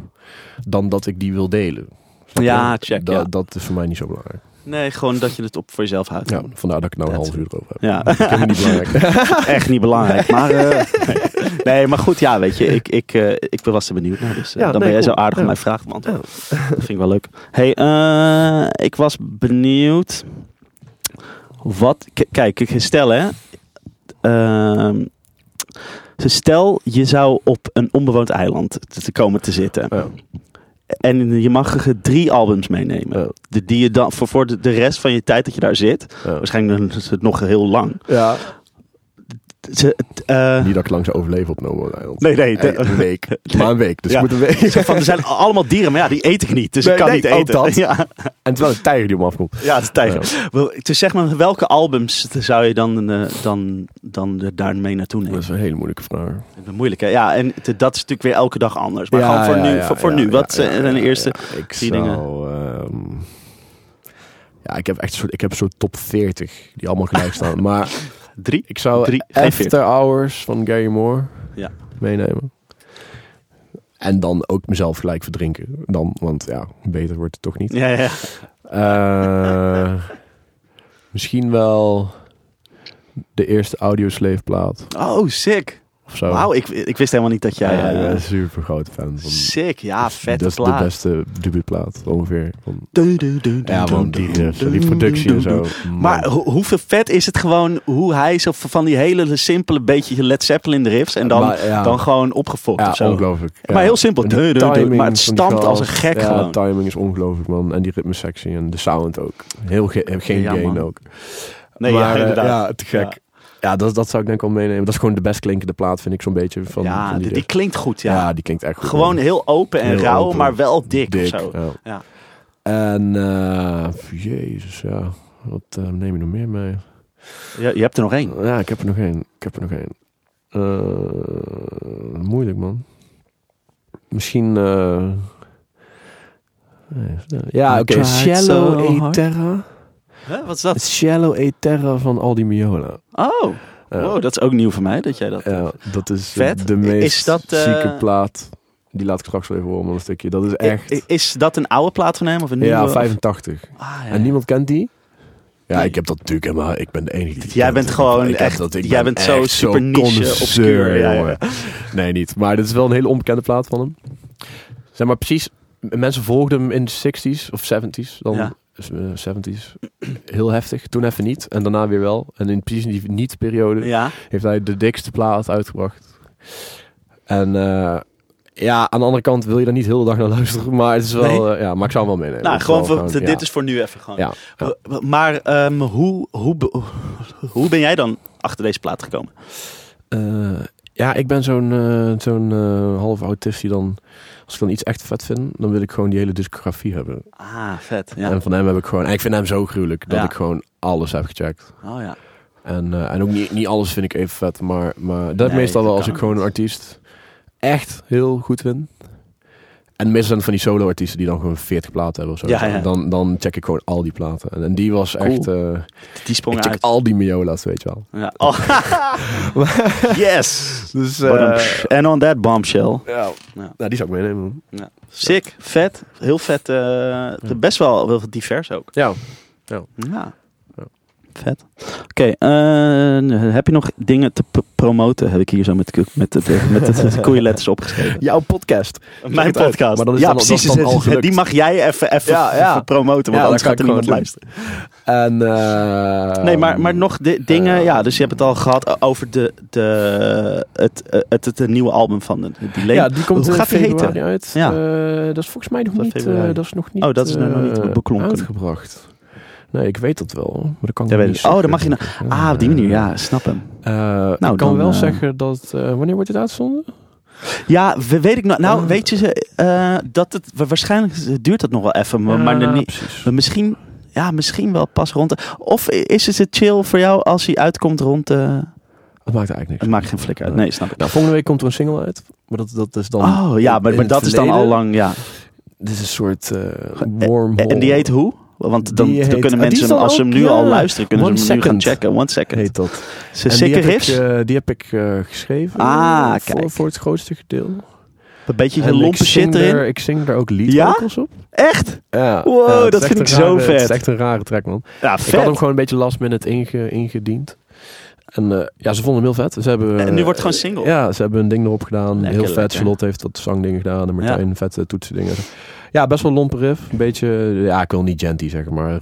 Dan dat ik die wil delen. Ja, check, dat is voor mij niet zo belangrijk. Nee, gewoon dat je het op voor jezelf houdt. Ja, vandaar dat ik nou een half uur erover heb. Ja. Ik vind het niet belangrijk. Echt niet belangrijk. Maar, eh, nee. nee, maar goed, ja, weet je, ik, ik, eh, ik was er benieuwd naar. Dus eh, Ja, dan nee, ben jij zo aardig om Ja. mijn vraag te beantwoorden. Dat vind ik wel leuk. hey, eh, ik was benieuwd. Wat, kijk, ik stel hè. Ehm, stel, je zou op een onbewoond eiland te- te komen te zitten. Ja. En je mag er drie albums meenemen. De, die je dan voor, voor de, rest van je tijd dat je daar zit. Waarschijnlijk is het nog heel lang. Ja. Ze, eh, Niet dat ik lang zou overleven op No Island. Nee, nee. Hey, een week. Maar een week. Dus Ja. moet een week. Zo van, er zijn allemaal dieren, maar ja, die eet ik niet. Dus Nee, ik kan nee, niet eten. dat. Ja, En terwijl een tijger die om afkomt. ja, het is tijger. Wel, Dus zeg maar, welke albums zou je dan, eh, dan, dan daar mee naartoe Dat nemen? is een hele moeilijke vraag. Dat moeilijk, hè? Ja, en te- dat is natuurlijk weer elke dag anders. Maar gewoon voor nu. voor, nu. Wat eh, zijn de eerste? Ik drie dingen? zou... ehm, ja, ik heb echt soort, ik heb zo'n top 40 die allemaal gelijk staan. Maar Drie? ik zou Drie, After Hours van Gary Moore Ja. meenemen. En dan ook mezelf gelijk verdrinken. Dan, want ja, beter wordt het toch niet. Ja, ja. Eh, misschien wel de eerste Audioslave plaat Oh, sick. Of zo. Wauw, ik, ik wist helemaal niet dat jij... ja, eh, een super grote fan van. sick, ja, vette dat is de beste debuutplaat ongeveer. Van, Du- du- du- ja, du- die, die du- productie en zo. Man. Maar ho- hoeveel vet is het gewoon hoe hij zo van die hele simpele beetje Led Zeppelin riffs en dan, Maar, dan gewoon opgefokt ja, of zo. ongelooflijk. Maar heel simpel. En de Du- du- du- timing maar het stampt als een gek gewoon. timing is ongelooflijk, man. En die ritmesectie en de sound ook. Heel ge- geen gain ook. Nee, maar, ja, eh, inderdaad. ja, te gek. Ja, dat, dat zou ik denk ik wel meenemen. Dat is gewoon de best klinkende plaat, vind ik zo'n beetje. Van, ja, van die, die, klinkt goed, ja. ja. die klinkt echt goed. Gewoon heel open en Heel rauw, open. maar wel dik, dik. of zo. Ja. Ja. En, eh, jezus, ja. Wat eh, neem je nog meer mee? Je, je hebt er nog één. Ja, ik heb er nog één. Ik heb er nog één. Eh, moeilijk, man. Misschien... ja, oké. tried Shallow so hard. Eterra. Huh? Wat is dat? Shallow Eterra van Aldi Miola. Oh, wow, dat is ook nieuw voor mij, dat jij dat... Ja, dat is Vet. de meest Is dat, eh, zieke plaat. Die laat ik straks wel even horen, een stukje. Dat is echt... Is dat een oude plaat van hem of een nieuwe? ja, 85. Ah, ja. En niemand kent die? Ja, ik heb dat natuurlijk helemaal... Ik ben de enige die het Jij bent gewoon Ik echt- dat- ik jij ben bent zo super niche, obscuur, ja, ja. Nee, niet. Maar dit is wel een hele onbekende plaat van hem. Zeg maar precies... Mensen volgden hem in de 60s of 70s. Dan Ja. Eh, 70s. Heel heftig. Toen even niet. En daarna weer wel. En in precies die niet-periode Ja, heeft hij de dikste plaat uitgebracht. En eh, ja, aan de andere kant wil je er niet heel de dag naar luisteren. Maar het is wel... eh, ja, maar ik zou hem wel meenemen. nou, gewoon, voor- gewoon- dit ja. is voor nu even gewoon. Ja, Maar ehm, hoe, hoe, hoe ben jij dan achter deze plaat gekomen? Eh, ja, ik ben zo'n eh, zo'n eh, half autist die dan... Als ik dan iets echt vet vind, dan wil ik gewoon die hele discografie hebben. Ah, vet. Ja. En van hem heb ik gewoon... En ik vind hem zo gruwelijk dat Ja. ik gewoon alles heb gecheckt. Oh ja. En, eh, en ook niet, niet alles vind ik even vet, maar, maar dat Nee, meestal wel als ik gewoon een artiest echt heel goed vind. En meestal zijn het van die solo-artiesten die dan gewoon 40 platen hebben of zo. Ja, ja. Dan, dan check ik gewoon al die platen. En, en die was Cool. echt... eh, Die sprong ik check uit. al die Miola's, weet je wel. Ja. Oh. yes. Dus, Badum. En on that bombshell. ja. Ja. Nou, die zou ik meenemen. Ja. Sick, vet, heel vet. eh, Best wel, wel divers ook. Ja. Ja. Vet. Oké, eh, heb je nog dingen te promoten? Heb ik hier zo met, met, de, met de, de koeienletters opgeschreven. Jouw podcast. Mijn uit. podcast. Maar dan is ja, dan- precies. dan al gelukt. die mag jij even, even, Ja, ja. even promoten, want Ja, anders gaat er niemand luisteren. En, eh, Nee, maar, maar nog di- dingen. eh, ja, dus je hebt het al gehad over de, de, het, het, het, het, nieuwe album van de, die. Ja, die komt Hoe in gaat die heten? uit. Ja. Eh, dat is volgens mij nog Dat niet, eh, dat is nog niet, Oh, dat is nog niet eh, beklonken. uitgebracht. Nee, ik weet dat wel. Maar dat kan ik nog niet. Oh, dan mag je nou- Ah, op die manier. Ja, snap hem. Eh, Nou, ik kan dan, wel eh, zeggen dat... eh, wanneer wordt het uitgezonden? Ja, we- weet ik nou. Nou, Ah. weet je, dat het wa- waarschijnlijk duurt dat nog wel even, maar, niet. Misschien, ja, misschien wel pas rond. de- of is het chill voor jou als hij uitkomt rond de Dat maakt eigenlijk Het niks. maakt geen flikker uit. Nee, snap ik. Nou, volgende week komt er een single uit. Maar dat, dat is dan... Oh ja, maar, het dat is dan al lang, ja. Dit is een soort wormhole. En die heet hoe? Want dan, dan kunnen ah, mensen, als ze hem nu al ja. luisteren, kunnen ze hem nu gaan checken. One second. Heet dat. Ze heb riffs. Ik, eh, die heb ik eh, geschreven. Ah, voor, kijk. voor het grootste gedeelte. een beetje En ik lompe shit erin. er- ik zing er ook Ja? vocals op. Echt? Ja. Wow, Ja, dat vind ik een zo vet. Het is echt een rare track, man. Ja, Ik had hem gewoon een beetje last minute inge, ingediend. En eh, ja, ze vonden hem heel vet. Ze hebben, En nu wordt het eh, gewoon single. Ja, ze hebben een ding erop gedaan. Lekker, heel vet. lekker. Charlotte heeft dat zangding gedaan. En Martijn vette toetsendingen. Ja, best wel lompe riff. Een beetje, ja, ik wil niet genty zeggen, maar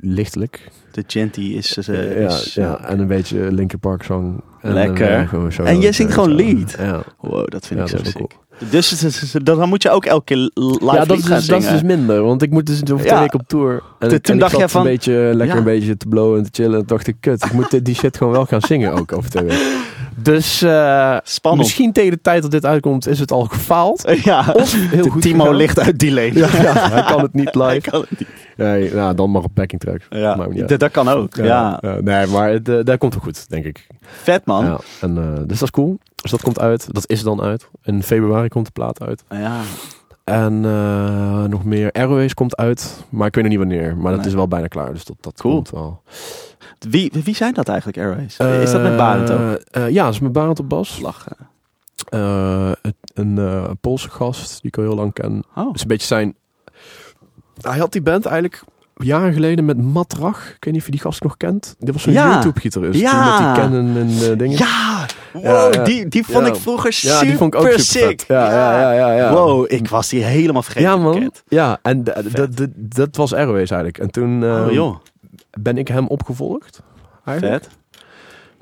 lichtelijk. De Genty is... eh, ja, is ja, en een beetje Linkin Park. En, Lekker. eh, En jij zingt gewoon lead? Ja, Wow, dat vind ik zo sick. Dus dan moet je ook elke keer live ja dat, is, gaan dus- dat is dus minder. Want ik moet dus over twee Ja. weken op tour. En, Toen- en toen ik dacht zat jij van- een beetje lekker Ja. een beetje te blowen en te chillen. En dacht ik, kut, ik moet dit- die shit gewoon wel gaan zingen ook over twee weken. Dus eh, Spannend. misschien tegen de tijd dat dit uitkomt is het al gefaald. Ja, Of heel goed Timo gegaan. ligt uit delay. Ja, ja, hij kan het niet Hij live. kan het niet. Nee, nou, dan maar op backing tracks. Ja, dat, dat kan ook. Ja, ja, nee, maar het, eh, dat komt wel goed, denk ik. vet man. Ja, en, eh, dus dat is cool. Dus dat komt uit. Dat is dan uit. In februari komt de plaat uit. Ja. En eh, nog meer. Airways komt uit. Maar ik weet nog niet wanneer. Maar dat Nee. is wel bijna klaar. Dus dat, dat Cool. komt wel. Wie, wie zijn dat eigenlijk, Airways? is dat met Barend ook? Eh, eh, ja, dat is met Barend op bas. Lachen. Eh, een eh, Poolse gast die ik al heel lang ken. Oh, is een beetje zijn... Hij had die band eigenlijk jaren geleden met Matt Rach. Ik weet niet of je die gast nog kent. Dit was zo'n Ja. YouTube-gitarist. Ja. Met die Canon en eh, dingen. ja! Wow, Ja, ja. Die, die vond ik vroeger Ja, super die vond ik ook super sick. Ja, ja, ja, ja, ja. Wow, ik was die helemaal vergeten. Ja, man. Ja, en dat- was Airways eigenlijk. En toen Oh joh, ben ik hem opgevolgd. Eigenlijk. vet.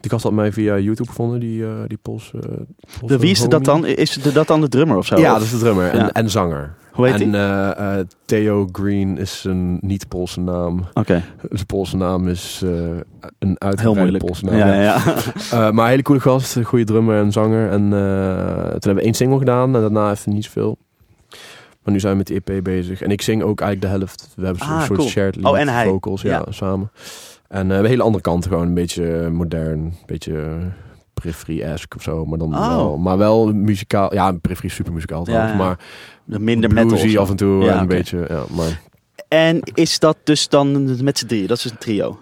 Die gast had mij via YouTube gevonden, die, eh die Poolse, Poolse De, wie is dat dan? Is de- dat dan de drummer of zo? Ja, dat is de drummer en, Ja. en zanger. Hoe heet en eh, eh, Theo Green is een niet-Poolse naam. Oké, Zijn Poolse naam is eh, een uitgebreide. Poolse naam. Ja, ja. Eh, maar een hele coole gast, een goede drummer en zanger. En eh, toen hebben we één single gedaan en daarna even niet zoveel. Maar nu zijn we met de EP bezig. En ik zing ook eigenlijk de helft. We hebben zo'n Ah, soort cool. shared lead Oh, en hij. vocals ja, Ja. samen. En eh, een hele andere kant, gewoon een beetje eh, modern, een beetje eh, peripherie-esque of zo. Maar, dan Oh. wel, maar wel muzikaal. Ja, peripherie super muzikaal trouwens. Ja, ja. Maar Minder metal. af en toe Ja, en een beetje. Ja, maar En is dat dus dan met z'n drieën? Dat is een trio.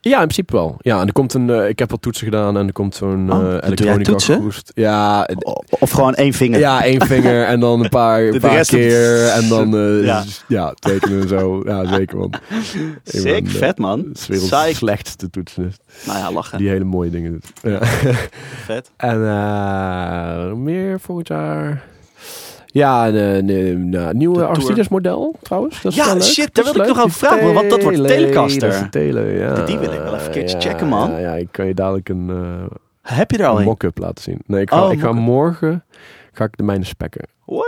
Ja, in principe wel. Ja, en er komt een. eh, ik heb wat toetsen gedaan en er komt zo'n Oh, eh elektronica toetsen? Ja, O- Of gewoon één vinger. ja, één vinger en dan een paar, De keer en dan eh, Ja. ja. tekenen en zo. Ja, zeker man. Sick, ben, vet man. Het is werelds Psych. slechtste toetsenist Nou ja, lachen. die hele mooie dingen doet. Ja. Vet. en meer volgend jaar. Ja, een, een, een, een nieuwe De Aristides model trouwens. Dat is Ja, wel leuk. shit, daar wil ik nog over Die vragen, want dat wordt Tele- Telecaster. dat Tele, ja. Die wil ik wel even Ja, checken, man. Ja, ja, ik kan je dadelijk een, Heb je er al een mock-up laten zien. Nee, ik ga, Oh, ik ga morgen ga ik de mijne spekken. Oh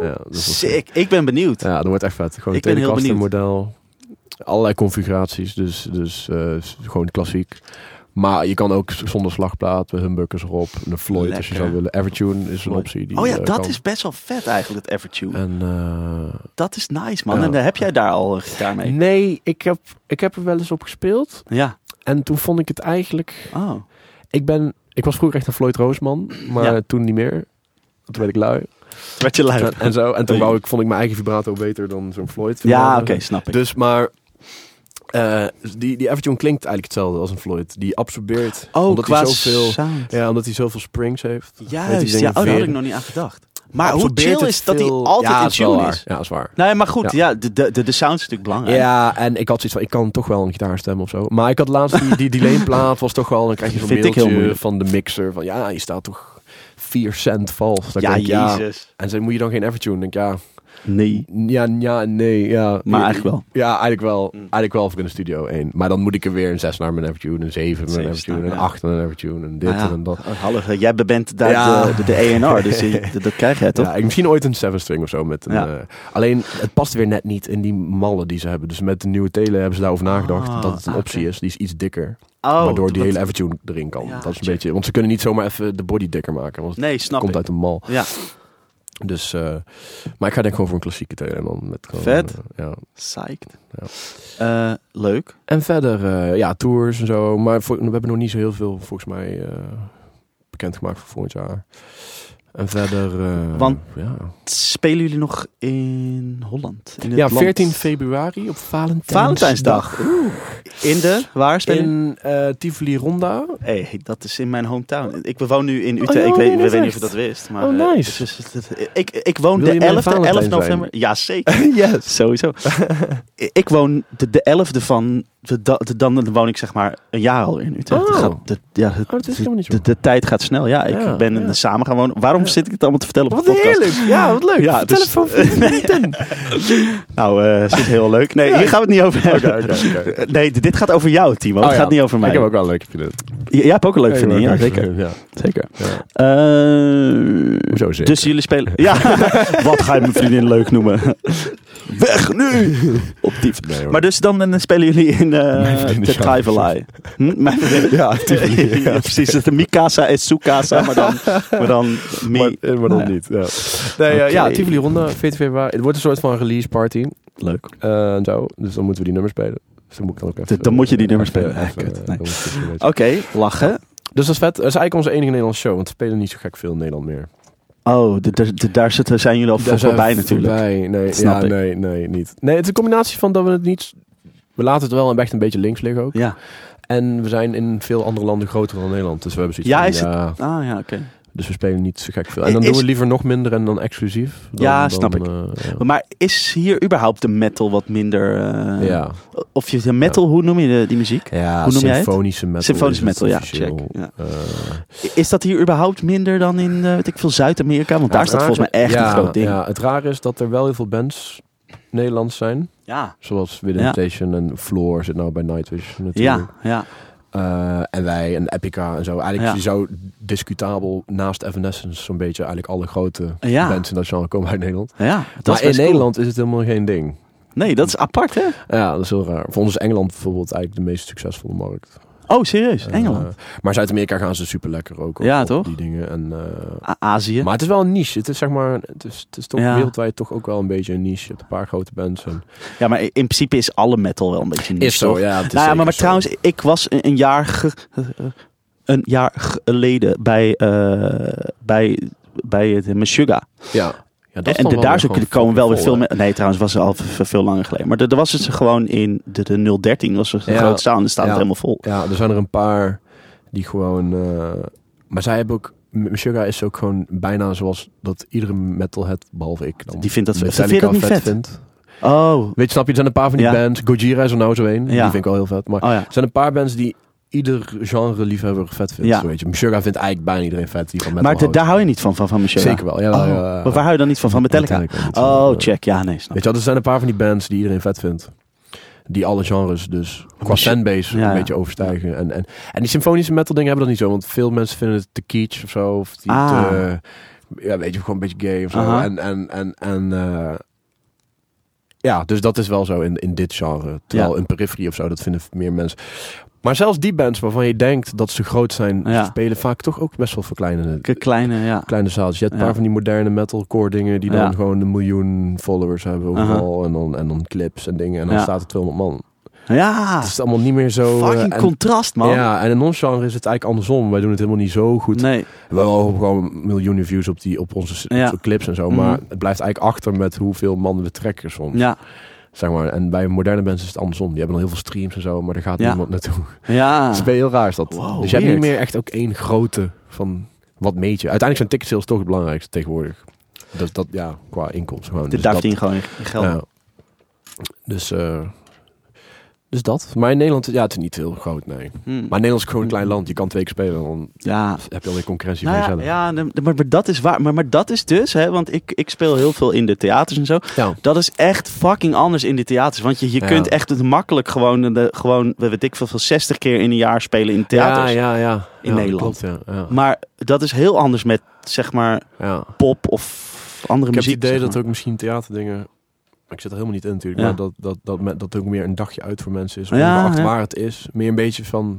ja. Ja, Sick. Ik ben benieuwd. Ja, dat wordt echt vet. Gewoon Ik een ben heel Telecaster model. Allerlei configuraties, dus, dus eh, gewoon klassiek. Maar je kan ook zonder slagplaat, met humbuckers erop. Een Floyd als je zou willen. Evertune is een optie. Die, oh ja, eh, dat kan. is best wel vet eigenlijk, het Evertune. En, eh, dat is nice, man. ja. En heb jij daar al een gitaar mee? nee, ik heb, ik heb er wel eens op gespeeld. Ja. En toen vond ik het eigenlijk... Oh. Ik, ben, ik was vroeger echt een Floyd Roosman, maar Ja. toen niet meer. Toen werd ik lui. Werd je lui? En, en zo. En toen wou ik, vond ik mijn eigen vibrato beter dan zo'n Floyd. Ja, Eh, oké, snap ik. Dus, maar... eh, die, die Evertune klinkt eigenlijk hetzelfde als een Floyd. Die absorbeert. oh, omdat hij zoveel, sound. ja, omdat hij zoveel springs heeft. Juist, ja, oh, daar had ik nog niet aan gedacht. Maar hoe chill is dat hij altijd ja, in tune is? Ja, is waar. Nee, maar goed, ja, de, de, de, de sound is natuurlijk belangrijk. Ja, en ik had zoiets van, ik kan toch wel een gitaarstem of zo. Maar ik had laatst die, die delay-plaat, was toch wel, dan krijg je zo'n mailtje moeilijk. van de mixer. Van ja, je staat toch 4 cent vals. Dan Ja, denk ja. En zei, moet je dan geen Evertune? Dan denk ja, Nee. ja, ja, nee, ja. Maar eigenlijk wel. Ja, eigenlijk wel. Mm. Eigenlijk wel voor in de studio 1. Maar dan moet ik er weer een 6 naar mijn Evertune, een 7 naar mijn Zeven Evertune, een ja. 8 naar mijn Evertune, en dit Nou ja, en dat. oh, Hallo, jij bent daar Ja. de, de, dus je- dat, dat krijg jij toch? Ja, ik, misschien ooit een 7 string of zo. Met een, Ja. eh, alleen, het past weer net niet in die mallen die ze hebben. Dus met de nieuwe tele hebben ze daarover nagedacht Ah, dat het een optie is. Die is iets dikker. Oh, waardoor die hele Evertune erin kan. Ja, dat is een check. beetje, want ze kunnen niet zomaar even de body dikker maken. Want het Nee, snap komt ik. uit een mal. Ja, Dus, eh, maar ik ga denk ik gewoon voor een klassieke tele. Man, met gewoon, Vet. eh, ja. psyched. Ja. Eh, leuk. En verder, ja, tours en zo. Maar voor- we hebben nog niet zo heel veel, volgens mij, bekendgemaakt voor volgend jaar. En verder... eh, Want- ja, Spelen jullie nog in Holland? In het ja land? 14 februari op Valentijnsdag. Valentijnsdag. In de, waar spelen In eh Tivoli Ronda. Hey, dat is in mijn hometown. Ik woon nu in Utrecht. Oh, ik ja, weet, ik is weet niet of je dat wist. Maar, Oh, eh, nice. ik, ik woon de je mijn 11e, 11 Valentijn zijn? november. Ja, zeker. yes. Sowieso. ik woon de, de 11e van. De, da- de, dan, woon ik zeg maar een jaar al in Utrecht. Oh. Het gaat, de, ja, het- Oh, is de, de tijd gaat snel. Ja, ik Ja, ben ja. samen gaan wonen. Waarom zit ik het allemaal te vertellen op Wat de podcast? heerlijk. Ja, wat leuk. Ja, Vertel dus- het van 14 minuten. Nou, eh zit heel leuk. Nee, hier gaan we het niet over hebben. Nee, dit gaat over jou, Timo. Oh, het ja. gaat niet over mij. Ik heb ook wel een leuke vriendin. Jij hebt ook een leuk vriendin, ja, ik heb ook een zeker. zeker. Ja. Eh, Hoezo zeker? Dus jullie spelen... Ja, wat ga je mijn vriendin leuk noemen? Weg nu! Op dief. Nee, hoor. Maar dus dan eh, spelen jullie in Mijn uh, vriendin de is Traivelai. Hm? Mijn vriendin- Ja, Tivoli, ja. ja, precies. Het is de Mikasa en Sukasa, maar dan... Maar dan mi- Maar, eh, maar dan Nou niet. Ja. Nee, eh, Oké. ja, Tivoli Ronda, 14 februari. Het wordt een soort van release party. Leuk. eh, en zo. Dus dan moeten we die nummers spelen. Dus dan moet ik dan ook even... Dan moet je die nummers spelen. Ah, kut. eh, Nee. dan. Oké, lachen. Dus dat is vet. Dat is eigenlijk onze enige Nederlandse show. Want we spelen niet zo gek veel in Nederland meer. Oh, daar zijn jullie al we voorbij natuurlijk. Voorbij. Nee, ja, nee, nee, niet. Nee, het is een combinatie van dat we het niet... We laten het wel echt een beetje links liggen ook. Ja. En we zijn in veel andere landen groter dan Nederland. Dus we hebben zoiets Ja, van, is het- ja, Ah ja, oké. Dus we spelen niet zo gek veel. En dan Is- doen we liever nog minder en dan exclusief. Dan, Ja, dan, snap ik. eh, ja. Maar is hier überhaupt de metal wat minder... eh, ja. Of je de metal, hoe noem je de, die muziek? ja, Hoe noem symfonische metal. Symfonische metal, ja, check, ja. Eh, Is dat hier überhaupt minder dan in, weet ik veel, Zuid-Amerika? Want daar staat volgens mij echt een groot ding. Ja, het rare is dat er wel heel veel bands Nederlands zijn. Ja, Zoals Within. Station en Floor zit nou bij Nightwish natuurlijk. ja, ja. Eh, en wij en Epica en zo. Eigenlijk Ja. zou discutabel naast Evanescence zo'n beetje eigenlijk alle grote Ja. bands in dat genre komen uit Nederland. ja maar in cool. Nederland is het helemaal geen ding. Nee, dat is apart, hè? Ja, dat is heel raar. Voor ons is Engeland bijvoorbeeld eigenlijk de meest succesvolle markt. Oh, serieus? Engeland? Eh, maar Zuid-Amerika gaan ze super lekker ook. op- Ja, op toch? Die dingen. En, eh, Azië? maar het is wel een niche. Het is zeg maar, het is, het is toch Ja. wereldwijd toch ook wel een beetje een niche. Je hebt een paar grote bands. En... Ja, maar in principe is alle metal wel een beetje niche, toch? ja. Het is Nou ja, maar, zo. trouwens, ik was een, een jaar ge- een jaar geleden bij, eh, bij, bij het Meshuggah. Ja. Ja dat En de, wel daar weer komen wel weer vol, veel meer. Nee, trouwens was het al veel langer geleden. Maar er er was het gewoon in de, de 013 was het een Ja. groot staan. En staat Ja. het helemaal vol. Ja, er zijn er een paar die gewoon... eh, maar zij hebben ook... Meshuggah is ook gewoon bijna zoals dat iedere metalhead, behalve ik dan, Die vindt dat- vind dat niet vet? vindt. Oh, Weet je, snap je, er zijn een paar van die Ja. bands. Gojira is er nou zo een. Die Ja. vind ik wel heel vet. Maar oh ja. er zijn een paar bands die ieder genre liefhebber vet vindt. Ja. Zo weet je. Meshuggah vindt eigenlijk bijna iedereen vet die van metal Maar de- daar hou je niet van, van, van Meshuggah? Zeker wel. Ja, Oh, ja, maar waar hou je dan niet van? Van Metallica? Oh, check. Ja, nee, snap Weet je wel, er zijn een paar van die bands die iedereen vet vindt. Die alle genres dus qua fanbase Ja, een beetje overstijgen. En, en, en die symfonische metal dingen hebben dat niet zo. Want veel mensen vinden het te kitsch of zo. Of die Ah. te, ja, weet je, gewoon een beetje gay of zo. En, en, en, en eh, ja, dus dat is wel zo in, in dit genre. Terwijl Ja. in peripherie of zo, dat vinden meer mensen. Maar zelfs die bands waarvan je denkt dat ze groot zijn, Ja. spelen vaak toch ook best wel voor kleine. Kleine, ja. kleine zaaltjes. Je hebt een paar van die moderne metalcore dingen die dan gewoon een miljoen followers hebben overal. En, dan, en dan clips en dingen. En dan staat er 200 man. Ja, Het is allemaal niet meer zo... eh, fucking en- contrast, man. Ja, en in ons genre is het eigenlijk andersom. Wij doen het helemaal niet zo goed. Nee, We hebben wel gewoon miljoenen views op, die, op onze s- Ja. op clips en zo. Mhm. Maar het blijft eigenlijk achter met hoeveel man we trekken soms. ja. Zeg maar. En bij moderne mensen is het andersom. Die hebben dan heel veel streams en zo, maar daar gaat Ja. niemand naartoe. Ja. Het is wel heel raar is dat. Wow, dus je hebt niet meer echt ook één grote van wat meet je. Uiteindelijk zijn ticket sales toch het belangrijkste tegenwoordig. Dat, dat ja, qua inkomsten gewoon. Dit Dus daar gewoon geld. ja. Dus, eh, dus dat. Maar in Nederland, ja, het is niet heel groot, nee. Hmm. Maar Nederland is gewoon een klein land. Je kan twee keer spelen, dan ja, heb je alweer concurrentie Nou van ja, jezelf. ja de- maar, maar dat is waar. Maar, maar dat is dus, hè, want ik, ik speel heel veel in de theaters en zo. Ja. Dat is echt fucking anders in de theaters. Want je, je Ja. kunt echt het makkelijk gewoon, de, gewoon, weet ik veel, veel, 60 keer in een jaar spelen in theaters. Ja, ja, ja. In Ja, Nederland. Klopt, ja. ja. Maar dat is heel anders met, zeg maar, ja. pop of andere Ik heb muziek. het idee zeg dat ook misschien theaterdingen... Ik zit er helemaal niet in natuurlijk. Ja. Maar dat, dat, dat, met, dat ook meer een dagje uit voor mensen is. Ja, ja. waar het is. Meer een beetje van...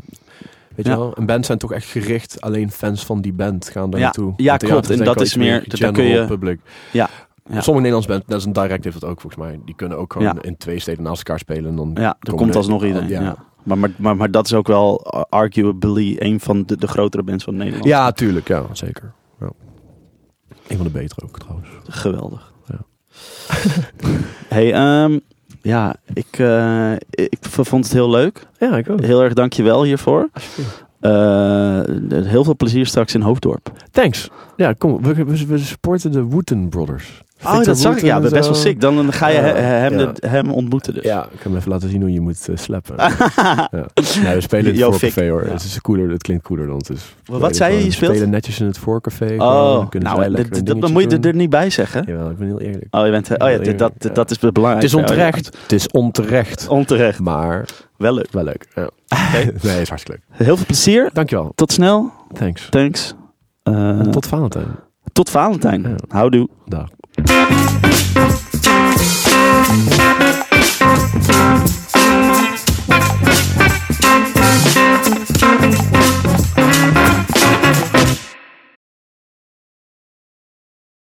Weet je wel? Een band zijn toch echt gericht. Alleen fans van die band gaan daar naartoe. Ja, klopt. En dat is meer- daar kun je- public. Ja. Ja. Sommige Nederlandse bands, net als een direct heeft dat ook volgens mij. Die kunnen ook gewoon Ja. in twee steden naast elkaar spelen. En dan Ja, komen komt alsnog iedereen. Ja. Ja. Maar, maar, maar, maar dat is ook wel uh, arguably een van de, de grotere bands van Nederland. Ja, tuurlijk. Ja, zeker. Ja. Een van de betere ook trouwens. Geweldig. Hey, ehm, ja, ik, eh, ik vond het heel leuk. Ja, ik ook. Heel erg dankjewel hiervoor. Alsjeblieft. Eh, heel veel plezier straks in Hoofddorp. Thanks. Ja, kom. We, we, we supporten de Wooten Brothers. Oh, dat zag ik. Ja, best wel sick. Dan, dan ga je hem, ja. de- hem ontmoeten dus. Ja, ik kan hem even laten zien hoe je moet eh, slappen. ja. Nee, we spelen in het voorcafé hoor. Ja. Het is cooler, het klinkt cooler dan het is. Wat zei je? Je We speelt? spelen netjes in het voorcafé. Oh, nou, dat, moet je er, doen. er niet bij zeggen. Jawel, ik ben heel eerlijk. Oh, je bent, oh ja, dat, dat is belangrijk. Het is onterecht. Het is onterecht. Onterecht. Maar Wel leuk. wel leuk. Ja. nee, is hartstikke leuk. Heel veel plezier. Dankjewel. Tot snel. Thanks. Thanks. Eh, tot Valentijn. tot Valentijn. Houdoe. Dag. Thank you.